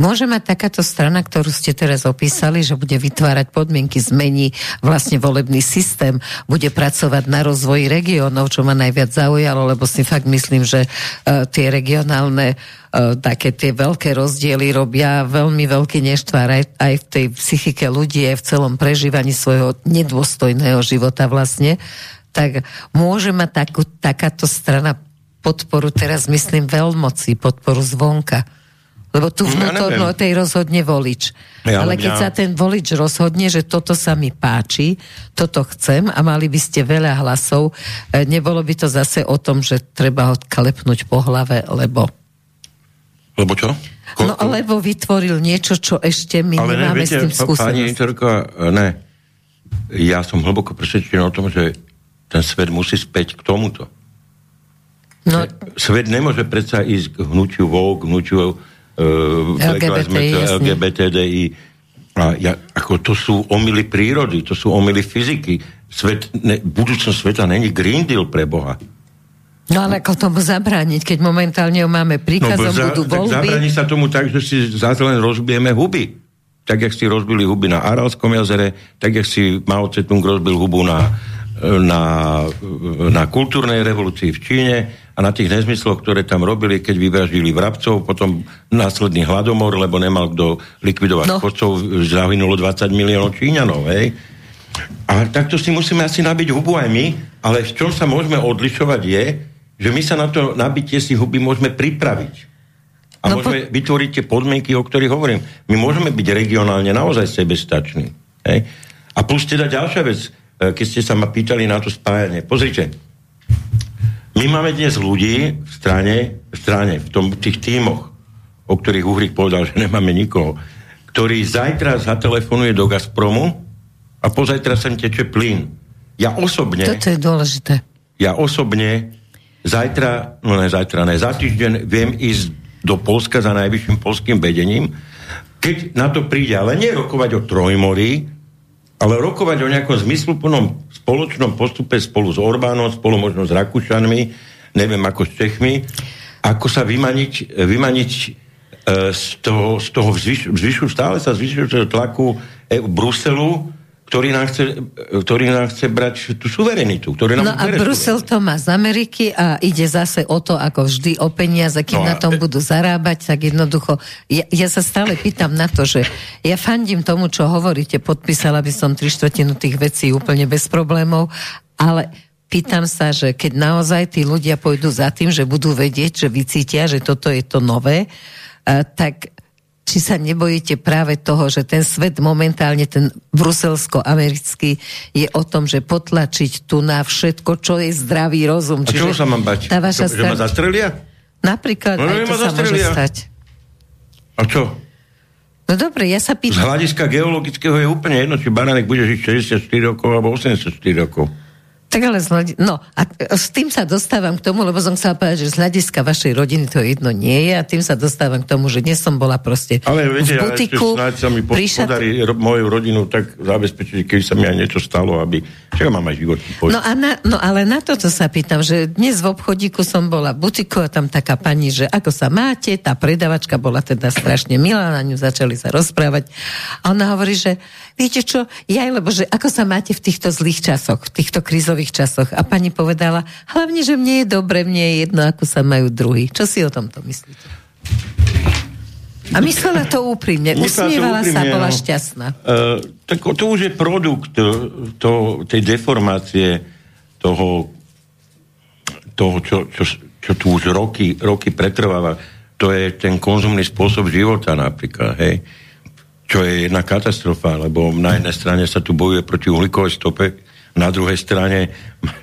Môže mať takáto strana, ktorú ste teraz opísali, že bude vytvárať podmienky, zmení vlastne volebný systém, bude pracovať na rozvoji regiónov, čo ma najviac zaujalo, lebo si fakt myslím, že uh, tie regionálne uh, také tie veľké rozdiely robia veľmi veľký neštvár aj, aj v tej psychike ľudí, aj v celom prežívaní svojho nedôstojného života vlastne. Tak môže mať takú, takáto strana podporu, teraz myslím veľmoci, podporu zvonka. Lebo tu Ja vnútorno neviem. tej rozhodne volič. Ja, Ale keď ja- sa ten volič rozhodne, že toto sa mi páči, toto chcem a mali by ste veľa hlasov, e, nebolo by to zase o tom, že treba ho klepnúť po hlave, lebo... Lebo čo? Ko- No lebo vytvoril niečo, čo ešte my Ale ne, nemáme viete, s tým pa- Pani skúsenosť. Interka, ne. Ja som hlboko presvedčený o tom, že ten svet musí späť k tomuto. No, Svet nemôže predsa ísť k hnutiu VOG, k hnutiu uh, LGBT, jasne. LGBTDI. A ja, ako to sú omily prírody, to sú omily fyziky. Svet, ne, budúcnosť sveta není Green Deal pre Boha. no ale ako tomu zabrániť, keď momentálne ho máme príkazom, za- budú No, voľby. zabraní sa tomu tak, že si zase len rozbijeme huby. Tak, jak si rozbili huby na Aralskom jazere, tak, jak si Mao Tse-tung rozbil hubu na, na, na kultúrnej revolúcii v Číne a na tých nezmysloch, ktoré tam robili, keď vyvraždili vrabcov, potom následný hladomor, lebo nemal kto likvidovať No. chodcov, zahynulo 20 miliónov Číňanov, hej. A takto si musíme asi nabiť hubu aj my, ale v čom sa môžeme odlišovať je, že my sa na to nabitie si huby môžeme pripraviť. A No môžeme po... vytvoriť tie podmienky, o ktorých hovorím. My môžeme byť regionálne naozaj sebestační. Hej? A plus teda ďalšia vec, keď ste sa ma pýtali na to spájanie. Pozrite, my máme dnes ľudí v strane, v strane, v tom, tých tímoch, o ktorých Uhrik povedal, že nemáme nikoho, ktorý zajtra zatelefonuje do Gazpromu a pozajtra sem teče plyn. Ja osobne... Toto je dôležité. Ja osobne zajtra, no ne zajtra, ne, za týždeň viem ísť do Polska za najvyšším polským vedením, keď na to príde, ale nie rokovať o Trojmorí, ale rokovať o nejakom zmysluplnom spoločnom postupe spolu s Orbánom, spolu možno s Rakúšanmi, neviem ako s Čechmi, ako sa vymaniť, vymaniť e, z toho, z toho zvyšu, zvyšu, stále sa zvyšujúceho tlaku e, Bruselu, ktorý nám, chce, e, ktorý nám chce brať tú suverenitu. Ktorý nám No a Brusel to má z Ameriky a ide zase o to, ako vždy, o peniaze, keď No na tom budú zarábať, tak jednoducho... Ja, ja sa stále pýtam na to, že ja fandím tomu, čo hovoríte, podpísala by som tri štvrtinu tých vecí úplne bez problémov, ale pýtam sa, že keď naozaj tí ľudia pôjdu za tým, že budú vedieť, že vycítia, že toto je to nové, eh, tak či sa nebojíte práve toho, že ten svet momentálne, ten bruselsko-americký, je o tom, že potlačiť tu na všetko, čo je zdravý rozum. A čoho sa mám bať? Tá vaša Čo, že ma strana- zastrelia? Napríklad No, aj to sa môže stať. A čo? No dobre, ja sa Z pýtam. hľadiska geologického je úplne jedno, či Baranek bude žiť 64 rokov alebo 84 rokov. Tak ale z hľadi- no, a s tým sa dostávam k tomu, lebo som chcela povedať, že z hľadiska vašej rodiny to jedno nie je a tým sa dostávam k tomu, že dnes som bola proste ale viete, v butiku. Ale sa mi prišat... podarí ro- moju rodinu tak zabezpečiť, keby sa mi aj niečo stalo, aby... Čo mám aj život? No, a na, no ale na toto sa pýtam, že dnes v obchodíku som bola v butiku a tam taká pani, že ako sa máte, tá predavačka bola teda strašne milá, na ňu začali sa rozprávať a ona hovorí, že viete čo, ja lebo že ako sa máte v týchto zlých časoch, v týchto krízových časoch. A pani povedala, hlavne, že mne je dobre, mne je jedno, ako sa majú druhý. Čo si o tomto myslíte? A myslela to úprimne, usmievala sa, bola no. šťastná. Uh, tak to už je produkt to, to, tej deformácie toho, toho čo, čo, čo tu už roky, roky pretrváva. To je ten konzumný spôsob života napríklad, hej. Uh, čo je jedna katastrofa, lebo na jednej strane sa tu bojuje proti uhlíkovej stope, na druhej strane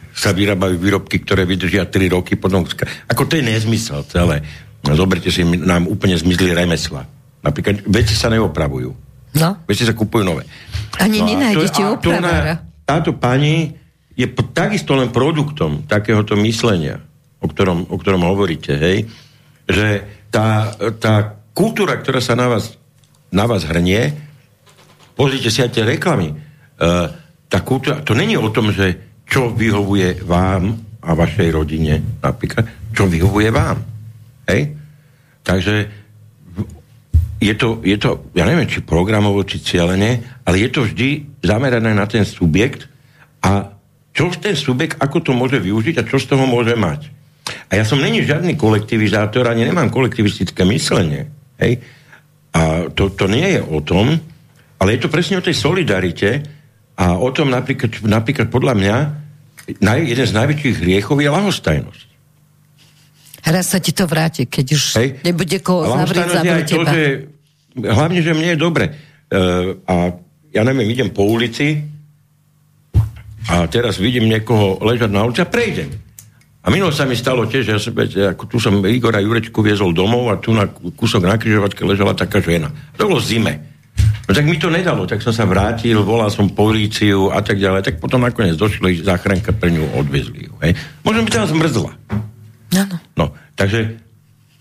sa vyrábajú výrobky, ktoré vydržia 3 roky, potom... Ako to je nezmysel celé. No, zoberte si, nám úplne zmizli remesla. Napríklad veci sa neopravujú. No. Veci sa kupujú nové. Ani no nenájdete opravára. Táto pani je takisto len produktom takéhoto myslenia, o ktorom, o ktorom hovoríte, hej, že tá, tá kultúra, ktorá sa na vás na vás hrnie, pozrite si aj tie reklamy. Uh, tá kultúra, to není o tom, že čo vyhovuje vám a vašej rodine napríklad, čo vyhovuje vám. Hej? Takže je to, je to, ja neviem, či programovo, či cieľene, ale je to vždy zamerané na ten subjekt a čo ten subjekt, ako to môže využiť a čo z toho môže mať. A ja som není žiadny kolektivizátor, ani nemám kolektivistické myslenie. Hej? A to, to nie je o tom, ale je to presne o tej solidarite a o tom napríklad, napríklad podľa mňa naj, jeden z najväčších hriechov je lahostajnosť. Raz sa ti to vráti, keď už Hej. nebude koho zavrieť, zavrieť to, že, hlavne, že mne je dobre. Uh, a ja neviem, idem po ulici a teraz vidím niekoho ležať na ulici a prejdem. A minulo sa mi stalo tiež, že ja som, ako tu som Igora Jurečku viezol domov a tu na kúsok na križovatke ležala taká žena. To bolo zime. No tak mi to nedalo, tak som sa vrátil, volal som políciu a tak ďalej. Tak potom nakoniec došli záchranka pre ňu odvezli ju. Hej. Možno by tam zmrzla. Áno. No, takže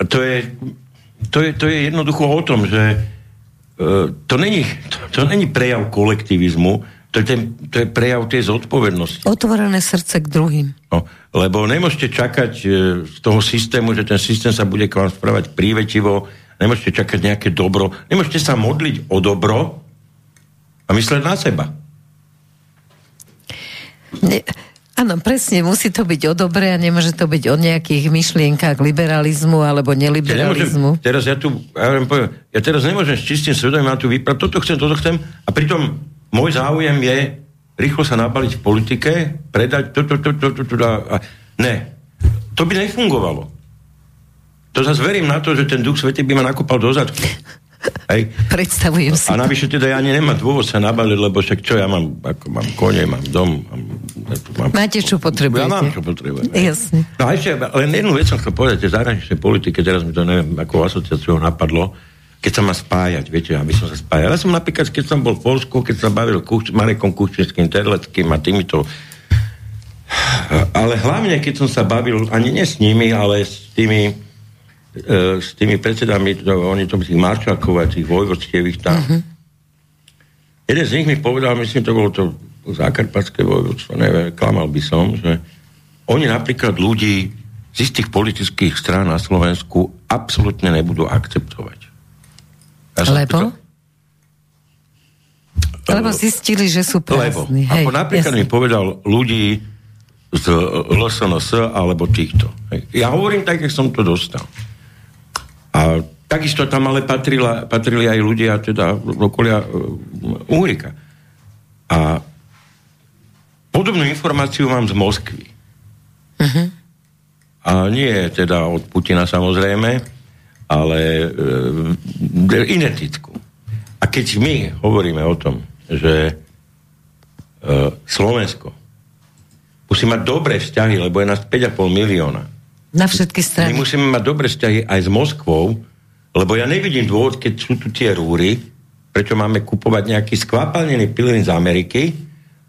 to je, to je, to je jednoducho o tom, že uh, to, není, to, to není prejav kolektivizmu, to je, ten, to je prejav tej zodpovednosti. Otvorené srdce k druhým. No, lebo nemôžete čakať e, z toho systému, že ten systém sa bude k vám správať prívetivo, nemôžete čakať nejaké dobro, nemôžete sa modliť o dobro a mysleť na seba. Ne, áno, presne, musí to byť o dobre a nemôže to byť o nejakých myšlienkách liberalizmu alebo neliberalizmu. Ja nemôžem, teraz ja tu, ja, poviem, ja teraz nemôžem s čistým svedomím na tú vyprať, toto chcem, toto chcem a pritom môj záujem je rýchlo sa nabaliť v politike, predať to, to, to, to, to, to a, a ne. To by nefungovalo. To zase verím na to, že ten duch svety by ma nakopal do zadku. Hej. Predstavujem si. A navyše teda ja ani nemám dôvod sa nabaliť, lebo však čo, ja mám, ako mám kone, mám dom. Mám, mám, Máte, čo potrebujete. Ja mám, čo potrebujem. Jasne. No a ešte, len jednu vec som chcel povedať, že zahraničnej politike, teraz mi to neviem, ako asociáciu napadlo, keď sa má spájať, viete, aby som sa spájal. Ja som napríklad, keď som bol v Polsku, keď sa bavil Kuč, Marekom Kučinským, Terleckým a týmito ale hlavne, keď som sa bavil, ani nie s nimi, ale s tými e, s tými predsedami, to, oni to tých maršalkov a tých vojvodstievých tam. Uh-huh. Jeden z nich mi povedal, myslím, to bolo to zákarpatské vojvodstvo, neviem, klamal by som, že oni napríklad ľudí z istých politických strán na Slovensku absolútne nebudú akceptovať. Ja Lebo? To... Lebo zistili, že sú prázdni. Lebo. Hej, ako napríklad jasne. mi povedal ľudí z LSNS alebo týchto. Hej. Ja hovorím tak, jak som to dostal. A takisto tam ale patrila, patrili aj ľudia teda v okolia uh, Uhrika. A podobnú informáciu mám z Moskvy. Uh-huh. A nie teda od Putina samozrejme, ale e, identickú. A keď my hovoríme o tom, že e, Slovensko musí mať dobré vzťahy, lebo je nás 5,5 milióna. Na všetky strany. My musíme mať dobré vzťahy aj s Moskvou, lebo ja nevidím dôvod, keď sú tu tie rúry, prečo máme kupovať nejaký skvapalnený pilín z Ameriky,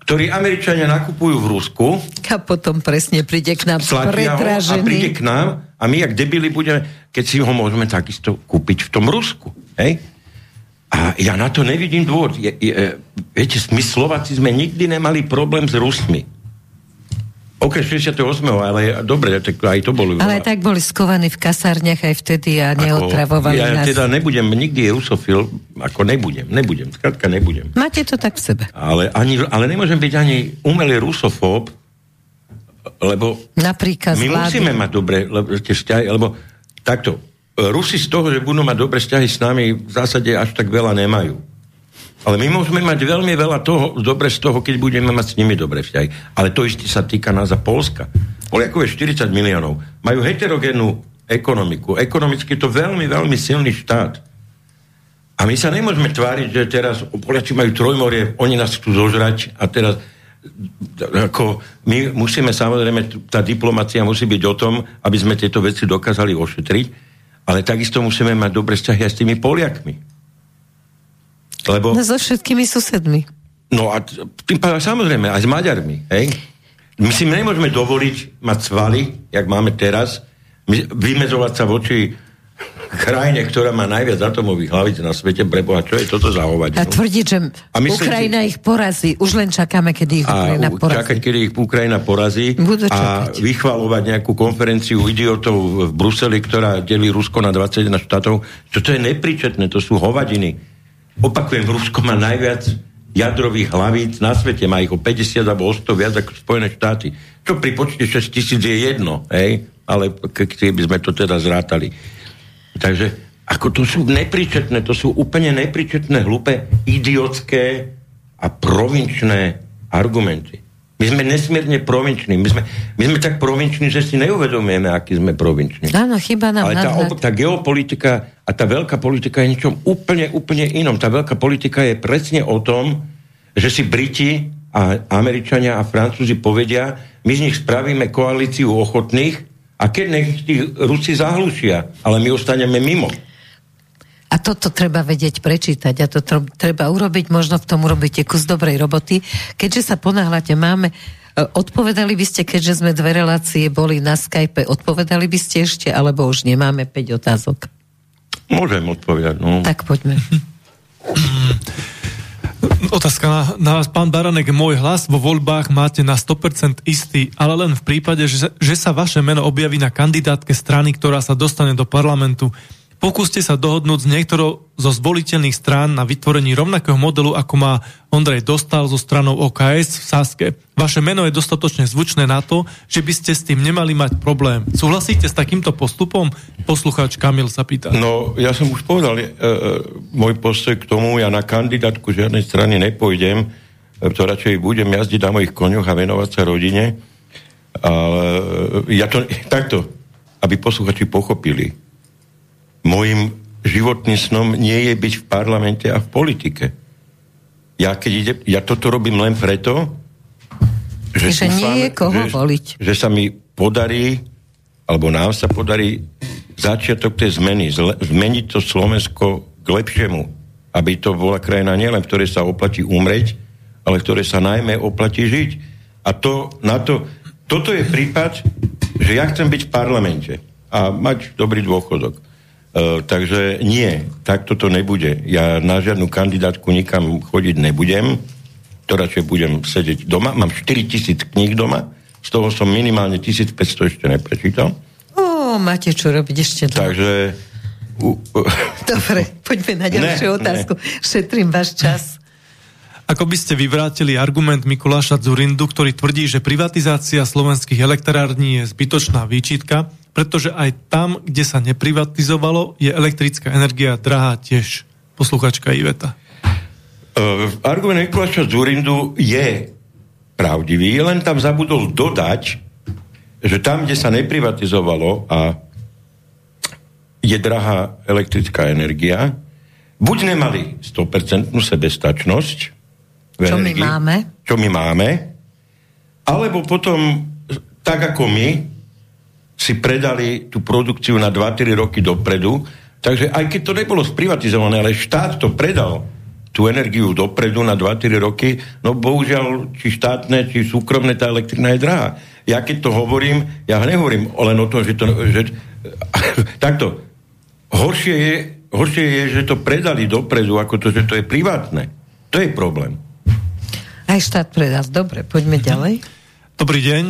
ktorý Američania nakupujú v Rusku. A potom presne príde k nám predražený. A príde k nám a my, jak debili, budeme, keď si ho môžeme takisto kúpiť v tom Rusku. Hej? A ja na to nevidím dôvod. Je, je, viete, my Slováci sme nikdy nemali problém s Rusmi. OK, 68. ale dobre, tak aj to boli. Ale tak boli skovaní v kasárniach aj vtedy a neotravovali ja, nás. Ja teda nebudem nikdy rusofil, ako nebudem, nebudem, skrátka nebudem. Máte to tak v sebe. Ale, ani, ale nemôžem byť ani umelý rusofób, lebo Napríklad my vlády. musíme mať dobre tie vzťahy, lebo takto, Rusi z toho, že budú mať dobre vzťahy s nami, v zásade až tak veľa nemajú. Ale my môžeme mať veľmi veľa toho, dobre z toho, keď budeme mať s nimi dobre vzťahy. Ale to isté sa týka nás a Polska. Poliakov je 40 miliónov. Majú heterogénnu ekonomiku. Ekonomicky je to veľmi, veľmi silný štát. A my sa nemôžeme tváriť, že teraz Poliaci majú trojmorie, oni nás chcú zožrať a teraz ako my musíme samozrejme, tá diplomacia musí byť o tom, aby sme tieto veci dokázali ošetriť, ale takisto musíme mať dobre vzťahy aj s tými Poliakmi. Lebo... No so všetkými susedmi. No a tým pádom samozrejme aj s Maďarmi. Hej? My si nemôžeme dovoliť mať svaly, jak máme teraz, vymezovať sa voči krajine, ktorá má najviac atomových hlavíc na svete, preboha, čo je toto za hovadinu? A tvrdiť, že a Ukrajina si... ich porazí. Už len čakáme, kedy ich Ukrajina porazí. Čakať, kedy ich Ukrajina porazí. Budú a vychvalovať nejakú konferenciu idiotov v Bruseli, ktorá delí Rusko na 21 štátov. Čo to je nepríčetné, to sú hovadiny. Opakujem, Rusko má najviac jadrových hlavíc na svete, má ich o 50 alebo o 100 viac ako Spojené štáty. Čo pri počte 6 tisíc je jedno, hej? ale keď by sme to teda zrátali. Takže ako to sú nepríčetné, to sú úplne nepríčetné, hlúpe, idiotské a provinčné argumenty. My sme nesmierne provinční. My sme, my sme tak provinční, že si neuvedomujeme, aký sme provinční. Áno, chyba nám Ale tá, tá geopolitika a tá veľká politika je niečom úplne, úplne inom. Tá veľká politika je presne o tom, že si Briti a Američania a Francúzi povedia, my z nich spravíme koalíciu ochotných a keď nech tí Rusi zahlušia, ale my ostaneme mimo. A toto treba vedieť prečítať a to treba urobiť, možno v tom urobíte kus dobrej roboty. Keďže sa ponáhľate, máme, e, odpovedali by ste, keďže sme dve relácie boli na Skype, odpovedali by ste ešte, alebo už nemáme 5 otázok? Môžem odpovedať, no. Tak poďme. Otázka na, na vás, pán Baranek, môj hlas vo voľbách máte na 100% istý, ale len v prípade, že, že sa vaše meno objaví na kandidátke strany, ktorá sa dostane do parlamentu. Pokúste sa dohodnúť s niektorou zo zvoliteľných strán na vytvorení rovnakého modelu, ako má Ondrej Dostal so stranou OKS v Saske. Vaše meno je dostatočne zvučné na to, že by ste s tým nemali mať problém. Súhlasíte s takýmto postupom? Poslucháč Kamil sa pýta. No, ja som už povedal e, e, môj postoj k tomu, ja na kandidátku žiadnej strany nepôjdem, e, to radšej budem jazdiť na mojich koňoch a venovať sa rodine. Ale ja to, takto, aby posluchači pochopili Mojím životným snom nie je byť v parlamente a v politike. Ja, keď ide, ja toto robím len preto, že, že dúfam, nie je koho že, voliť. Že sa mi podarí, alebo nám sa podarí začiatok tej zmeny, zle, zmeniť to Slovensko k lepšiemu. Aby to bola krajina nielen, v ktorej sa oplatí umreť, ale v ktorej sa najmä oplatí žiť. A to, na to, toto je prípad, že ja chcem byť v parlamente a mať dobrý dôchodok. Uh, takže nie, takto to nebude. Ja na žiadnu kandidátku nikam chodiť nebudem, to radšej budem sedieť doma. Mám 4000 kníh doma, z toho som minimálne 1500 ešte neprečítal. Ó, máte čo robiť ešte doma. Takže... Uh, Dobre, poďme na ďalšiu ne, otázku. Ne. Šetrím váš čas. Ako by ste vyvrátili argument Mikuláša Zurindu, ktorý tvrdí, že privatizácia slovenských elektrární je zbytočná výčitka, pretože aj tam, kde sa neprivatizovalo, je elektrická energia drahá tiež. Posluchačka Iveta. Uh, argument Mikuláša Zurindu je pravdivý, len tam zabudol dodať, že tam, kde sa neprivatizovalo a je drahá elektrická energia, buď nemali 100% sebestačnosť, čo my máme, čo my máme, alebo potom, tak ako my, si predali tú produkciu na 2-3 roky dopredu, takže aj keď to nebolo sprivatizované, ale štát to predal tú energiu dopredu na 2-3 roky, no bohužiaľ, či štátne, či súkromné, tá elektrina je drahá. Ja keď to hovorím, ja nehovorím len o tom, že to... Že, takto, horšie je, horšie je, že to predali dopredu, ako to, že to je privátne. To je problém. Aj štát predal. Dobre, poďme ďalej. Dobrý deň.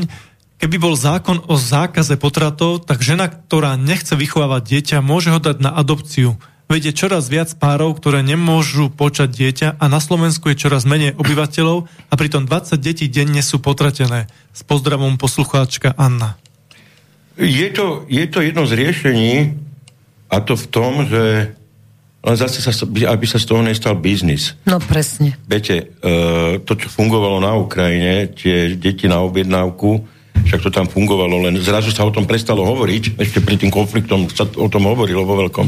Keby bol zákon o zákaze potratov, tak žena, ktorá nechce vychovávať dieťa, môže ho dať na adopciu. Veď je čoraz viac párov, ktoré nemôžu počať dieťa a na Slovensku je čoraz menej obyvateľov a pritom 20 detí denne sú potratené. S pozdravom poslucháčka Anna. Je to, je to jedno z riešení a to v tom, že len zase sa, aby sa z toho nestal biznis. No presne. Viete, uh, to, čo fungovalo na Ukrajine, tie deti na objednávku, však to tam fungovalo, len zrazu sa o tom prestalo hovoriť, ešte pred tým konfliktom sa o tom hovorilo vo veľkom.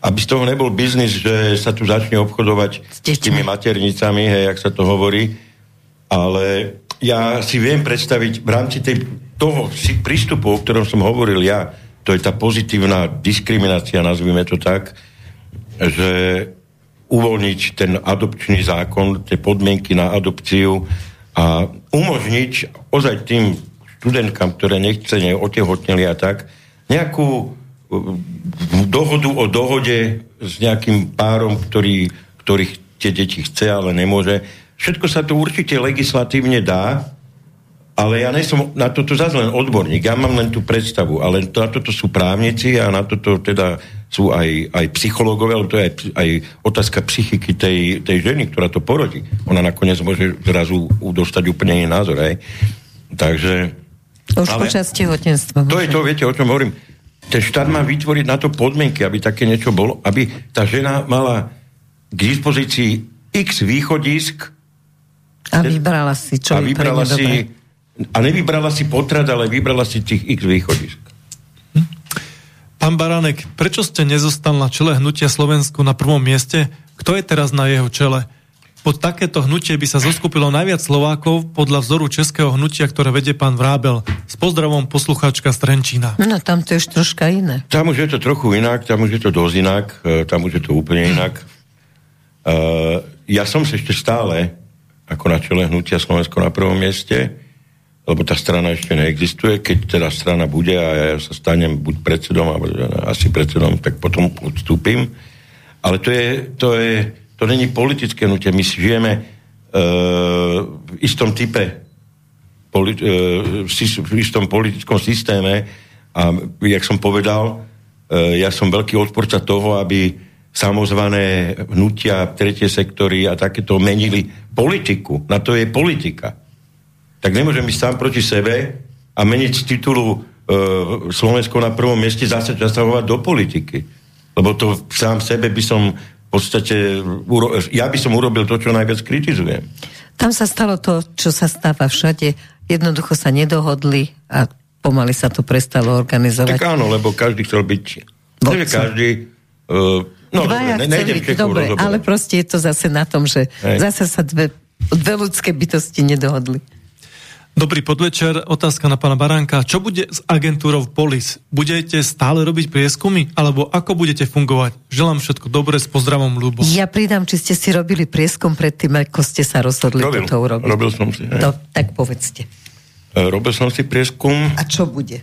Aby z toho nebol biznis, že sa tu začne obchodovať s, s tými maternicami, hej, jak sa to hovorí, ale ja si viem predstaviť v rámci tej, toho prístupu, o ktorom som hovoril ja, to je tá pozitívna diskriminácia, nazvime to tak, že uvoľniť ten adopčný zákon, tie podmienky na adopciu a umožniť ozaj tým študentkám, ktoré nechcene otehotneli a tak, nejakú uh, dohodu o dohode s nejakým párom, ktorý, ktorých tie deti chce, ale nemôže. Všetko sa to určite legislatívne dá, ale ja som na toto zase len odborník, ja mám len tú predstavu, ale na toto sú právnici a na toto teda sú aj, aj psychológovia, ale to je aj, aj otázka psychiky tej, tej ženy, ktorá to porodí. Ona nakoniec môže zrazu dostať úplne iný názor. Aj. Takže už Ale počas tehotenstva. To je to, viete, o čom hovorím. Ten štát má vytvoriť na to podmienky, aby také niečo bolo, aby tá žena mala k dispozícii x východisk a vybrala si, čo a vybrala si, A nevybrala si potrat, ale vybrala si tých x východisk. Hm? Pán Baránek, prečo ste nezostal na čele hnutia Slovensku na prvom mieste? Kto je teraz na jeho čele? Pod takéto hnutie by sa zoskupilo najviac Slovákov podľa vzoru českého hnutia, ktoré vedie pán Vrábel. S pozdravom poslucháčka Strenčína. No tam to je už troška iné. Tam už je to trochu inak, tam už je to dosť inak, e, tam už je to úplne inak. Uh, ja som sa ešte stále ako na čele hnutia Slovensko na prvom mieste, lebo tá strana ešte neexistuje. Keď teda strana bude a ja sa stanem buď predsedom, alebo asi predsedom, tak potom odstúpim. Ale to je, to je to není politické nutie. My žijeme uh, v istom type poli- uh, v istom politickom systéme a jak som povedal, uh, ja som veľký odporca toho, aby samozvané hnutia, tretie sektory a takéto menili politiku. Na to je politika. Tak nemôžem ísť sám proti sebe a meniť z titulu Slovensko na prvom mieste zase zasahovať do politiky. Lebo to sám sebe by som podstate, ja by som urobil to, čo najviac kritizujem. Tam sa stalo to, čo sa stáva všade. Jednoducho sa nedohodli a pomaly sa to prestalo organizovať. Tak áno, lebo každý chcel byť... Vodca. každý... Uh, no, Dvaja dobre, ne, byť, dobre, ale proste je to zase na tom, že Hej. zase sa dve, dve ľudské bytosti nedohodli. Dobrý podvečer, otázka na pána Baránka. Čo bude s agentúrou POLIS? Budete stále robiť prieskumy? Alebo ako budete fungovať? Želám všetko dobré, s pozdravom, Ľubo. Ja pridám, či ste si robili prieskum predtým, ako ste sa rozhodli robil, toto urobiť. Robil som si. No, tak povedzte. E, robil som si prieskum. A čo bude?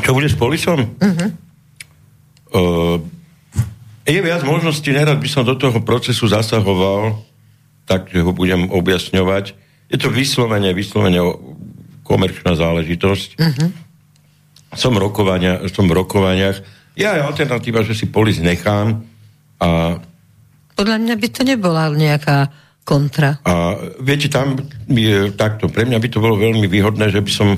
Čo bude s POLISom? Uh-huh. Uh, je viac možností, nerad by som do toho procesu zasahoval, tak, že ho budem objasňovať je to vyslovene, vyslovene komerčná záležitosť. Uh-huh. Som, rokovania, som v rokovaniach. Ja je alternatíva, že si polis nechám a... Podľa mňa by to nebola nejaká kontra. A viete, tam je takto. Pre mňa by to bolo veľmi výhodné, že by som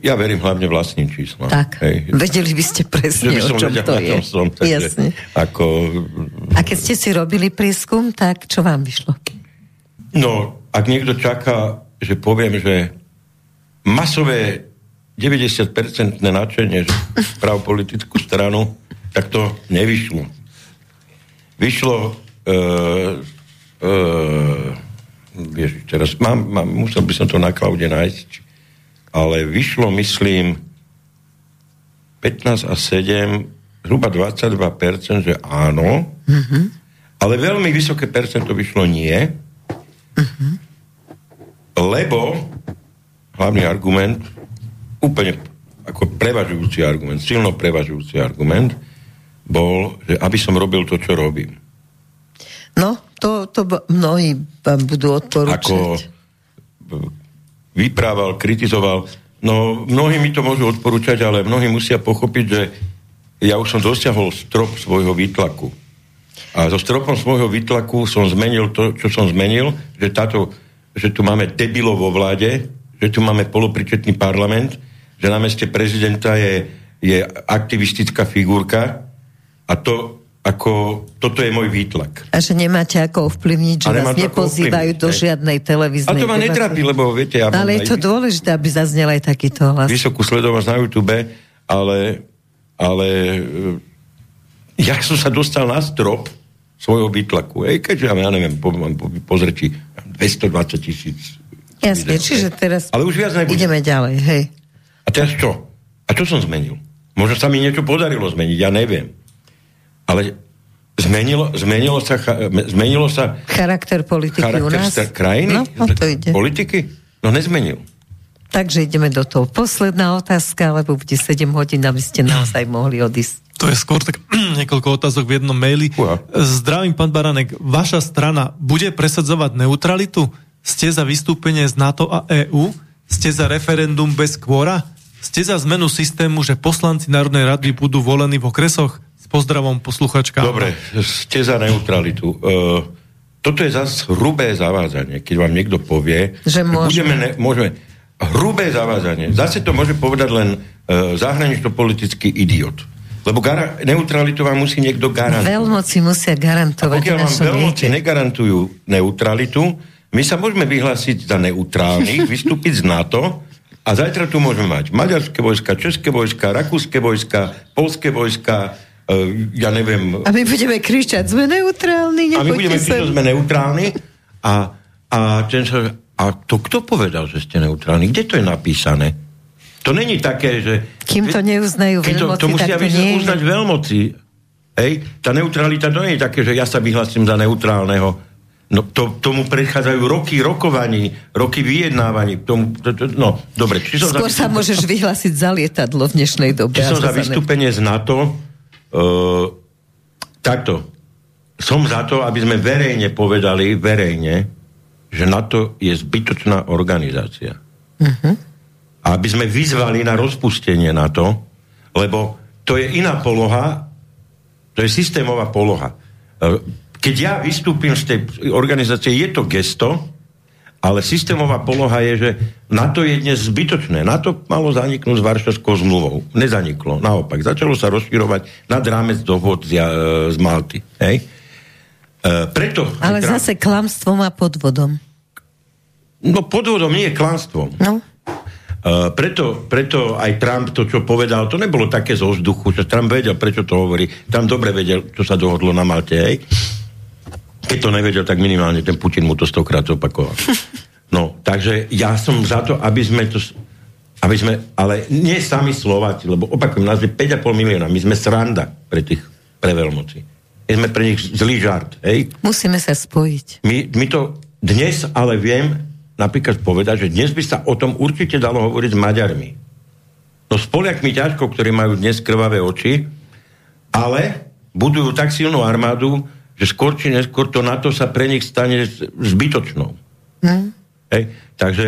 ja verím hlavne vlastným číslom. Tak, Hej. vedeli by ste presne, by o čom to je. Som, takže, Jasne. Ako... A keď ste si robili prieskum, tak čo vám vyšlo? No, ak niekto čaká, že poviem, že masové 90% nadšenie práv politickú stranu, tak to nevyšlo. Vyšlo uh, uh, vieš, teraz mám, mám, musel by som to na klaude nájsť, ale vyšlo, myslím, 15 a 7, zhruba 22%, že áno, mm-hmm. Ale veľmi vysoké percento vyšlo nie, uh-huh. lebo hlavný argument, úplne ako prevažujúci argument, silno prevažujúci argument, bol, že aby som robil to, čo robím. No, to, to mnohí vám budú odporúčať. Ako vyprával, kritizoval. No, mnohí mi to môžu odporúčať, ale mnohí musia pochopiť, že ja už som dosiahol strop svojho výtlaku. A so stropom svojho výtlaku som zmenil to, čo som zmenil, že, táto, že tu máme debilov vo vláde, že tu máme polopričetný parlament, že na meste prezidenta je, je aktivistická figurka a to ako, toto je môj výtlak. A že nemáte ako ovplyvniť, že vás nepozývajú do žiadnej televíznej A to ma netrápi, lebo viete... Ja ale je to dôležité, aby zaznel aj takýto hlas. Vysokú sledovosť na YouTube, ale, ale ja som sa dostal na strop svojho výtlaku. Ej, keďže ja neviem, po, po, pozreti 220 tisíc. Jasne, čiže teraz ale už viac ideme ďalej, hej. A teraz čo? A čo som zmenil? Možno sa mi niečo podarilo zmeniť, ja neviem. Ale zmenilo, zmenilo, sa, zmenilo sa... Charakter politiky charakter u nás? krajiny? No, to ide. Politiky? No nezmenil. Takže ideme do toho. Posledná otázka, lebo bude 7 hodín, aby ste naozaj mohli odísť. To je skôr tak niekoľko otázok v jednom maili. Uha. Zdravím, pán Baranek. Vaša strana bude presadzovať neutralitu? Ste za vystúpenie z NATO a EÚ? Ste za referendum bez kvóra? Ste za zmenu systému, že poslanci Národnej rady budú volení v okresoch? S pozdravom posluchačka. Dobre, ste za neutralitu. Uh, toto je zase hrubé zavádzanie, keď vám niekto povie, že môžeme. Budeme ne, môžeme hrubé zavádzanie. Zase to môže povedať len uh, zahranično-politický idiot. Lebo gara- neutralitu vám musí niekto garantovať. Veľmoci musia garantovať. A pokiaľ vám veľmoci negarantujú neutralitu, my sa môžeme vyhlásiť za neutrálnych, vystúpiť z NATO a zajtra tu môžeme mať maďarské vojska, české vojska, rakúske vojska, polské vojska, uh, ja neviem... A my budeme kričať, sme neutrálni, A my budeme kričať, sme neutrálni a, a, ten sa, a to kto povedal, že ste neutrálni? Kde to je napísané? To není také, že... Kým to neuznajú veľmoci, to, to musia tak to nie uznať veľmoci. Hej? Tá neutralita to nie je také, že ja sa vyhlasím za neutrálneho. No, to, tomu prechádzajú roky rokovaní, roky vyjednávaní. Tomu, to, to, no, dobre. Či som Skôr za sa môžeš vyhlásiť za lietadlo v dnešnej dobe. Či som za vystúpenie z NATO, Uh, takto. Som za to, aby sme verejne povedali, verejne, že NATO je zbytočná organizácia. Uh-huh. A aby sme vyzvali na rozpustenie NATO, lebo to je iná poloha, to je systémová poloha. E, keď ja vystúpim z tej organizácie, je to gesto, ale systémová poloha je, že NATO je dnes zbytočné. NATO malo zaniknúť s Varšavskou zmluvou. Nezaniklo. Naopak, začalo sa rozširovať nad rámec dohod z, e, z Malty. Hej? E, preto... Ale Trump... zase klamstvom a podvodom. No podvodom nie je klamstvom. No. Uh, preto, preto aj Trump to, čo povedal, to nebolo také zo vzduchu, že Trump vedel, prečo to hovorí. Tam dobre vedel, čo sa dohodlo na Malte, hej. Keď to nevedel, tak minimálne ten Putin mu to stokrát zopakoval. No, takže ja som za to, aby sme to... Aby sme, ale nie sami Slováci, lebo opakujem, nás je 5,5 milióna, my sme sranda pre tých, pre veľmoci. Sme pre nich zlý žart, hej? Musíme sa spojiť. My, my to dnes ale viem napríklad povedať, že dnes by sa o tom určite dalo hovoriť s Maďarmi. No s Poliakmi ťažko, ktorí majú dnes krvavé oči, ale budujú tak silnú armádu, že skôr či neskôr to NATO sa pre nich stane zbytočnou. Mm. Hej? Takže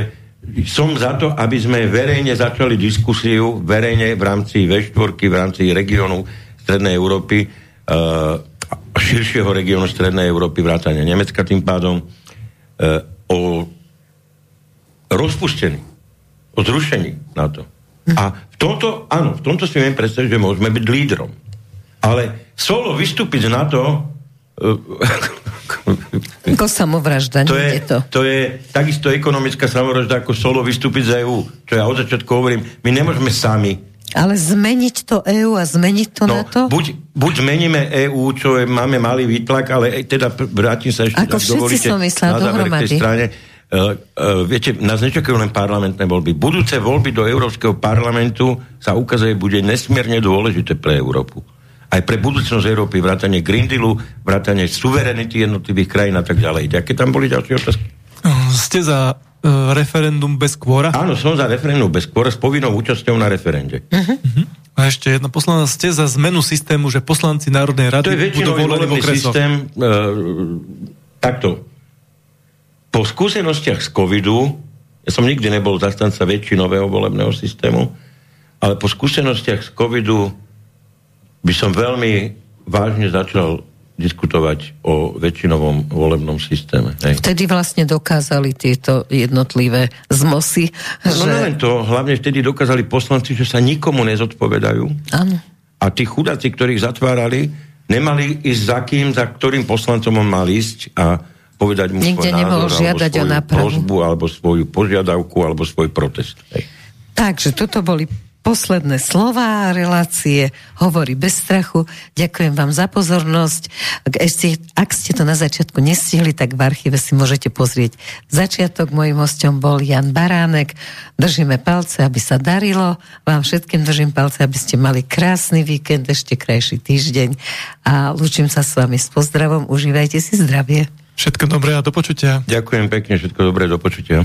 som za to, aby sme verejne začali diskusiu, verejne v rámci V4, v rámci regiónu Strednej Európy, uh, širšieho regiónu Strednej Európy, vrátane Nemecka tým pádom, uh, o rozpustení, o zrušení NATO. A v tomto, áno, v tomto si viem predstaviť, že môžeme byť lídrom. Ale solo vystúpiť z NATO ako samovražda, to je, to. to je takisto ekonomická samovražda, ako solo vystúpiť z EÚ. Čo ja od začiatku hovorím, my nemôžeme sami. Ale zmeniť to EÚ a zmeniť to no, na to? Buď, buď zmeníme EÚ, čo je, máme malý výtlak, ale teda vrátim sa ešte, ako všetci dovolíte, som myslela, na záver tej strane. Uh, uh, viete, nás nečakajú len parlamentné voľby. Budúce voľby do Európskeho parlamentu sa ukazuje, bude nesmierne dôležité pre Európu. aj pre budúcnosť Európy, vrátanie Green Dealu, vrátanie suverenity jednotlivých krajín a tak ďalej. Aké tam boli ďalšie otázky? Ste za referendum bez kvóra? Áno, som za referendum bez kvóra s povinnou účasťou na referende. Uh-huh. Uh-huh. A ešte jedna poslaná, ste za zmenu systému, že poslanci Národnej rady to je budú volení v systém, uh, takto. Po skúsenostiach z covidu, ja som nikdy nebol zastanca väčšinového volebného systému, ale po skúsenostiach z covidu by som veľmi vážne začal diskutovať o väčšinovom volebnom systéme. Hej. Vtedy vlastne dokázali tieto jednotlivé zmosy. No, že... No len to, hlavne vtedy dokázali poslanci, že sa nikomu nezodpovedajú. Áno. A tí chudáci, ktorých zatvárali, nemali ísť za kým, za ktorým poslancom on mal ísť a povedať mu Nikde svoj názor, žiadať alebo svoju o prozbu, alebo svoju požiadavku, alebo svoj protest. Hej. Takže toto boli posledné slova relácie Hovorí bez strachu. Ďakujem vám za pozornosť. Ak, ešte, ak ste to na začiatku nestihli, tak v archíve si môžete pozrieť začiatok. Mojím hostom bol Jan Baránek. Držíme palce, aby sa darilo. Vám všetkým držím palce, aby ste mali krásny víkend, ešte krajší týždeň. A lúčim sa s vami s pozdravom. Užívajte si zdravie. Všetko dobré a do počutia. Ďakujem pekne, všetko dobré, do počutia.